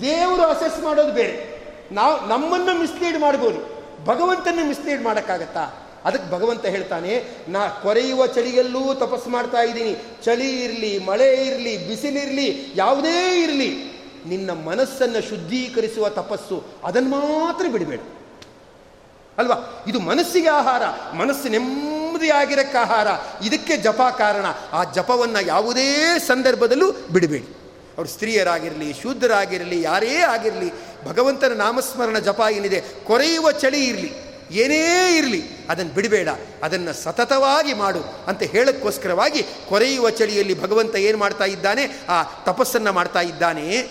ದೇವರು ಅಸೆಸ್ ಮಾಡೋದು ಬೇರೆ. ನಾವು ನಮ್ಮನ್ನು ಮಿಸ್ಲೀಡ್ ಮಾಡ್ಬೋದು. ಭಗವಂತನ ಮಿಸ್ಲೀಡ್ ಮಾಡೋಕ್ಕಾಗತ್ತಾ? ಅದಕ್ಕೆ ಭಗವಂತ ಹೇಳ್ತಾನೆ, ನಾ ಕೊರೆಯುವ ಚಳಿಯಲ್ಲೂ ತಪಸ್ಸು ಮಾಡ್ತಾ ಇದ್ದೀನಿ. ಚಳಿ ಇರಲಿ, ಮಳೆ ಇರಲಿ, ಬಿಸಿಲಿರಲಿ, ಯಾವುದೇ ಇರಲಿ. ನಿನ್ನ ಮನಸ್ಸನ್ನು ಶುದ್ಧೀಕರಿಸುವ ತಪಸ್ಸು ಅದನ್ನು ಮಾತ್ರ ಬಿಡಬೇಡ. ಅಲ್ವಾ? ಇದು ಮನಸ್ಸಿಗೆ ಆಹಾರ. ಮನಸ್ಸು ನೆಮ್ಮದಿಯಾಗಿರಕ್ಕೆ ಆಹಾರ. ಇದಕ್ಕೆ ಜಪ ಕಾರಣ. ಆ ಜಪವನ್ನು ಯಾವುದೇ ಸಂದರ್ಭದಲ್ಲೂ ಬಿಡಬೇಡಿ. ಅವರು ಸ್ತ್ರೀಯರಾಗಿರಲಿ, ಶೂದ್ರರಾಗಿರಲಿ, ಯಾರೇ ಆಗಿರಲಿ, ಭಗವಂತನ ನಾಮಸ್ಮರಣ ಜಪ ಏನಿದೆ, ಕೊರೆಯುವ ಚಳಿ ಇರಲಿ, ಏನೇ ಇರಲಿ ಅದನ್ನು ಬಿಡಬೇಡ. ಅದನ್ನು ಸತತವಾಗಿ ಮಾಡು ಅಂತ ಹೇಳಕ್ಕೋಸ್ಕರವಾಗಿ ಕೊರೆಯುವ ಚಳಿಯಲ್ಲಿ ಭಗವಂತ ಏನು ಮಾಡ್ತಾ ಇದ್ದಾನೆ? ಆ ತಪಸ್ಸನ್ನು ಮಾಡ್ತಾ ಇದ್ದಾನೆ.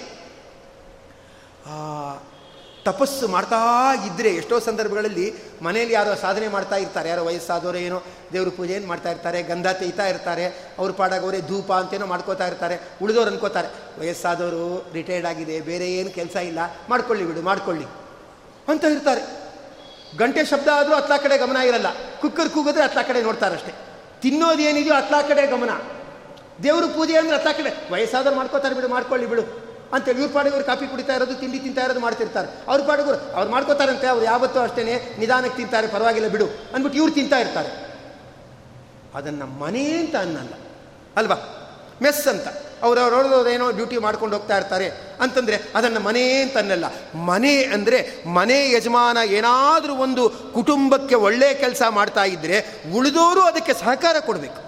ತಪಸ್ಸು ಮಾಡ್ತಾ ಇದ್ದರೆ ಎಷ್ಟೋ ಸಂದರ್ಭಗಳಲ್ಲಿ ಮನೆಯಲ್ಲಿ ಯಾರೋ ಸಾಧನೆ ಮಾಡ್ತಾ ಇರ್ತಾರೆ. ಯಾರೋ ವಯಸ್ಸಾದವರು ಏನೋ ದೇವ್ರ ಪೂಜೆ ಏನು ಮಾಡ್ತಾ ಇರ್ತಾರೆ, ಗಂಧ ತೆಯ್ತಾ ಇರ್ತಾರೆ, ಅವ್ರ ಪಾಡಾಗವರೇ ಧೂಪ ಅಂತೇನೋ ಮಾಡ್ಕೋತಾ ಇರ್ತಾರೆ, ಉಳಿದವ್ರು ಅನ್ಕೋತಾರೆ, ವಯಸ್ಸಾದವರು ರಿಟೈರ್ಡ್ ಆಗಿದೆ, ಬೇರೆ ಏನು ಕೆಲಸ ಇಲ್ಲ, ಮಾಡ್ಕೊಳ್ಳಿ ಬಿಡು, ಮಾಡ್ಕೊಳ್ಳಿ ಅಂತ ಇರ್ತಾರೆ. ಗಂಟೆ ಶಬ್ದ ಆದರೂ ಅತ್ಲಾ ಕಡೆ ಗಮನ ಇರಲ್ಲ. ಕುಕ್ಕರ್ ಕೂಗಿದ್ರೆ ಅತ್ಲಾ ಕಡೆ ನೋಡ್ತಾರಷ್ಟೇ ತಿನ್ನೋದು ಏನಿದೆಯೋ ಅತ್ಲಾ ಕಡೆ ಗಮನ. ದೇವ್ರ ಪೂಜೆ ಅಂದರೆ ಅತ್ಲಾ ಕಡೆ, ವಯಸ್ಸಾದವ್ರು ಮಾಡ್ಕೋತಾರೆ ಬಿಡು, ಮಾಡ್ಕೊಳ್ಳಿ ಬಿಡು. ಅಂತೇಳಿ ಇವ್ರ ಪಾಡಿಗೆ ಕಾಫಿ ಕುಡಿತಾ ಇರೋದು, ತಿಂಡಿ ತಿಂತಾ ಇರೋದು ಮಾಡ್ತಿರ್ತಾರೆ. ಅವ್ರ ಪಾಡಿಗೆ ಅವ್ರು ಮಾಡ್ಕೋತಾರಂತೆ, ಅವ್ರು ಯಾವತ್ತೂ ಅಷ್ಟೇ ನಿಧಾನಕ್ಕೆ ತಿಂತಾರೆ, ಪರವಾಗಿಲ್ಲ ಬಿಡು ಅಂದ್ಬಿಟ್ಟು ಇವ್ರು ತಿಂತಾ ಇರ್ತಾರೆ. ಅದನ್ನು ಮನೆ ಅಂತ ಅನ್ನಲ್ಲ. ಅಲ್ವಾ? ಮೆಸ್ ಅಂತ. ಅವ್ರವ್ರವ್ರದ್ದು ಏನೋ ಡ್ಯೂಟಿ ಮಾಡ್ಕೊಂಡು ಹೋಗ್ತಾ ಇರ್ತಾರೆ ಅಂತಂದರೆ ಅದನ್ನು ಮನೆ ಅಂತ ಅನ್ನಲ್ಲ. ಮನೆ ಅಂದರೆ ಮನೆ ಯಜಮಾನ ಏನಾದರೂ ಒಂದು ಕುಟುಂಬಕ್ಕೆ ಒಳ್ಳೆಯ ಕೆಲಸ ಮಾಡ್ತಾ ಇದ್ದರೆ ಉಳಿದವರು ಅದಕ್ಕೆ ಸಹಕಾರ ಕೊಡಬೇಕು.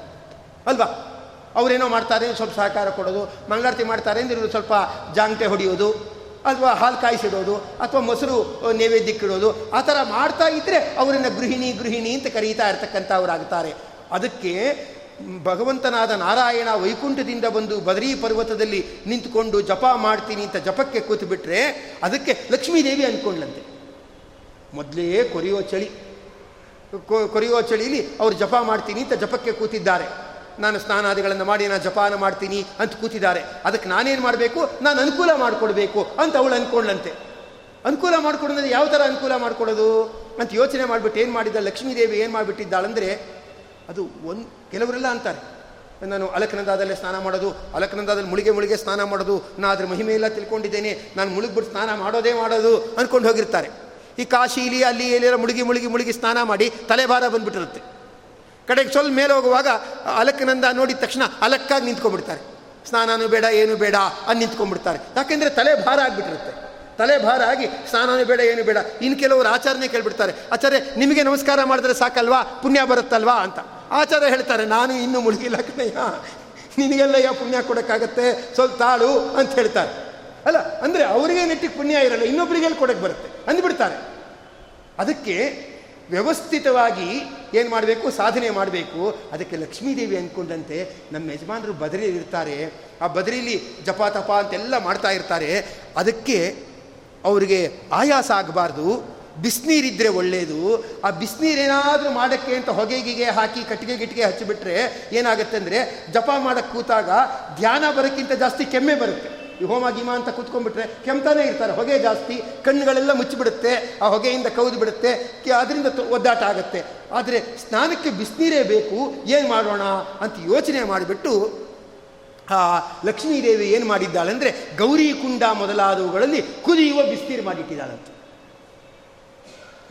ಅಲ್ವಾ? ಅವರೇನೋ ಮಾಡ್ತಾರೆ, ಸ್ವಲ್ಪ ಸಹಕಾರ ಕೊಡೋದು, ಮಂಗಳಾರತಿ ಮಾಡ್ತಾರೆ ಅಂದರೆ ಸ್ವಲ್ಪ ಜಾಂಗಟೆ ಹೊಡೆಯೋದು, ಅಥವಾ ಹಾಲು ಕಾಯಿಸಿಡೋದು, ಅಥವಾ ಮೊಸರು ನೈವೇದ್ಯಕ್ಕಿಡೋದು, ಆ ಥರ ಮಾಡ್ತಾ ಇದ್ದರೆ ಅವರನ್ನು ಗೃಹಿಣಿ ಗೃಹಿಣಿ ಅಂತ ಕರೀತಾ ಇರ್ತಕ್ಕಂಥವರಾಗ್ತಾರೆ. ಅದಕ್ಕೆ ಭಗವಂತನಾದ ನಾರಾಯಣ ವೈಕುಂಠದಿಂದ ಬಂದು ಬದರಿ ಪರ್ವತದಲ್ಲಿ ನಿಂತುಕೊಂಡು ಜಪ ಮಾಡ್ತೀನಿ ಅಂತ ಜಪಕ್ಕೆ ಕೂತು ಅದಕ್ಕೆ ಲಕ್ಷ್ಮೀದೇವಿ ಅಂದ್ಕೊಂಡ್ಲಂತೆ ಮೊದಲೇ ಕೊರೆಯೋ ಚಳಿ ಕೊರೆಯೋ ಚಳಿಲಿ ಅವರು ಜಪ ಮಾಡ್ತೀನಿ ಅಂತ ಜಪಕ್ಕೆ ಕೂತಿದ್ದಾರೆ. ನಾನು ಸ್ನಾನಾದಿಗಳನ್ನು ಮಾಡಿ, ನಾನು ಜಪಾನ ಮಾಡ್ತೀನಿ ಅಂತ ಕೂತಿದ್ದಾರೆ. ಅದಕ್ಕೆ ನಾನೇನು ಮಾಡಬೇಕು? ನಾನು ಅನುಕೂಲ ಮಾಡಿಕೊಡ್ಬೇಕು ಅಂತ ಅವಳು ಅಂದ್ಕೊಂಡ್ಲಂತೆ ಅನುಕೂಲ ಮಾಡಿಕೊಡೋದ್ರೆ ಯಾವ ಥರ ಅನುಕೂಲ ಮಾಡಿಕೊಡೋದು? ಅಂತ ಯೋಚನೆ ಮಾಡಿಬಿಟ್ಟು ಏನು ಮಾಡಿದ್ದ? ಲಕ್ಷ್ಮೀದೇವಿ ಏನು ಮಾಡಿಬಿಟ್ಟಿದ್ದಾಳಂದರೆ, ಅದು ಒಂದು ಕೆಲವರೆಲ್ಲ ಅಂತಾರೆ. ನಾನು ಅಲಕನಂದಾದಲ್ಲೇ ಸ್ನಾನ ಮಾಡೋದು, ಅಲಕನಂದಾದಲ್ಲಿ ಮುಳುಗೆ ಮುಳುಗೆ ಸ್ನಾನ ಮಾಡೋದು ನಾನು ಅದ್ರ ಮಹಿಮೆ ಎಲ್ಲ ತಿಳ್ಕೊಂಡಿದ್ದೇನೆ, ನಾನು ಮುಳುಗ್ಬಿಟ್ಟು ಸ್ನಾನ ಮಾಡೋದೇ ಮಾಡೋದು ಅಂದ್ಕೊಂಡು ಹೋಗಿರ್ತಾರೆ. ಈ ಕಾಶಿಲಿ ಅಲ್ಲಿ ಎಲ್ಲಿರೋ ಮುಳುಗಿ ಮುಳುಗಿ ಮುಳುಗಿ ಸ್ನಾನ ಮಾಡಿ ತಲೆಭಾರ ಬಂದ್ಬಿಟ್ಟಿರುತ್ತೆ. ಕಡೆಗೆ ಸ್ವಲ್ಪ ಮೇಲೆ ಹೋಗುವಾಗ ಅಲಕ್ಕನಂದ ನೋಡಿದ ತಕ್ಷಣ ಅಲಕ್ಕಾಗಿ ನಿಂತ್ಕೊಂಡ್ಬಿಡ್ತಾರೆ. ಸ್ನಾನನೂ ಬೇಡ, ಏನು ಬೇಡ ಅಲ್ಲಿ ನಿಂತ್ಕೊಂಡ್ಬಿಡ್ತಾರೆ. ಯಾಕೆಂದರೆ ತಲೆ ಭಾರ ಆಗಿಬಿಟ್ಟಿರುತ್ತೆ. ತಲೆ ಭಾರ ಆಗಿ ಸ್ನಾನನೂ ಬೇಡ, ಏನು ಬೇಡ. ಇನ್ನು ಕೆಲವರು ಆಚಾರನೇ ಕೇಳಿಬಿಡ್ತಾರೆ. ಆಚಾರ್ಯ, ನಿಮಗೆ ನಮಸ್ಕಾರ ಮಾಡಿದ್ರೆ ಸಾಕಲ್ವಾ? ಪುಣ್ಯ ಬರುತ್ತಲ್ವಾ ಅಂತ. ಆಚಾರ್ಯ ಹೇಳ್ತಾರೆ, ನಾನು ಇನ್ನೂ ಮುಳುಗಿಲ್ಲ ಕಣಯ್ಯ. ನಿನಗೆಲ್ಲ ಯಾವ ಪುಣ್ಯ ಕೊಡೋಕ್ಕಾಗತ್ತೆ? ಸ್ವಲ್ಪ ತಾಳು ಅಂತ ಹೇಳ್ತಾರೆ. ಅಲ್ಲ, ಅಂದರೆ ಅವರಿಗೆ ನೆಟ್ಟಿಗೆ ಪುಣ್ಯ ಇರಲ್ಲ ಇನ್ನೊಬ್ಬರಿಗೆ ಕೊಡಕ್ಕೆ ಬರುತ್ತೆ ಅಂದ್ಬಿಡ್ತಾರೆ. ಅದಕ್ಕೆ ವ್ಯವಸ್ಥಿತವಾಗಿ ಏನು ಮಾಡಬೇಕು, ಸಾಧನೆ ಮಾಡಬೇಕು. ಅದಕ್ಕೆ ಲಕ್ಷ್ಮೀದೇವಿ ಅಂದ್ಕೊಂಡಂತೆ ನಮ್ಮ ಯಜಮಾನರು ಬದರಿ ಇರ್ತಾರೆ. ಆ ಬದರಿಲಿ ಜಪ ತಪ ಅಂತೆಲ್ಲ ಮಾಡ್ತಾ ಇರ್ತಾರೆ. ಅದಕ್ಕೆ ಅವರಿಗೆ ಆಯಾಸ ಆಗಬಾರ್ದು. ಬಿಸಿನೀರಿದ್ದರೆ ಒಳ್ಳೆಯದು ಆ ಬಿಸಿನೀರೇನಾದರೂ ಮಾಡೋಕ್ಕೆ ಅಂತ ಹೊಗೆಗಿಗೆ ಹಾಕಿ, ಕಟ್ಟಿಗೆ ಗಿಟ್ಟಿಗೆ ಹಚ್ಚಿಬಿಟ್ರೆ ಏನಾಗುತ್ತೆ ಅಂದರೆ ಜಪ ಮಾಡೋಕ್ಕೆ ಕೂತಾಗ ಧ್ಯಾನ ಬರೋಕ್ಕಿಂತ ಜಾಸ್ತಿ ಕೆಮ್ಮೆ ಬರುತ್ತೆ. ಈ ಹೋಮ ಗೀಮ ಅಂತ ಕೂತ್ಕೊಂಡ್ಬಿಟ್ರೆ ಕೆಮ್ತಾನೆ ಇರ್ತಾರೆ. ಹೊಗೆ ಜಾಸ್ತಿ, ಕಣ್ಣುಗಳೆಲ್ಲ ಮುಚ್ಚಿಬಿಡುತ್ತೆ. ಆ ಹೊಗೆಯಿಂದ ಕೌದು ಬಿಡುತ್ತೆ. ಅದರಿಂದ ಒದ್ದಾಟ ಆಗುತ್ತೆ. ಆದರೆ ಸ್ನಾನಕ್ಕೆ ಬಿಸಿನೀರೇ ಬೇಕು. ಏನು ಮಾಡೋಣ ಅಂತ ಯೋಚನೆ ಮಾಡಿಬಿಟ್ಟು ಆ ಲಕ್ಷ್ಮೀದೇವಿ ಏನು ಮಾಡಿದ್ದಾಳೆ ಅಂದರೆ ಗೌರಿ ಕುಂಡ ಮೊದಲಾದವುಗಳಲ್ಲಿ ಕುದಿಯುವ ಬಿಸಿನೀರು ಮಾಡಿಟ್ಟಿದ್ದಾಳಂತೆ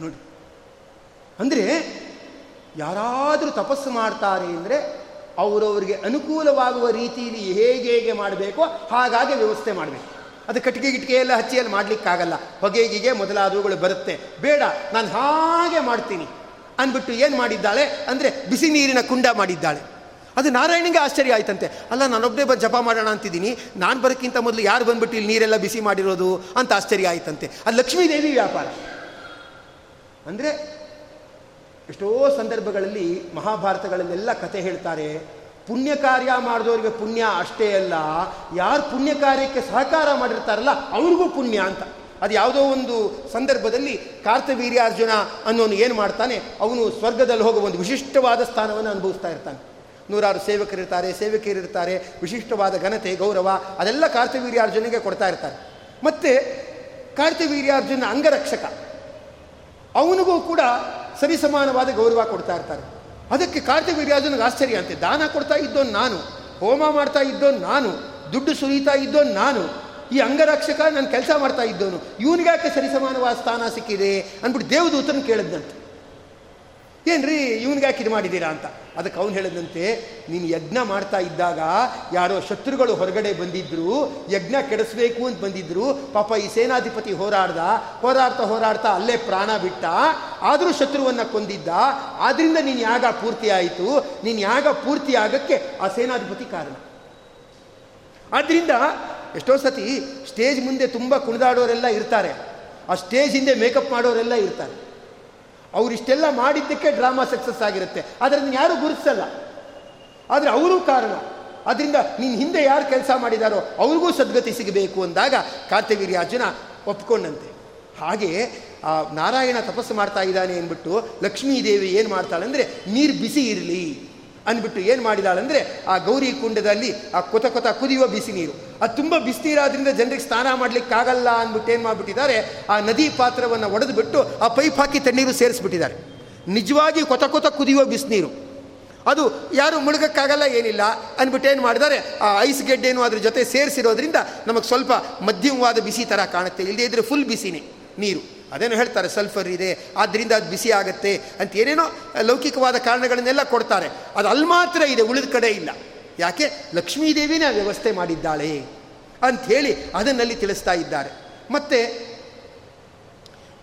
ನೋಡಿ. ಅಂದರೆ ಯಾರಾದರೂ ತಪಸ್ಸು ಮಾಡ್ತಾರೆ ಅಂದರೆ ಅವರವರಿಗೆ ಅನುಕೂಲವಾಗುವ ರೀತಿಯಲ್ಲಿ ಹೇಗೆ ಹೇಗೆ ಮಾಡಬೇಕೋ ಹಾಗಾಗಿ ವ್ಯವಸ್ಥೆ ಮಾಡಬೇಕು. ಅದು ಕಟ್ಟಿಗೆ ಗಿಟ್ಟಿಗೆ ಎಲ್ಲ ಹಚ್ಚಿ ಅಲ್ಲಿ ಮಾಡಲಿಕ್ಕಾಗಲ್ಲ. ಹೊಗೆಗಿಗೆ ಮೊದಲಾದವುಗಳು ಬರುತ್ತೆ. ಬೇಡ, ನಾನು ಹಾಗೆ ಮಾಡ್ತೀನಿ. ಅಂದ್ಬಿಟ್ಟು ಏನು ಮಾಡಿದ್ದಾಳೆ? ಅಂದರೆ ಬಿಸಿ ನೀರಿನ ಕುಂಡ ಮಾಡಿದ್ದಾಳೆ. ಅದು ನಾರಾಯಣಿಗೆ ಆಶ್ಚರ್ಯ ಆಯ್ತಂತೆ. ಅಲ್ಲ ನಾನೊಬ್ಬನೇ ಬಂದು ಜಪ ಮಾಡೋಣ ಅಂತಿದ್ದೀನಿ. ನಾನು ಬರೋಕ್ಕಿಂತ ಮೊದಲು ಯಾರು ಬಂದ್ಬಿಟ್ಟು ಇಲ್ಲಿ ನೀರೆಲ್ಲ ಬಿಸಿ ಮಾಡಿರೋದು ಅಂತ ಆಶ್ಚರ್ಯ ಆಯ್ತಂತೆ. ಅದು ಲಕ್ಷ್ಮೀದೇವಿ ವ್ಯಾಪಾರ. ಅಂದರೆ ಎಷ್ಟೋ ಸಂದರ್ಭಗಳಲ್ಲಿ ಮಹಾಭಾರತಗಳಲ್ಲೆಲ್ಲ ಕತೆ ಹೇಳ್ತಾರೆ, ಪುಣ್ಯ ಕಾರ್ಯ ಮಾಡಿದವರಿಗೆ ಪುಣ್ಯ ಅಷ್ಟೇ ಅಲ್ಲ, ಯಾರು ಪುಣ್ಯ ಕಾರ್ಯಕ್ಕೆ ಸಹಕಾರ ಮಾಡಿರ್ತಾರಲ್ಲ ಅವ್ರಿಗೂ ಪುಣ್ಯ ಅಂತ. ಅದು ಯಾವುದೋ ಒಂದು ಸಂದರ್ಭದಲ್ಲಿ ಕಾರ್ತವೀರ್ಯಾರ್ಜುನ ಅನ್ನೋನು ಏನು ಮಾಡ್ತಾನೆ, ಅವನು ಸ್ವರ್ಗದಲ್ಲಿ ಹೋಗುವ ಒಂದು ವಿಶಿಷ್ಟವಾದ ಸ್ಥಾನವನ್ನು ಅನುಭವಿಸ್ತಾ ಇರ್ತಾನೆ. ನೂರಾರು ಸೇವಕರಿರ್ತಾರೆ ಸೇವಕಿಯರಿರ್ತಾರೆ ವಿಶಿಷ್ಟವಾದ ಘನತೆ, ಗೌರವ, ಅದೆಲ್ಲ ಕಾರ್ತವೀರ್ಯಾರ್ಜುನಿಗೆ ಕೊಡ್ತಾ ಇರ್ತಾರೆ. ಮತ್ತು ಕಾರ್ತವೀರ್ಯಾರ್ಜುನ ಅಂಗರಕ್ಷಕ. ಅವನಿಗೂ ಕೂಡ ಸರಿಸಮಾನವಾದ ಗೌರವ ಕೊಡ್ತಾ ಇರ್ತಾರೆ. ಅದಕ್ಕೆ ಕಾರ್ತಿವೀರ್ಯಾಜನಿಗೆ ಆಶ್ಚರ್ಯ ಅಂತೆ. ದಾನ ಕೊಡ್ತಾ ಇದ್ದೋನು ನಾನು, ಹೋಮ ಮಾಡ್ತಾ ಇದ್ದೋನು ನಾನು, ದುಡ್ಡು ಸುರಿತಾ ಇದ್ದೋನು ನಾನು, ಈ ಅಂಗರಕ್ಷಕ ನಾನು ಕೆಲಸ ಮಾಡ್ತಾ ಇದ್ದೋನು ಇವನಿಗಾಕೆ ಸರಿಸಮಾನವಾದ ಸ್ಥಾನ ಸಿಕ್ಕಿದೆ ಅಂದ್ಬಿಟ್ಟು ದೇವದೂತನ ಕೇಳಿದ್ದಂತೆ ಏನ್ರಿ, ಇವನಿಗೆ ಯಾಕೆ ಇದು ಮಾಡಿದ್ದೀರಾ ಅಂತ? ಅದಕ್ಕೆ ಅವನು ಹೇಳಿದಂತೆ, ನೀನು ಯಜ್ಞ ಮಾಡ್ತಾ ಇದ್ದಾಗ ಯಾರೋ ಶತ್ರುಗಳು ಹೊರಗಡೆ ಬಂದಿದ್ರು, ಯಜ್ಞ ಕೆಡಿಸ್ಬೇಕು ಅಂತ ಬಂದಿದ್ರು, ಪಾಪ ಈ ಸೇನಾಧಿಪತಿ ಹೋರಾಡ್ದ, ಹೋರಾಡ್ತಾ ಹೋರಾಡ್ತಾ ಅಲ್ಲೇ ಪ್ರಾಣ ಬಿಟ್ಟ, ಆದರೂ ಶತ್ರುವನ್ನ ಕೊಂದಿದ್ದ, ಆದ್ರಿಂದ ನೀನು ಯಾಗ ಪೂರ್ತಿ ಆಯಿತು, ನೀನು ಯಾಗ ಪೂರ್ತಿ ಆಗಕ್ಕೆ ಆ ಸೇನಾಧಿಪತಿ ಕಾರಣ. ಆದ್ರಿಂದ, ಎಷ್ಟೋ ಸತಿ ಸ್ಟೇಜ್ ಮುಂದೆ ತುಂಬ ಕುಣಿದಾಡೋರೆಲ್ಲ ಇರ್ತಾರೆ, ಆ ಸ್ಟೇಜ್ ಹಿಂದೆ ಮೇಕಪ್ ಮಾಡೋರೆಲ್ಲ ಇರ್ತಾರೆ. ಅವರಿಷ್ಟೆಲ್ಲ ಮಾಡಿದ್ದಕ್ಕೆ ಡ್ರಾಮಾ ಸಕ್ಸಸ್ ಆಗಿರುತ್ತೆ. ಅದನ್ನು ಯಾರೂ ಗುರುತಿಸಲ್ಲ. ಆದರೆ ಅವರು ಕಾರಣ. ಅದರಿಂದ ನೀನು ಹಿಂದೆ ಯಾರು ಕೆಲಸ ಮಾಡಿದಾರೋ ಅವ್ರಿಗೂ ಸದ್ಗತಿ ಸಿಗಬೇಕು ಅಂದಾಗ ಅರ್ಜುನ ಒಪ್ಕೊಂಡಂತೆ. ಹಾಗೆ, ಆ, ನಾರಾಯಣ ತಪಸ್ಸು ಮಾಡ್ತಾ ಇದ್ದಾನೆ ಅಂದ್ಬಿಟ್ಟು ಲಕ್ಷ್ಮೀದೇವಿ ಏನು ಮಾಡ್ತಾಳೆ ಅಂದರೆ ನೀರು ಬಿಸಿ ಇರಲಿ. ಅಂದ್ಬಿಟ್ಟು ಏನು ಮಾಡಿದಾಳಂದರೆ ಆ ಗೌರಿ ಕುಂಡದಲ್ಲಿ ಆ ಕೊತ ಕೊತ ಕುದಿಯುವ ಬಿಸಿ ನೀರು. ಅದು ತುಂಬ ಬಿಸಿನೀರಾದ್ರಿಂದ ಜನರಿಗೆ ಸ್ನಾನ ಮಾಡಲಿಕ್ಕಾಗಲ್ಲ ಅಂದ್ಬಿಟ್ಟು ಏನು ಮಾಡಿಬಿಟ್ಟಿದ್ದಾರೆ, ಆ ನದಿ ಪಾತ್ರವನ್ನು ಒಡೆದುಬಿಟ್ಟು ಆ ಪೈಪ್ ಹಾಕಿ ತಣ್ಣೀರು ಸೇರಿಸ್ಬಿಟ್ಟಿದ್ದಾರೆ. ನಿಜವಾಗಿ ಕೊತ ಕೊತ ಕುದಿಯುವ ಬಿಸಿನೀರು. ಅದು ಯಾರು ಮುಳುಗಕ್ಕಾಗಲ್ಲ ಏನಿಲ್ಲ ಅಂದ್ಬಿಟ್ಟು ಏನು ಮಾಡಿದ್ದಾರೆ, ಆ ಐಸ್ ಗೆಡ್ಡೆನೂ ಅದ್ರ ಜೊತೆ ಸೇರಿಸಿರೋದ್ರಿಂದ ನಮಗೆ ಸ್ವಲ್ಪ ಮಧ್ಯಮವಾದ ಬಿಸಿ ಥರ ಕಾಣುತ್ತೆ. ಇಲ್ಲದೇ ಇದ್ರೆ ಫುಲ್ ಬಿಸಿನೇ ನೀರು. ಅದೇನು ಹೇಳ್ತಾರೆ ಸಲ್ಫರ್ ಇದೆ ಆದ್ದರಿಂದ ಅದು ಬಿಸಿ ಆಗುತ್ತೆ ಅಂತ ಏನೇನೋ ಲೌಕಿಕವಾದ ಕಾರಣಗಳನ್ನೆಲ್ಲ ಕೊಡ್ತಾರೆ. ಅದು ಅಲ್ಲಿ ಮಾತ್ರ ಇದೆ, ಉಳಿದ ಕಡೆ ಇಲ್ಲ. ಯಾಕೆ? ಲಕ್ಷ್ಮೀದೇವಿನೇ ಆ ವ್ಯವಸ್ಥೆ ಮಾಡಿದ್ದಾಳೆ ಅಂಥೇಳಿ ಅದನ್ನಲ್ಲಿ ತಿಳಿಸ್ತಾ ಇದ್ದಾರೆ. ಮತ್ತು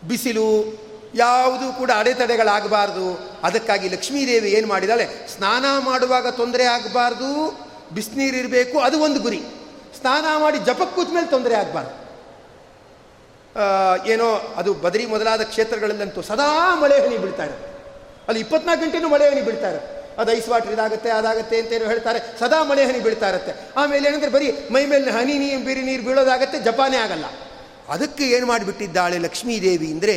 ಬಿಸಿಲು ಯಾವುದು ಕೂಡ ಅಡೆತಡೆಗಳಾಗಬಾರ್ದು. ಅದಕ್ಕಾಗಿ ಲಕ್ಷ್ಮೀದೇವಿ ಏನು ಮಾಡಿದಾಳೆ ಸ್ನಾನ ಮಾಡುವಾಗ ತೊಂದರೆ ಆಗಬಾರ್ದು, ಬಿಸಿನೀರಿರಬೇಕು, ಅದು ಒಂದು ಗುರಿ. ಸ್ನಾನ ಮಾಡಿ ಜಪಕ್ಕೆ ಕೂತ ಮೇಲೆ ತೊಂದರೆ ಆಗಬಾರ್ದು. ಏನೋ ಅದು ಬದರಿ ಮೊದಲಾದ ಕ್ಷೇತ್ರಗಳಲ್ಲಂತೂ ಸದಾ ಮಳೆ ಹನಿ ಬೀಳ್ತಾ ಅಲ್ಲಿ ಇಪ್ಪತ್ನಾಲ್ಕು ಗಂಟೆನೂ ಮಳೆ ಹನಿ ಬೀಳ್ತಾ ಅದು ಐಸ್ ವಾಟರ್ ಇದಾಗುತ್ತೆ, ಅದಾಗುತ್ತೆ ಅಂತೇನೋ ಹೇಳ್ತಾರೆ, ಸದಾ ಮಳೆ ಹನಿ ಬೀಳ್ತಾ ಇರುತ್ತೆ. ಆಮೇಲೆ ಏನಂದ್ರೆ ಬರೀ ಮೈ ಮೇಲೆ ಹನಿ ನೀರು, ಬೀರಿ ನೀರು ಬೀಳೋದಾಗತ್ತೆ, ಜಪಾನೇ ಆಗಲ್ಲ. ಅದಕ್ಕೆ ಏನು ಮಾಡಿಬಿಟ್ಟಿದ್ದಾಳೆ ಲಕ್ಷ್ಮೀದೇವಿ ಅಂದರೆ,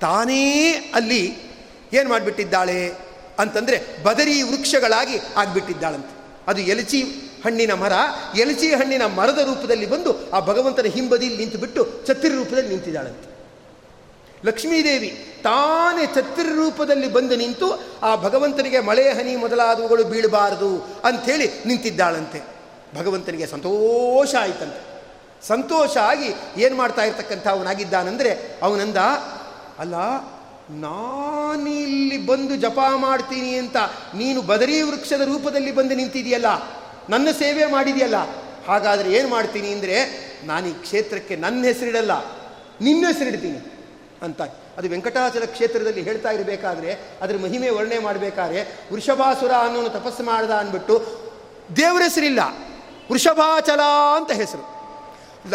ತಾನೇ ಅಲ್ಲಿ ಏನು ಮಾಡಿಬಿಟ್ಟಿದ್ದಾಳೆ ಅಂತಂದರೆ ಬದರಿ ವೃಕ್ಷಗಳಾಗಿ ಆಗಿಬಿಟ್ಟಿದ್ದಾಳಂತೆ. ಅದು ಎಲಚಿ ಹಣ್ಣಿನ ಮರ ಎಲಚಿ ಹಣ್ಣಿನ ಮರದ ರೂಪದಲ್ಲಿ ಬಂದು ಆ ಭಗವಂತನ ಹಿಂಬದಿಯಲ್ಲಿ ನಿಂತುಬಿಟ್ಟು ಛತ್ರಿ ರೂಪದಲ್ಲಿ ನಿಂತಿದ್ದಾಳಂತೆ ಲಕ್ಷ್ಮೀದೇವಿ ತಾನೇ ಛತ್ರಿ ರೂಪದಲ್ಲಿ ಬಂದು ನಿಂತು ಆ ಭಗವಂತನಿಗೆ ಮಳೆ, ಹನಿ ಮೊದಲಾದವುಗಳು ಬೀಳಬಾರದು ಅಂಥೇಳಿ ನಿಂತಿದ್ದಾಳಂತೆ. ಭಗವಂತನಿಗೆ ಸಂತೋಷ ಆಯಿತಂತೆ. ಸಂತೋಷ ಆಗಿ ಏನು ಮಾಡ್ತಾ ಇರ್ತಕ್ಕಂಥ ಅವನಾಗಿದ್ದಾನಂದರೆ ಅವನಂದ, ಅಲ್ಲ ನಾನಿಲ್ಲಿ ಬಂದು ಜಪ ಮಾಡ್ತೀನಿ ಅಂತ ನೀನು ಬದರಿ ವೃಕ್ಷದ ರೂಪದಲ್ಲಿ ಬಂದು ನಿಂತಿದೆಯಲ್ಲ ನನ್ನ ಸೇವೆ ಮಾಡಿದೆಯಲ್ಲ? ಹಾಗಾದರೆ ಏನು ಮಾಡ್ತೀನಿ ಅಂದರೆ, ನಾನು ಈ ಕ್ಷೇತ್ರಕ್ಕೆ ನನ್ನ ಹೆಸರಿಡಲ್ಲ, ನಿನ್ನ ಹೆಸರಿಡ್ತೀನಿ ಅಂತ. ಅದು ವೆಂಕಟಾಚಲ ಕ್ಷೇತ್ರದಲ್ಲಿ ಹೇಳ್ತಾ ಇರಬೇಕಾದ್ರೆ, ಅದರ ಮಹಿಮೆ ವರ್ಣನೆ ಮಾಡಬೇಕಾದ್ರೆ, ವೃಷಭಾಸುರ ಅನ್ನೋನು ತಪಸ್ಸು ಮಾಡ್ದ ಅಂದ್ಬಿಟ್ಟು, ದೇವರ ಹೆಸರಿಲ್ಲ, ವೃಷಭಾಚಲ ಅಂತ ಹೆಸರು.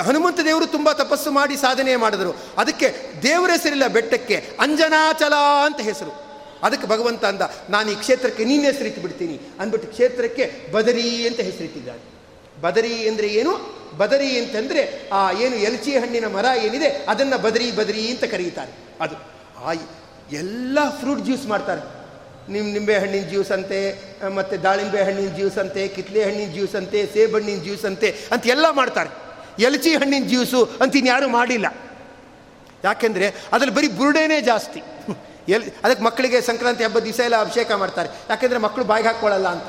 ಹನುಮಂತ ದೇವರು ತುಂಬ ತಪಸ್ಸು ಮಾಡಿ ಸಾಧನೆ ಮಾಡಿದರು. ಅದಕ್ಕೆ ದೇವರ ಹೆಸರಿಲ್ಲ ಬೆಟ್ಟಕ್ಕೆ, ಅಂಜನಾಚಲ ಅಂತ ಹೆಸರು. ಅದಕ್ಕೆ ಭಗವಂತ ಅಂದ, ನಾನು ಈ ಕ್ಷೇತ್ರಕ್ಕೆ ನೀನು ಹೆಸರಿಟ್ಟು ಬಿಡ್ತೀನಿ ಅಂದ್ಬಿಟ್ಟು ಕ್ಷೇತ್ರಕ್ಕೆ ಬದರಿ ಅಂತ ಹೆಸರಿಟ್ಟಿದ್ದಾನೆ. ಬದರಿ ಅಂದರೆ ಏನು? ಬದರಿ ಅಂತಂದರೆ, ಆ ಏನು ಎಲ್ಚಿ ಹಣ್ಣಿನ ಮರ ಏನಿದೆ, ಅದನ್ನು ಬದರಿ ಬದರಿ ಅಂತ ಕರೀತಾರೆ. ಅದು, ಆ ಎಲ್ಲ ಫ್ರೂಟ್ ಜ್ಯೂಸ್ ಮಾಡ್ತಾರೆ. ನಿಮ್ಮ ನಿಂಬೆ ಹಣ್ಣಿನ ಜ್ಯೂಸ್ ಅಂತೆ, ಮತ್ತು ದಾಳಿಂಬೆ ಹಣ್ಣಿನ ಜ್ಯೂಸ್ ಅಂತೆ, ಕಿತ್ಲೆ ಹಣ್ಣಿನ ಜ್ಯೂಸ್ ಅಂತೆ ಸೇಬಣ್ಣಿನ ಜ್ಯೂಸ್ ಅಂತೆ ಅಂತ ಎಲ್ಲ ಮಾಡ್ತಾರೆ. ಎಲಚಿ ಹಣ್ಣಿನ ಜ್ಯೂಸು ಅಂತ ಇನ್ಯಾರೂ ಮಾಡಿಲ್ಲ. ಯಾಕೆಂದರೆ, ಅದ್ರಲ್ಲಿ ಬರೀ ಬುರುಡೇನೇ ಜಾಸ್ತಿ. ಎಲ್ ಅದಕ್ಕೆ ಮಕ್ಕಳಿಗೆ ಸಂಕ್ರಾಂತಿ ಹಬ್ಬದ ದಿವಸ ಎಲ್ಲ ಅಭಿಷೇಕ ಮಾಡ್ತಾರೆ. ಯಾಕೆಂದರೆ ಮಕ್ಕಳು ಬಾಯಿಗೆ ಹಾಕ್ಕೊಳ್ಳಲ್ಲ ಅಂತ.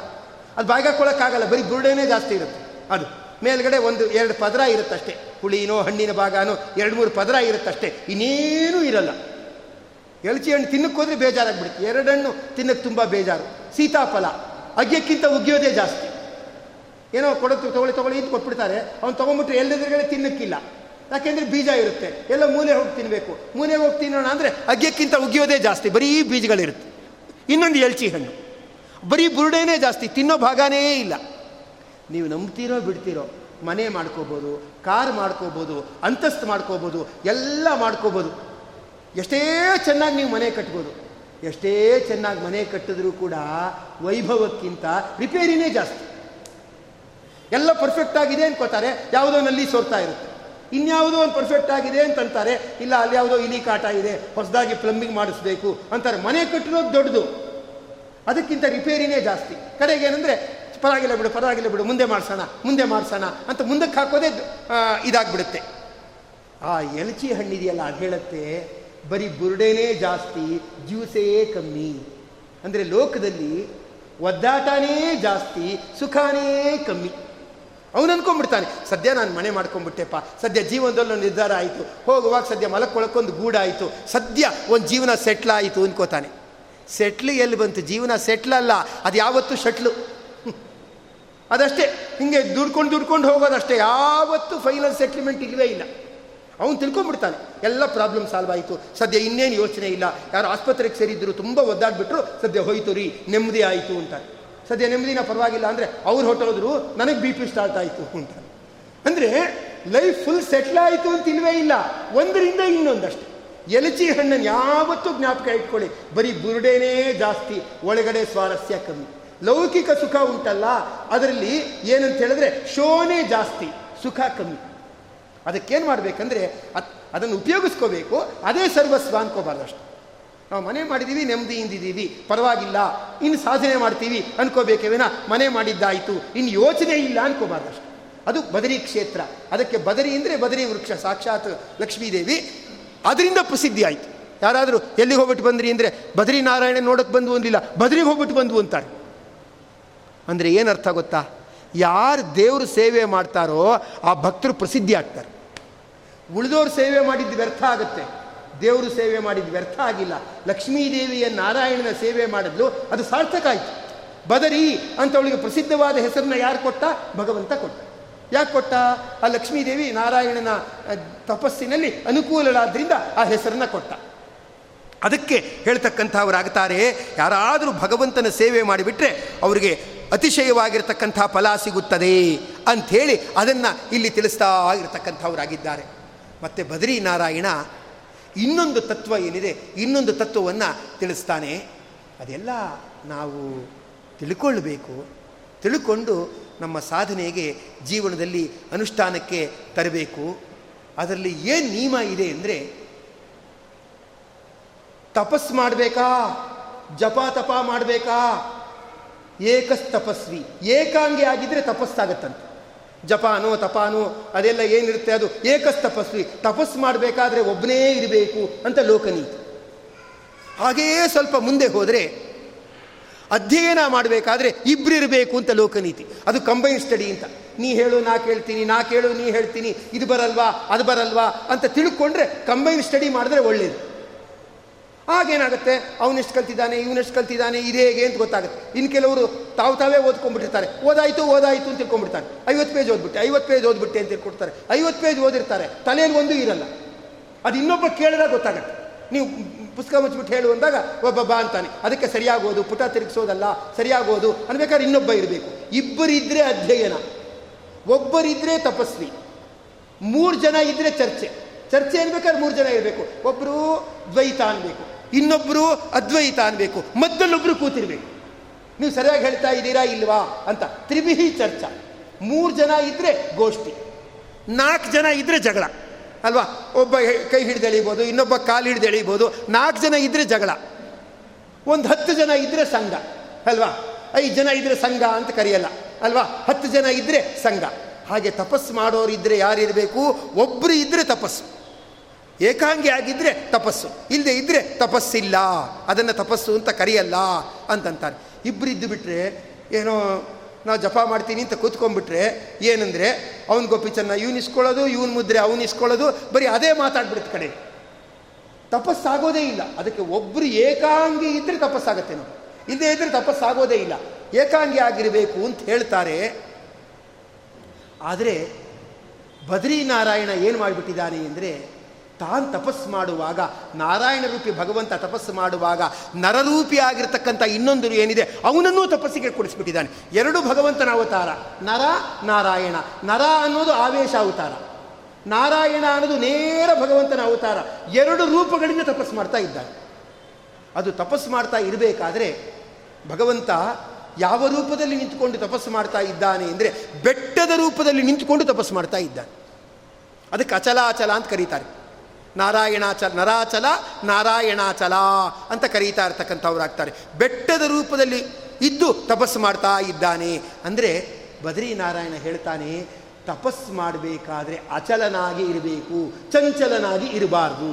ಅದು ಬಾಯಿಗೆ ಹಾಕ್ಕೊಳ್ಳೋಕ್ಕಾಗಲ್ಲ, ಬರೀ ಬುರುಡೇನೇ ಜಾಸ್ತಿ ಇರುತ್ತೆ. ಅದು ಮೇಲ್ಗಡೆ ಒಂದು ಎರಡು ಪದರ ಇರುತ್ತಷ್ಟೇ. ಹುಳಿನೋ, ಹಣ್ಣಿನ ಭಾಗನೋ, ಎರಡು ಮೂರು ಪದರ ಇರುತ್ತಷ್ಟೇ. ಇನ್ನೇನೂ ಇರಲ್ಲ. ಎಳಚಿ ಹಣ್ಣು ತಿನ್ನಕ್ಕೆ ಹೋದರೆ ಬೇಜಾರಾಗ್ಬಿಡುತ್ತೆ. ಎರಡು ಹಣ್ಣು ತಿನ್ನಕ್ಕೆ ತುಂಬ ಬೇಜಾರು. ಸೀತಾಫಲ, ಅಗ್ಗಕ್ಕಿಂತ ಉಗಿಯೋದೇ ಜಾಸ್ತಿ. ಏನೋ ಕೊಡೋದು ತೊಗೊಳ್ಳಿ ತೊಗೊಳ್ಳಿ ಇದು ಕೊಟ್ಬಿಡ್ತಾರೆ. ಅವ್ನು ತೊಗೊಂಬಿಟ್ರೆ ಎಲ್ಲದ್ರಗಡೆ ತಿನ್ನಕ್ಕಿಲ್ಲ. ಯಾಕೆಂದರೆ ಬೀಜ ಇರುತ್ತೆ. ಎಲ್ಲ ಮೂಲೆ ಹೋಗಿ ತಿನ್ನಬೇಕು ಮೂಲೆ ಹೋಗಿ ತಿನ್ನೋಣ ಅಂದರೆ ಅಗ್ಗಕ್ಕಿಂತ ಉಗಿಯೋದೇ ಜಾಸ್ತಿ. ಬರೀ ಬೀಜಗಳಿರುತ್ತೆ. ಇನ್ನೊಂದು ಎಲ್ಚಿ ಹಣ್ಣು. ಬರೀ ಬುರುಡೇನೇ ಜಾಸ್ತಿ. ತಿನ್ನೋ ಭಾಗನೇ ಇಲ್ಲ. ನೀವು ನಂಬ್ತೀರೋ ಬಿಡ್ತೀರೋ, ಮನೆ ಮಾಡ್ಕೋಬೋದು, ಕಾರ್ ಮಾಡ್ಕೋಬೋದು, ಅಂತಸ್ತು ಮಾಡ್ಕೋಬೋದು, ಎಲ್ಲ ಮಾಡ್ಕೋಬೋದು. ಎಷ್ಟೇ ಚೆನ್ನಾಗಿ ನೀವು ಮನೆ ಕಟ್ಬೋದು. ಎಷ್ಟೇ ಚೆನ್ನಾಗಿ ಮನೆ ಕಟ್ಟಿದ್ರೂ ಕೂಡ ವೈಭವಕ್ಕಿಂತ ರಿಪೇರಿನೇ ಜಾಸ್ತಿ. ಎಲ್ಲ ಪರ್ಫೆಕ್ಟ್ ಆಗಿದೆ ಅನ್ಕೋತಾರೆ. ಯಾವುದೋ ನಲ್ಲಿ ಸೋರ್ತಾ ಇರುತ್ತೆ. ಇನ್ಯಾವುದೋ ಒಂದು ಪರ್ಫೆಕ್ಟ್ ಆಗಿದೆ ಅಂತಂತಾರೆ, ಇಲ್ಲ ಅಲ್ಲಿ ಯಾವುದೋ ಇಲಿ ಕಾಟ ಇದೆ, ಹೊಸದಾಗಿ ಪ್ಲಂಬಿಂಗ್ ಮಾಡಿಸ್ಬೇಕು ಅಂತಾರೆ. ಮನೆ ಕಟ್ಟಿರೋದು ದೊಡ್ಡದು. ಅದಕ್ಕಿಂತ ರಿಪೇರಿನೇ ಜಾಸ್ತಿ. ಕಡೆಗೆ ಏನಂದರೆ, ಪರವಾಗಿಲ್ಲ ಬಿಡು ಪರವಾಗಿಲ್ಲ ಬಿಡು, ಮುಂದೆ ಮಾಡಿಸೋಣ ಮುಂದೆ ಮಾಡಿಸೋಣ ಅಂತ ಮುಂದಕ್ಕೆ ಹಾಕೋದೇ ಇದಾಗ್ಬಿಡುತ್ತೆ. ಆ ಎಲಚಿ ಹಣ್ಣಿದೆಯಲ್ಲ, ಅದು ಹೇಳುತ್ತೆ, ಬರೀ ಬುರುಡೆನೇ ಜಾಸ್ತಿ, ಜ್ಯೂಸೇ ಕಮ್ಮಿ. ಅಂದರೆ ಲೋಕದಲ್ಲಿ ಒದ್ದಾಟನೇ ಜಾಸ್ತಿ, ಸುಖಾನೇ ಕಮ್ಮಿ. ಅವನು ಅನ್ಕೊಂಡ್ಬಿಡ್ತಾನೆ, ಸದ್ಯ ನಾನು ಮನೆ ಮಾಡ್ಕೊಂಡ್ಬಿಟ್ಟೆಪ್ಪ, ಸದ್ಯ ಜೀವನದಲ್ಲೊಂದು ನಿರ್ಧಾರ ಆಯಿತು, ಹೋಗುವಾಗ ಸದ್ಯ ಮಲಕ್ಕೊಳಕ್ಕೊಂದು ಗೂಡಾಯಿತು, ಸದ್ಯ ಒಂದು ಜೀವನ ಸೆಟ್ಲ್ ಆಯಿತು, ಅನ್ಕೋತಾನೆ. ಸೆಟ್ಲ್ ಎಲ್ಲಿ ಬಂತು? ಜೀವನ ಸೆಟ್ಲ್ ಅಲ್ಲ, ಅದು ಯಾವತ್ತೂ ಶಟ್ಲು ಅದಷ್ಟೇ, ಹಿಂಗೆ ದುಡ್ಕೊಂಡು ದುಡ್ಕೊಂಡು ಹೋಗೋದಷ್ಟೇ, ಯಾವತ್ತೂ ಫೈನಲ್ ಸೆಟ್ಲ್ಮೆಂಟ್ ಇಲ್ಲವೇ ಇಲ್ಲ. ಅವನು ತಿಳ್ಕೊಂಡ್ಬಿಡ್ತಾನೆ, ಎಲ್ಲ ಪ್ರಾಬ್ಲಮ್ ಸಾಲ್ವ್ ಆಯಿತು, ಸದ್ಯ ಇನ್ನೇನು ಯೋಚನೆ ಇಲ್ಲ, ಯಾರು ಆಸ್ಪತ್ರೆಗೆ ಸೇರಿದ್ರು ತುಂಬ ಒದ್ದಾಡ್ಬಿಟ್ರು, ಸದ್ಯ ಹೋಯ್ತು ರೀ, ನೆಮ್ಮದಿ ಆಯಿತು ಅಂತಾರೆ ಸದ್ಯ ನೆಮ್ಮದಿನ ಪರವಾಗಿಲ್ಲ ಅಂದರೆ ಅವ್ರು ಹೊಟ್ಟೋದ್ರು, ನನಗೆ ಬಿ ಪಿ ಸ್ಟಾರ್ಟ್ ಆಯಿತು ಅಂತ. ಅಂದರೆ ಲೈಫ್ ಫುಲ್ ಸೆಟ್ಲ್ ಆಯಿತು ಅಂತ ಇಲ್ವೇ ಇಲ್ಲ. ಒಂದರಿಂದ ಇನ್ನೊಂದಷ್ಟು. ಎಲಚಿ ಹಣ್ಣನ್ನು ಯಾವತ್ತೂ ಜ್ಞಾಪಕ ಇಟ್ಕೊಳ್ಳಿ. ಬರೀ ಬುರುಡೆನೇ ಜಾಸ್ತಿ, ಒಳಗಡೆ ಸ್ವಾರಸ್ಯ ಕಮ್ಮಿ. ಲೌಕಿಕ ಸುಖ ಉಂಟಲ್ಲ, ಅದರಲ್ಲಿ ಏನಂತ ಹೇಳಿದ್ರೆ ಶೋನೇ ಜಾಸ್ತಿ, ಸುಖ ಕಮ್ಮಿ. ಅದಕ್ಕೇನು ಮಾಡಬೇಕಂದ್ರೆ ಅದು ಅದನ್ನು ಉಪಯೋಗಿಸ್ಕೋಬೇಕು, ಅದೇ ಸರ್ವಸ್ವ ಅನ್ಕೋಬಾರ್ದು ನಾವು ಮನೆ ಮಾಡಿದ್ದೀವಿ, ನೆಮ್ಮದಿಯಿಂದಿದ್ದೀವಿ. ಪರವಾಗಿಲ್ಲ. ಇನ್ನು ಸಾಧನೆ ಮಾಡ್ತೀವಿ. ಅನ್ಕೋಬೇಕೇವಿನ ಮನೆ ಮಾಡಿದ್ದಾಯಿತು. ಇನ್ನು ಯೋಚನೆ ಇಲ್ಲ ಅನ್ಕೋಬಾರ್ದಷ್ಟು. ಅದು ಬದರಿ ಕ್ಷೇತ್ರ. ಅದಕ್ಕೆ ಬದರಿ ಅಂದರೆ ಬದರಿ ವೃಕ್ಷ, ಸಾಕ್ಷಾತ್ ಲಕ್ಷ್ಮೀದೇವಿ. ಅದರಿಂದ ಪ್ರಸಿದ್ಧಿ ಆಯಿತು. ಯಾರಾದರೂ ಎಲ್ಲಿಗೆ ಹೋಗ್ಬಿಟ್ಟು ಬಂದ್ರಿ ಅಂದರೆ ಬದರಿ ನಾರಾಯಣ ನೋಡಕ್ಕೆ ಬಂದು ಅಂದಿಲ್ಲ, ಬದರಿಗೆ ಹೋಗ್ಬಿಟ್ಟು ಬಂದು ಅಂತಾರೆ. ಅಂದರೆ ಏನರ್ಥ ಗೊತ್ತಾ? ಯಾರು ದೇವರು ಸೇವೆ ಮಾಡ್ತಾರೋ ಆ ಭಕ್ತರು ಪ್ರಸಿದ್ಧಿ ಆಗ್ತಾರೆ. ಉಳಿದವ್ರು ಸೇವೆ ಮಾಡಿದ್ದು ವ್ಯರ್ಥ ಆಗುತ್ತೆ. ದೇವರು ಸೇವೆ ಮಾಡಿದ್ದು ವ್ಯರ್ಥ ಆಗಿಲ್ಲ. ಲಕ್ಷ್ಮೀದೇವಿಯ ನಾರಾಯಣನ ಸೇವೆ ಮಾಡಿದ್ಲು, ಅದು ಸಾರ್ಥಕ ಆಯಿತು. ಬದರಿ ಅಂತ ಅವಳಿಗೆ ಪ್ರಸಿದ್ಧವಾದ ಹೆಸರನ್ನ ಯಾರು ಕೊಟ್ಟ? ಭಗವಂತ ಕೊಟ್ಟ. ಯಾಕೆ ಕೊಟ್ಟ? ಆ ಲಕ್ಷ್ಮೀದೇವಿ ನಾರಾಯಣನ ತಪಸ್ಸಿನಲ್ಲಿ ಅನುಕೂಲಳಾದ್ರಿಂದ ಆ ಹೆಸರನ್ನ ಕೊಟ್ಟ. ಅದಕ್ಕೆ ಹೇಳ್ತಕ್ಕಂಥವರಾಗ್ತಾರೆ, ಯಾರಾದರೂ ಭಗವಂತನ ಸೇವೆ ಮಾಡಿಬಿಟ್ರೆ ಅವರಿಗೆ ಅತಿಶಯವಾಗಿರ್ತಕ್ಕಂಥ ಫಲ ಸಿಗುತ್ತದೆ ಅಂಥೇಳಿ ಅದನ್ನು ಇಲ್ಲಿ ತಿಳಿಸ್ತಾ ಇರತಕ್ಕಂಥವರಾಗಿದ್ದಾರೆ. ಮತ್ತು ಬದರಿ ನಾರಾಯಣ ಇನ್ನೊಂದು ತತ್ವ ಏನಿದೆ, ಇನ್ನೊಂದು ತತ್ವವನ್ನು ತಿಳಿಸ್ತಾನೆ. ಅದೆಲ್ಲ ನಾವು ತಿಳ್ಕೊಳ್ಬೇಕು. ತಿಳ್ಕೊಂಡು ನಮ್ಮ ಸಾಧನೆಗೆ ಜೀವನದಲ್ಲಿ ಅನುಷ್ಠಾನಕ್ಕೆ ತರಬೇಕು. ಅದರಲ್ಲಿ ಏನು ನಿಯಮ ಇದೆ ಅಂದರೆ, ತಪಸ್ ಮಾಡಬೇಕಾ? ಜಪ ತಪ ಮಾಡಬೇಕಾ? ಏಕಸ್ ತಪಸ್ವಿ ಏಕಾಂಗಿ ಆಗಿದ್ರೆ ತಪಸ್ಸಾಗತ್ತಂತೆ. ಜಪಾನು ತಪಾನು ಅದೆಲ್ಲ ಏನಿರುತ್ತೆ ಅದು ಏಕಸ್ ತಪಸ್ವಿ ತಪಸ್ಸು ಮಾಡಬೇಕಾದ್ರೆ ಒಬ್ಬನೇ ಇರಬೇಕು ಅಂತ ಲೋಕನೀತಿ. ಹಾಗೆಯೇ ಸ್ವಲ್ಪ ಮುಂದೆ ಹೋದರೆ ಅಧ್ಯಯನ ಮಾಡಬೇಕಾದ್ರೆ ಇಬ್ಬರಿರಬೇಕು ಅಂತ ಲೋಕನೀತಿ. ಅದು ಕಂಬೈನ್ ಸ್ಟಡಿ ಅಂತ. ನೀ ಹೇಳು, ನಾ ಕೇಳ್ತೀನಿ, ನಾ ಕೇಳು, ನೀ ಹೇಳ್ತೀನಿ, ಇದು ಬರಲ್ವಾ, ಅದು ಬರಲ್ವಾ ಅಂತ ತಿಳ್ಕೊಂಡ್ರೆ ಕಂಬೈನ್ ಸ್ಟಡಿ ಮಾಡಿದ್ರೆ ಒಳ್ಳೇದು. ಆಗೇನಾಗುತ್ತೆ ಅವನೆಷ್ಟು ಕಲ್ತಿದ್ದಾನೆ ಇವನೆಷ್ಟು ಕಲ್ತಿದ್ದಾನೆ, ಇದು ಹೇಗೆ ಅಂತ ಗೊತ್ತಾಗುತ್ತೆ. ಇನ್ನು ಕೆಲವರು ತಾವು ತಾವೇ ಓದ್ಕೊಂಡ್ಬಿಟ್ಟಿರ್ತಾರೆ. ಓದಾಯಿತು ಓದಾಯಿತು ಅಂತ ತಿಳ್ಕೊಂಡ್ಬಿಡ್ತಾರೆ. ಐವತ್ತು ಪೇಜ್ ಓದ್ಬಿಟ್ಟೆ, ಐವತ್ತು ಪೇಜ್ ಓದ್ಬಿಟ್ಟೆ ಅಂತ ತಿಳ್ಕೊಡ್ತಾರೆ ಐವತ್ತು ಪೇಜ್ ಓದಿರ್ತಾರೆ. ತಲೆಯಲ್ಲಿ ಒಂದು ಇರಲ್ಲ. ಅದು ಇನ್ನೊಬ್ಬ ಕೇಳಿದಾಗ ಗೊತ್ತಾಗುತ್ತೆ. ನೀವು ಪುಸ್ತಕ ಮುಚ್ಚಿಬಿಟ್ಟು ಹೇಳು ಅಂದಾಗ, ಒಬ್ಬ ಬಾ ಅಂತಾನೆ. ಅದಕ್ಕೆ ಸರಿಯಾಗೋದು ಪುಟ ತಿರುಗಿಸೋದಲ್ಲ ಸರಿಯಾಗೋದು ಅನ್ಬೇಕಾದ್ರೆ ಇನ್ನೊಬ್ಬ ಇರಬೇಕು. ಇಬ್ಬರಿದ್ರೆ ಅಧ್ಯಯನ. ಒಬ್ಬರಿದ್ರೆ ತಪಸ್ವಿ. ಮೂರು ಜನ ಇದ್ದರೆ ಚರ್ಚೆ. ಚರ್ಚೆ ಅನ್ಬೇಕಾದ್ರೆ ಮೂರು ಜನ ಇರಬೇಕು. ಒಬ್ಬರು ದ್ವೈತ ಅನ್ಬೇಕು. ಇನ್ನೊಬ್ಬರು ಅದ್ವೈತ ಅನ್ಬೇಕು ಮದ್ದಲ್ಲೊಬ್ಬರು ಕೂತಿರ್ಬೇಕು. ನೀವು ಸರಿಯಾಗಿ ಹೇಳ್ತಾ ಇದ್ದೀರಾ ಇಲ್ವಾ ಅಂತ. ತ್ರಿವಿಹಿ ಚರ್ಚಾ. ಮೂರು ಜನ ಇದ್ರೆ ಗೋಷ್ಠಿ. ನಾಲ್ಕು ಜನ ಇದ್ರೆ ಜಗಳ. ಅಲ್ವಾ? ಒಬ್ಬ ಕೈ ಹಿಡಿದು ಎಳಿಬೋದು ಇನ್ನೊಬ್ಬ ಕಾಲು ಹಿಡಿದು ಎಳಿಬೋದು ನಾಲ್ಕು ಜನ ಇದ್ರೆ ಜಗಳ. ಒಂದು ಹತ್ತು ಜನ ಇದ್ರೆ ಸಂಘ. ಅಲ್ವಾ? ಐದು ಜನ ಇದ್ರೆ ಸಂಘ ಅಂತ ಕರೆಯಲ್ಲ. ಅಲ್ವಾ? ಹತ್ತು ಜನ ಇದ್ರೆ ಸಂಘ. ಹಾಗೆ ತಪಸ್ಸು ಮಾಡೋರು ಇದ್ರೆ ಯಾರಿರಬೇಕು? ಒಬ್ಬರು ಇದ್ದರೆ ತಪಸ್ಸು. ಏಕಾಂಗಿ ಆಗಿದ್ದರೆ ತಪಸ್ಸು ಇಲ್ಲದೆ ಇದ್ದರೆ ತಪಸ್ಸಿಲ್ಲ. ಅದನ್ನು ತಪಸ್ಸು ಅಂತ ಕರೆಯಲ್ಲ ಅಂತಂತಾರೆ. ಇಬ್ಬರು ಇದ್ದು ಬಿಟ್ಟರೆ ಏನೋ ನಾವು ಜಪ ಮಾಡ್ತೀನಿ ಅಂತ ಕೂತ್ಕೊಂಡ್ಬಿಟ್ರೆ ಏನಂದರೆ, ಅವ್ನು ಗೋಪಿಚನ್ನ ಇವನು ಇಸ್ಕೊಳ್ಳೋದು, ಇವನು ಮುದ್ರೆ ಅವನು ಇಸ್ಕೊಳ್ಳೋದು, ಬರೀ ಅದೇ ಮಾತಾಡ್ಬಿಡುತ್ತೆ ಕಡೆ. ತಪಸ್ಸಾಗೋದೇ ಇಲ್ಲ. ಅದಕ್ಕೆ ಒಬ್ಬರು ಏಕಾಂಗಿ ಇದ್ದರೆ ತಪಸ್ಸಾಗತ್ತೆ ನಾವು ಇಲ್ಲದೇ ಇದ್ದರೆ ತಪಸ್ಸಾಗೋದೇ ಇಲ್ಲ. ಏಕಾಂಗಿ ಆಗಿರಬೇಕು ಅಂತ ಹೇಳ್ತಾರೆ. ಆದರೆ ಬದ್ರಿನಾರಾಯಣ ಏನು ಮಾಡಿಬಿಟ್ಟಿದ್ದಾನೆ ಅಂದರೆ ತಾನು ತಪಸ್ಸು ಮಾಡುವಾಗ, ನಾರಾಯಣ ರೂಪಿ ಭಗವಂತ ತಪಸ್ಸು ಮಾಡುವಾಗ, ನರರೂಪಿ ಆಗಿರ್ತಕ್ಕಂಥ ಇನ್ನೊಂದು ಏನಿದೆ, ಅವನನ್ನೂ ತಪಸ್ಸಿಗೆ ಕೊಡಿಸ್ಬಿಟ್ಟಿದ್ದಾನೆ. ಎರಡು ಭಗವಂತನ ಅವತಾರ, ನರ, ನಾರಾಯಣ. ನರ ಅನ್ನೋದು ಆವೇಶ ಅವತಾರ. ನಾರಾಯಣ ಅನ್ನೋದು ನೇರ ಭಗವಂತನ ಅವತಾರ. ಎರಡು ರೂಪಗಳಿಂದ ತಪಸ್ಸು ಮಾಡ್ತಾ ಇದ್ದಾನೆ. ಅದು ತಪಸ್ಸು ಮಾಡ್ತಾ ಇರಬೇಕಾದ್ರೆ, ಭಗವಂತ ಯಾವ ರೂಪದಲ್ಲಿ ನಿಂತುಕೊಂಡು ತಪಸ್ಸು ಮಾಡ್ತಾ ಇದ್ದಾನೆ ಅಂದರೆ ಬೆಟ್ಟದ ರೂಪದಲ್ಲಿ ನಿಂತುಕೊಂಡು ತಪಸ್ಸು ಮಾಡ್ತಾ ಇದ್ದಾನೆ. ಅದಕ್ಕೆ ಅಚಲ ಅಂತ ಕರೀತಾರೆ. ನಾರಾಯಣಾಚಲ, ನರಾಚಲ, ನಾರಾಯಣಾಚಲ ಅಂತ ಕರೀತಾ ಇರ್ತಕ್ಕಂಥವ್ರಾಗ್ತಾರೆ. ಬೆಟ್ಟದ ರೂಪದಲ್ಲಿ ಇದ್ದು ತಪಸ್ಸು ಮಾಡ್ತಾ ಇದ್ದಾನೆ. ಅಂದರೆ ಬದ್ರಿ ನಾರಾಯಣ ಹೇಳ್ತಾನೆ, ತಪಸ್ಸು ಮಾಡಬೇಕಾದ್ರೆ ಅಚಲನಾಗಿ ಇರಬೇಕು, ಚಂಚಲನಾಗಿ ಇರಬಾರ್ದು.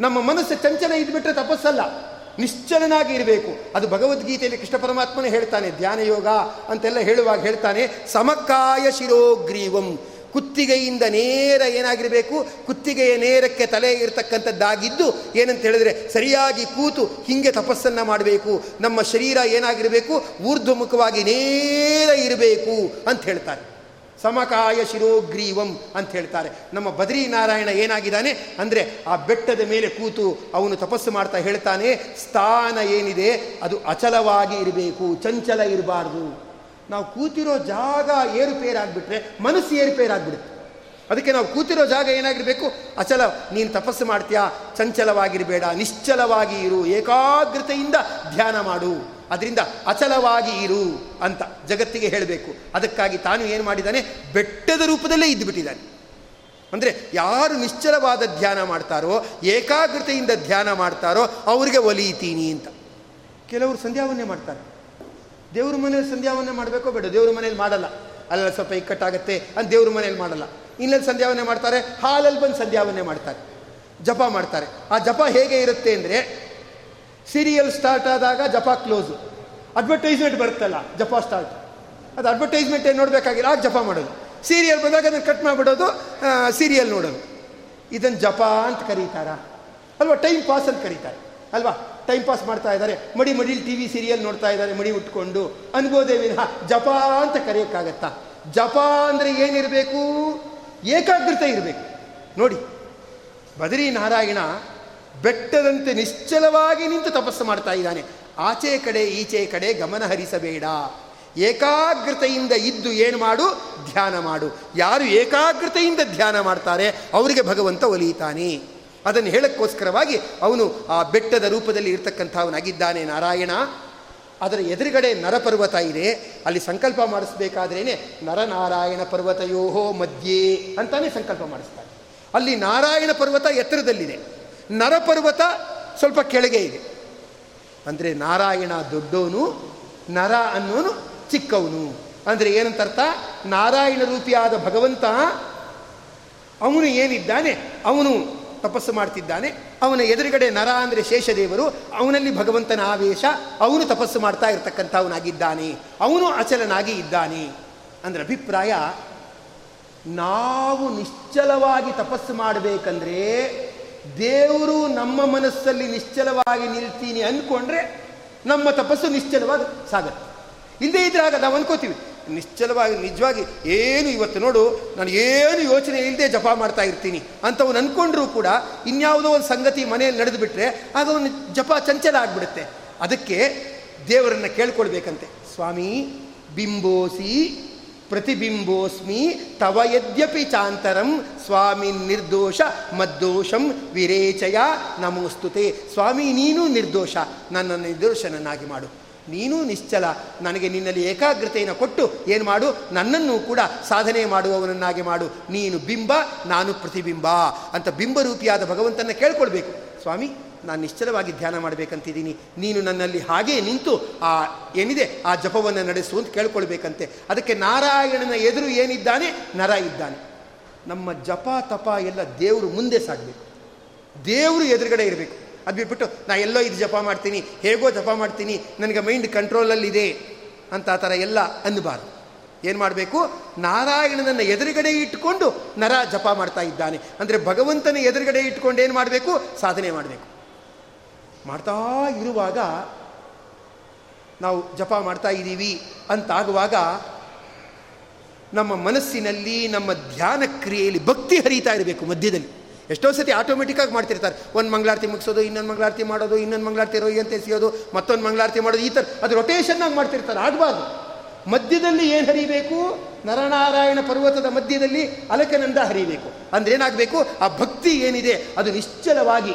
ನಮ್ಮ ಮನಸ್ಸು ಚಂಚಲ ಇದ್ಬಿಟ್ರೆ ತಪಸ್ಸಲ್ಲ, ನಿಶ್ಚಲನಾಗಿ ಇರಬೇಕು. ಅದು ಭಗವದ್ಗೀತೆಯಲ್ಲಿ ಕೃಷ್ಣ ಪರಮಾತ್ಮನೇ ಹೇಳ್ತಾನೆ ಧ್ಯಾನ ಯೋಗ ಅಂತೆಲ್ಲ ಹೇಳುವಾಗ ಹೇಳ್ತಾನೆ ಸಮಕಾಯ ಶಿರೋಗ್ರೀವಂ. ಕುತ್ತಿಗೆಯಿಂದ ನೇರ ಏನಾಗಿರಬೇಕು? ಕುತ್ತಿಗೆಯ ನೇರಕ್ಕೆ ತಲೆ ಇರತಕ್ಕಂಥದ್ದಾಗಿದ್ದು ಏನಂತ ಹೇಳಿದ್ರೆ ಸರಿಯಾಗಿ ಕೂತು ಹೀಗೆ ತಪಸ್ಸನ್ನು ಮಾಡಬೇಕು. ನಮ್ಮ ಶರೀರ ಏನಾಗಿರಬೇಕು? ಊರ್ಧ್ವಮುಖವಾಗಿ ನೇರ ಇರಬೇಕು ಅಂತ ಹೇಳ್ತಾರೆ. ಸಮಕಾಯ ಶಿರೋಗ್ರೀವಂ ಅಂತ ಹೇಳ್ತಾರೆ. ನಮ್ಮ ಬದ್ರಿನಾರಾಯಣ ಏನಾಗಿದ್ದಾನೆ? ಅಂದರೆ ಆ ಬೆಟ್ಟದ ಮೇಲೆ ಕೂತು ಅವನು ತಪಸ್ಸು ಮಾಡ್ತಾ ಹೇಳ್ತಾನೆ, ಸ್ಥಾನ ಏನಿದೆ? ಅದು ಅಚಲವಾಗಿ ಇರಬೇಕು, ಚಂಚಲ ಇರಬಾರ್ದು. ನಾವು ಕೂತಿರೋ ಜಾಗ ಏರುಪೇರಾಗ್ಬಿಟ್ರೆ ಮನಸ್ಸು ಏರುಪೇರಾಗ್ಬಿಡುತ್ತೆ. ಅದಕ್ಕೆ ನಾವು ಕೂತಿರೋ ಜಾಗ ಏನಾಗಿರಬೇಕು? ಅಚಲ, ನೀನು ತಪಸ್ಸು ಮಾಡ್ತೀಯಾ? ಚಂಚಲವಾಗಿರಬೇಡ, ನಿಶ್ಚಲವಾಗಿ ಇರು, ಏಕಾಗ್ರತೆಯಿಂದ ಧ್ಯಾನ ಮಾಡು. ಅದರಿಂದ ಅಚಲವಾಗಿ ಇರು ಅಂತ ಜಗತ್ತಿಗೆ ಹೇಳಬೇಕು. ಅದಕ್ಕಾಗಿ ತಾನು ಏನು ಮಾಡಿದ್ದಾನೆ ಬೆಟ್ಟದ ರೂಪದಲ್ಲೇ ಇದ್ದುಬಿಟ್ಟಿದ್ದಾನೆ ಅಂದರೆ ಯಾರು ನಿಶ್ಚಲವಾದ ಧ್ಯಾನ ಮಾಡ್ತಾರೋ, ಏಕಾಗ್ರತೆಯಿಂದ ಧ್ಯಾನ ಮಾಡ್ತಾರೋ, ಅವರಿಗೆ ಒಲಿಯುತ್ತೀನಿ ಅಂತ. ಕೆಲವರು ಸಂಧ್ಯಾವನ್ನೇ ಮಾಡ್ತಾರೆ. ದೇವ್ರ ಮನೇಲಿ ಸಂಧ್ಯಾವನ್ನ ಮಾಡಬೇಕೋ ಬೇಡ, ದೇವ್ರ ಮನೇಲಿ ಮಾಡಲ್ಲ. ಅಲ್ಲೆಲ್ಲ ಸ್ವಲ್ಪ ಇಕ್ಕಟ್ಟಾಗತ್ತೆ ಅಂತ ದೇವ್ರ ಮನೇಲಿ ಮಾಡಲ್ಲ. ಇನ್ನೆಲ್ಲಿ ಸಂಧ್ಯಾವನ್ನೇ ಮಾಡ್ತಾರೆ, ಹಾಲಲ್ಲಿ ಬಂದು ಸಂಧ್ಯಾವನ್ನೇ ಮಾಡ್ತಾರೆ. ಜಪ ಮಾಡ್ತಾರೆ. ಆ ಜಪ ಹೇಗೆ ಇರುತ್ತೆ ಅಂದರೆ ಸೀರಿಯಲ್ ಸ್ಟಾರ್ಟ್ ಆದಾಗ ಜಪ ಕ್ಲೋಸು ಅಡ್ವರ್ಟೈಸ್ಮೆಂಟ್ ಬರುತ್ತಲ್ಲ, ಜಪ ಸ್ಟಾರ್ಟ್ ಅದು ಅಡ್ವರ್ಟೈಸ್ಮೆಂಟ್ ಏನು ನೋಡಬೇಕಾಗಿಲ್ಲ, ಆಗ ಜಪ ಮಾಡೋದು. ಸೀರಿಯಲ್ ಬಂದಾಗ ಅದನ್ನು ಕಟ್ ಮಾಡಿಬಿಡೋದು ಸೀರಿಯಲ್ ನೋಡೋದು. ಇದನ್ನು ಜಪ ಅಂತ ಕರೀತಾರ. ಅಲ್ವಾ? ಟೈಮ್ ಪಾಸ್ ಅಂತ ಕರೀತಾರೆ. ಅಲ್ವಾ? ಟೈಮ್ ಪಾಸ್ ಮಾಡ್ತಾ ಇದ್ದಾರೆ. ಮಡಿ ಮಡಿಲಿ ಟಿ ವಿ ಸೀರಿಯಲ್ ನೋಡ್ತಾ ಇದ್ದಾರೆ, ಮಡಿ ಉಟ್ಕೊಂಡು. ಅನ್ಬೋದೇ ವಿನಃ ಜಪ ಅಂತ ಕರೆಯೋಕ್ಕಾಗತ್ತಾ? ಜಪ ಅಂದರೆ ಏನಿರಬೇಕು? ಏಕಾಗ್ರತೆ ಇರಬೇಕು. ನೋಡಿ, ಬದರಿ ನಾರಾಯಣ ಬೆಟ್ಟದಂತೆ ನಿಶ್ಚಲವಾಗಿ ನಿಂತು ತಪಸ್ಸು ಮಾಡ್ತಾ ಇದ್ದಾನೆ. ಆಚೆ ಕಡೆ, ಈಚೆ ಕಡೆ ಗಮನ ಹರಿಸಬೇಡ. ಏಕಾಗ್ರತೆಯಿಂದ ಇದ್ದು ಏನು ಮಾಡು? ಧ್ಯಾನ ಮಾಡು. ಯಾರು ಏಕಾಗ್ರತೆಯಿಂದ ಧ್ಯಾನ ಮಾಡ್ತಾರೆ, ಅವರಿಗೆ ಭಗವಂತ ಒಲಿಯುತ್ತಾನೆ. ಅದನ್ನು ಹೇಳಕ್ಕೋಸ್ಕರವಾಗಿ ಅವನು ಆ ಬೆಟ್ಟದ ರೂಪದಲ್ಲಿ ಇರ್ತಕ್ಕಂಥವನಾಗಿದ್ದಾನೆ ನಾರಾಯಣ. ಅದರ ಎದುರುಗಡೆ ನರಪರ್ವತ ಇದೆ. ಅಲ್ಲಿ ಸಂಕಲ್ಪ ಮಾಡಿಸ್ಬೇಕಾದ್ರೇ ನರನಾರಾಯಣ ಪರ್ವತಯೋಹೋ ಮಧ್ಯೆ ಅಂತಾನೆ ಸಂಕಲ್ಪ ಮಾಡಿಸ್ತಾರೆ. ಅಲ್ಲಿ ನಾರಾಯಣ ಪರ್ವತ ಎತ್ತರದಲ್ಲಿದೆ. ನರಪರ್ವತ ಸ್ವಲ್ಪ ಕೆಳಗೆ ಇದೆ. ಅಂದರೆ ನಾರಾಯಣ ದೊಡ್ಡವನು, ನರ ಅನ್ನೋನು ಚಿಕ್ಕವನು. ಅಂದರೆ ಏನಂತ ಅರ್ಥ? ನಾರಾಯಣ ರೂಪಿಯಾದ ಭಗವಂತ ಅವನು ಏನಿದ್ದಾನೆ? ಅವನು ತಪಸ್ಸು ಮಾಡ್ತಿದ್ದಾನೆ. ಅವನ ಎದುರುಗಡೆ ನರ ಅಂದರೆ ಶೇಷದೇವರು, ಅವನಲ್ಲಿ ಭಗವಂತನ ಆವೇಶ, ಅವನು ತಪಸ್ಸು ಮಾಡ್ತಾ ಇರತಕ್ಕಂಥವನಾಗಿದ್ದಾನೆ. ಅವನು ಅಚಲನಾಗಿ ಇದ್ದಾನೆ. ಅಂದರೆ ಅಭಿಪ್ರಾಯ, ನಾವು ನಿಶ್ಚಲವಾಗಿ ತಪಸ್ಸು ಮಾಡಬೇಕಂದ್ರೆ, ದೇವರು ನಮ್ಮ ಮನಸ್ಸಲ್ಲಿ ನಿಶ್ಚಲವಾಗಿ ನಿಲ್ತೀನಿ ಅಂದ್ಕೊಂಡ್ರೆ ನಮ್ಮ ತಪಸ್ಸು ನಿಶ್ಚಲವಾಗಿ ಸಾಗತ್ತೆ. ಇಲ್ಲದೇ ಇದ್ರೆ ಆಗ ನಾವು ಅನ್ಕೋತೀವಿ ನಿಶ್ಚಲವಾಗಿ, ನಿಜವಾಗಿ ಏನು ಇವತ್ತು ನೋಡು, ನಾನು ಏನು ಯೋಚನೆ ಇಲ್ಲದೆ ಜಪ ಮಾಡ್ತಾ ಇರ್ತೀನಿ ಅಂತವನು ಅಂದ್ಕೊಂಡ್ರೂ ಕೂಡ ಇನ್ಯಾವುದೋ ಒಂದು ಸಂಗತಿ ಮನೆಯಲ್ಲಿ ನಡೆದು ಬಿಟ್ರೆ ಆಗ ಅವನು ಜಪ ಚಂಚಲ ಆಗಿಬಿಡುತ್ತೆ. ಅದಕ್ಕೆ ದೇವರನ್ನು ಕೇಳ್ಕೊಳ್ಬೇಕಂತೆ. ಸ್ವಾಮಿ, ಬಿಂಬೋಸಿ ಪ್ರತಿಬಿಂಬೋಸ್ಮಿ ತವ ಯದ್ಯಪಿ ಚಾಂತರಂ ಸ್ವಾಮಿ ನಿರ್ದೋಷ ಮದ್ದೋಷಂ ವಿರೇಚಯ ನಮೋಸ್ತುತೆ. ಸ್ವಾಮಿ, ನೀನು ನಿರ್ದೋಷ ನನ್ನ ನಿರ್ದೋಷನನ್ನಾಗಿ ಮಾಡು. ನೀನು ನಿಶ್ಚಲ. ನನಗೆ ನಿನ್ನಲ್ಲಿ ಏಕಾಗ್ರತೆಯನ್ನು ಕೊಟ್ಟು ಏನು ಮಾಡು? ನನ್ನನ್ನು ಕೂಡ ಸಾಧನೆ ಮಾಡುವವನನ್ನಾಗಿ ಮಾಡು. ನೀನು ಬಿಂಬ, ನಾನು ಪ್ರತಿಬಿಂಬ ಅಂತ ಬಿಂಬರೂಪಿಯಾದ ಭಗವಂತನ ಕೇಳ್ಕೊಳ್ಬೇಕು. ಸ್ವಾಮಿ, ನಾನು ನಿಶ್ಚಲವಾಗಿ ಧ್ಯಾನ ಮಾಡಬೇಕಂತಿದ್ದೀನಿ. ನೀನು ನನ್ನಲ್ಲಿ ಹಾಗೇ ನಿಂತು ಆ ಏನಿದೆ, ಆ ಜಪವನ್ನು ನಡೆಸು ಅಂತ ಕೇಳ್ಕೊಳ್ಬೇಕಂತೆ. ಅದಕ್ಕೆ ನಾರಾಯಣನ ಎದುರು ಏನಿದ್ದಾನೆ? ನರ ಇದ್ದಾನೆ. ನಮ್ಮ ಜಪ, ತಪ ಎಲ್ಲ ದೇವರು ಮುಂದೆ ಸಾಗಬೇಕು. ದೇವರು ಎದುರುಗಡೆ ಇರಬೇಕು. ಅದು ಬಿಟ್ಬಿಟ್ಟು, ನಾ ಎಲ್ಲೋ ಇದು ಜಪ ಮಾಡ್ತೀನಿ, ಹೇಗೋ ಜಪ ಮಾಡ್ತೀನಿ, ನನಗೆ ಮೈಂಡ್ ಕಂಟ್ರೋಲಲ್ಲಿದೆ ಅಂತ ಆ ಥರ ಎಲ್ಲ ಅನ್ನಬಾರ್ದು. ಏನು ಮಾಡಬೇಕು? ನಾರಾಯಣನನ್ನು ಎದುರುಗಡೆ ಇಟ್ಟುಕೊಂಡು ನರ ಜಪ ಮಾಡ್ತಾ ಇದ್ದಾನೆ. ಅಂದರೆ ಭಗವಂತನ ಎದುರುಗಡೆ ಇಟ್ಕೊಂಡು ಏನು ಮಾಡಬೇಕು? ಸಾಧನೆ ಮಾಡಬೇಕು. ಮಾಡ್ತಾ ಇರುವಾಗ ನಾವು ಜಪ ಮಾಡ್ತಾ ಇದ್ದೀವಿ ಅಂತಾಗುವಾಗ ನಮ್ಮ ಮನಸ್ಸಿನಲ್ಲಿ, ನಮ್ಮ ಧ್ಯಾನ ಕ್ರಿಯೆಯಲ್ಲಿ ಭಕ್ತಿ ಹರಿತಾ ಇರಬೇಕು ಮಧ್ಯದಲ್ಲಿ. ಎಷ್ಟೋ ಸತಿ ಆಟೋಮೆಟಿಕ್ಕಾಗಿ ಮಾಡ್ತಿರ್ತಾರೆ. ಒಂದು ಮಂಗಳಾರತಿ ಮುಗಿಸೋದು, ಇನ್ನೊಂದು ಮಂಗಳಾರತಿ ಮಾಡೋದು, ಇನ್ನೊಂದು ಮಂಗಳಾರತಿ ರೋಗಿ ಅಂತ ಎಸೆಯೋದು, ಮತ್ತೊಂದು ಮಂಗಳಾರತಿ ಮಾಡೋದು, ಈ ಥರ ಅದು ರೊಟೇಷನ್ನಾಗಿ ಮಾಡ್ತಿರ್ತಾರೆ. ಆಗಬಾರ್ದು. ಮಧ್ಯದಲ್ಲಿ ಏನು ಹರಿಬೇಕು? ನರನಾರಾಯಣ ಪರ್ವತದ ಮಧ್ಯದಲ್ಲಿ ಅಲಕನಂದ ಹರಿಬೇಕು. ಅಂದ್ರೆ ಏನಾಗಬೇಕು? ಆ ಭಕ್ತಿ ಏನಿದೆ? ಅದು ನಿಶ್ಚಲವಾಗಿ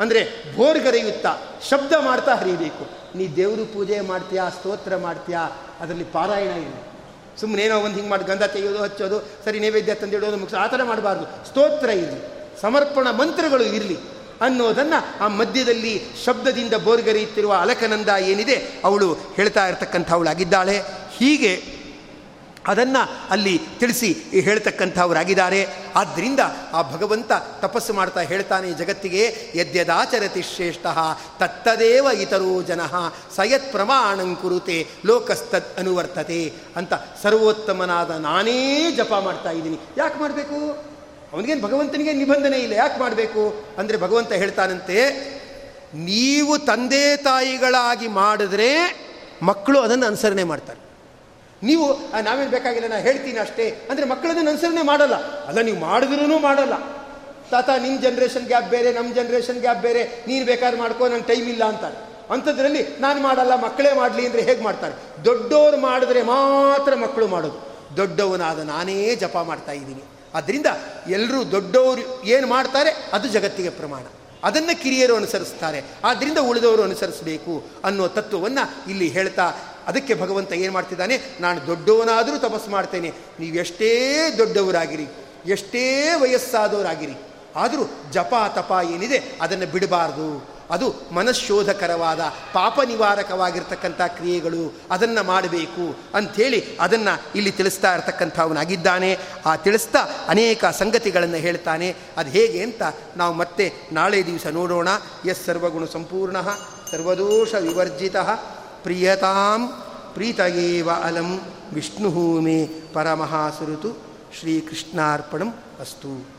ಅಂದರೆ ಭೋರ್ಗರೆಯುತ್ತಾ ಶಬ್ದ ಮಾಡ್ತಾ ಹರಿಬೇಕು. ನೀ ದೇವರು ಪೂಜೆ ಮಾಡ್ತೀಯಾ, ಸ್ತೋತ್ರ ಮಾಡ್ತೀಯಾ? ಅದರಲ್ಲಿ ಪಾರಾಯಣ ಇದೆ ಸುಮ್ಮನೆ ಏನೋ ಒಂದು ಹಿಂಗೆ ಮಾಡಿ ಗಂಧ ತೆಗೆಯೋದು, ಹಚ್ಚೋದು, ಸರಿ ನೈವೇದ್ಯ ತಂದಿಡೋದು ಮುಗಿಸೋ ಆ ಥರ ಮಾಡಬಾರ್ದು. ಸ್ತೋತ್ರ ಇರಲಿ ಸಮರ್ಪಣ ಮಂತ್ರಗಳು ಇರಲಿ ಅನ್ನೋದನ್ನು ಆ ಮಧ್ಯದಲ್ಲಿ ಶಬ್ದದಿಂದ ಬೋರ್ಗರಿಯುತ್ತಿರುವ ಅಲಕನಂದ ಏನಿದೆ? ಅವಳು ಹೇಳ್ತಾ ಇರತಕ್ಕಂಥವಳಾಗಿದ್ದಾಳೆ. ಹೀಗೆ ಅದನ್ನು ಅಲ್ಲಿ ತಿಳಿಸಿ ಹೇಳ್ತಕ್ಕಂಥವರಾಗಿದ್ದಾರೆ. ಆದ್ದರಿಂದ ಆ ಭಗವಂತ ತಪಸ್ಸು ಮಾಡ್ತಾ ಹೇಳ್ತಾನೆ ಜಗತ್ತಿಗೆ, ಯದ್ಯದಾಚರತಿ ಶ್ರೇಷ್ಠ, ತತ್ತದೇವ ಇತರೋ ಜನ, ಸಯತ್ ಪ್ರಮಾಣಂಕುರುತೆ ಲೋಕಸ್ತತ್ ಅನುವರ್ತತೆ ಅಂತ ಸರ್ವೋತ್ತಮನಾದ ನಾನೇ ಜಪ ಮಾಡ್ತಾ ಇದ್ದೀನಿ. ಯಾಕೆ ಮಾಡಬೇಕು? ಅವನಿಗೇನು ಭಗವಂತನಿಗೆ ನಿಬಂಧನೆ ಇಲ್ಲ, ಯಾಕೆ ಮಾಡಬೇಕು? ಅಂದರೆ ಭಗವಂತ ಹೇಳ್ತಾನಂತೆ, ನೀವು ತಂದೆ ತಾಯಿಗಳಾಗಿ ಮಾಡಿದ್ರೆ ಮಕ್ಕಳು ಅದನ್ನು ಅನುಸರಣೆ ಮಾಡ್ತಾರೆ. ನೀವು ನಾವೇನು ಬೇಕಾಗಿಲ್ಲ ನಾನು ಹೇಳ್ತೀನಿ ಅಷ್ಟೇ. ಅಂದರೆ ಮಕ್ಕಳದನ್ನು ಅನುಸರಣೆ ಮಾಡಲ್ಲ. ಅಲ್ಲ, ನೀವು ಮಾಡಿದ್ರೂ ಮಾಡಲ್ಲ. ತಾತ ನಿಮ್ಮ ಜನ್ರೇಷನ್ ಗ್ಯಾಪ್ ಬೇರೆ ನಮ್ಮ ಜನ್ರೇಷನ್ ಗ್ಯಾಪ್ ಬೇರೆ. ನೀನು ಬೇಕಾದ್ರೆ ಮಾಡ್ಕೋ, ನಂಗೆ ಟೈಮ್ ಇಲ್ಲ ಅಂತಾರೆ. ಅಂಥದ್ರಲ್ಲಿ ನಾನು ಮಾಡಲ್ಲ, ಮಕ್ಕಳೇ ಮಾಡಲಿ ಅಂದರೆ ಹೇಗೆ ಮಾಡ್ತಾರೆ? ದೊಡ್ಡವರು ಮಾಡಿದ್ರೆ ಮಾತ್ರ ಮಕ್ಕಳು ಮಾಡೋದು. ದೊಡ್ಡವನಾದ ನಾನೇ ಜಪ ಮಾಡ್ತಾ ಇದ್ದೀನಿ. ಆದ್ದರಿಂದ ಎಲ್ಲರೂ ದೊಡ್ಡವರು ಏನು ಮಾಡ್ತಾರೆ? ಅದು ಜಗತ್ತಿಗೆ ಪ್ರಮಾಣ. ಅದನ್ನು ಕಿರಿಯರು ಅನುಸರಿಸ್ತಾರೆ. ಆದ್ದರಿಂದ ಉಳಿದವರು ಅನುಸರಿಸಬೇಕು ಅನ್ನೋ ತತ್ವವನ್ನು ಇಲ್ಲಿ ಹೇಳ್ತಾ ಅದಕ್ಕೆ ಭಗವಂತ ಏನು ಮಾಡ್ತಿದ್ದಾನೆ? ನಾನು ದೊಡ್ಡವನಾದರೂ ತಪಸ್ಸು ಮಾಡ್ತೇನೆ. ನೀವು ಎಷ್ಟೇ ದೊಡ್ಡವರಾಗಿರಿ, ಎಷ್ಟೇ ವಯಸ್ಸಾದವರಾಗಿರಿ, ಆದರೂ ಜಪ ತಪ ಏನಿದೆ ಅದನ್ನು ಬಿಡಬಾರ್ದು. ಅದು ಮನಃಶೋಧಕರವಾದ ಪಾಪ ನಿವಾರಕವಾಗಿರ್ತಕ್ಕಂಥ ಕ್ರಿಯೆಗಳು ಅದನ್ನು ಮಾಡಬೇಕು ಅಂಥೇಳಿ ಅದನ್ನು ಇಲ್ಲಿ ತಿಳಿಸ್ತಾ ಇರತಕ್ಕಂಥವನಾಗಿದ್ದಾನೆ. ಆ ತಿಳಿಸ್ತಾ ಅನೇಕ ಸಂಗತಿಗಳನ್ನು ಹೇಳ್ತಾನೆ. ಅದು ಹೇಗೆ ಅಂತ ನಾವು ಮತ್ತೆ ನಾಳೆ ದಿವಸ ನೋಡೋಣ. ಎಸ್ ಸರ್ವಗುಣ ಸಂಪೂರ್ಣ, ಸರ್ವದೋಷ ವಿವರ್ಜಿತ, ಪ್ರಿಯತಾಂ ಪ್ರೀತಯೇವ ಅಲಂ ವಿಷ್ಣು ಮೇ ಪರಮಹಾಸುರುತು ಶ್ರೀಕೃಷ್ಣಾರ್ಪಣಂ ಅಸ್ತು.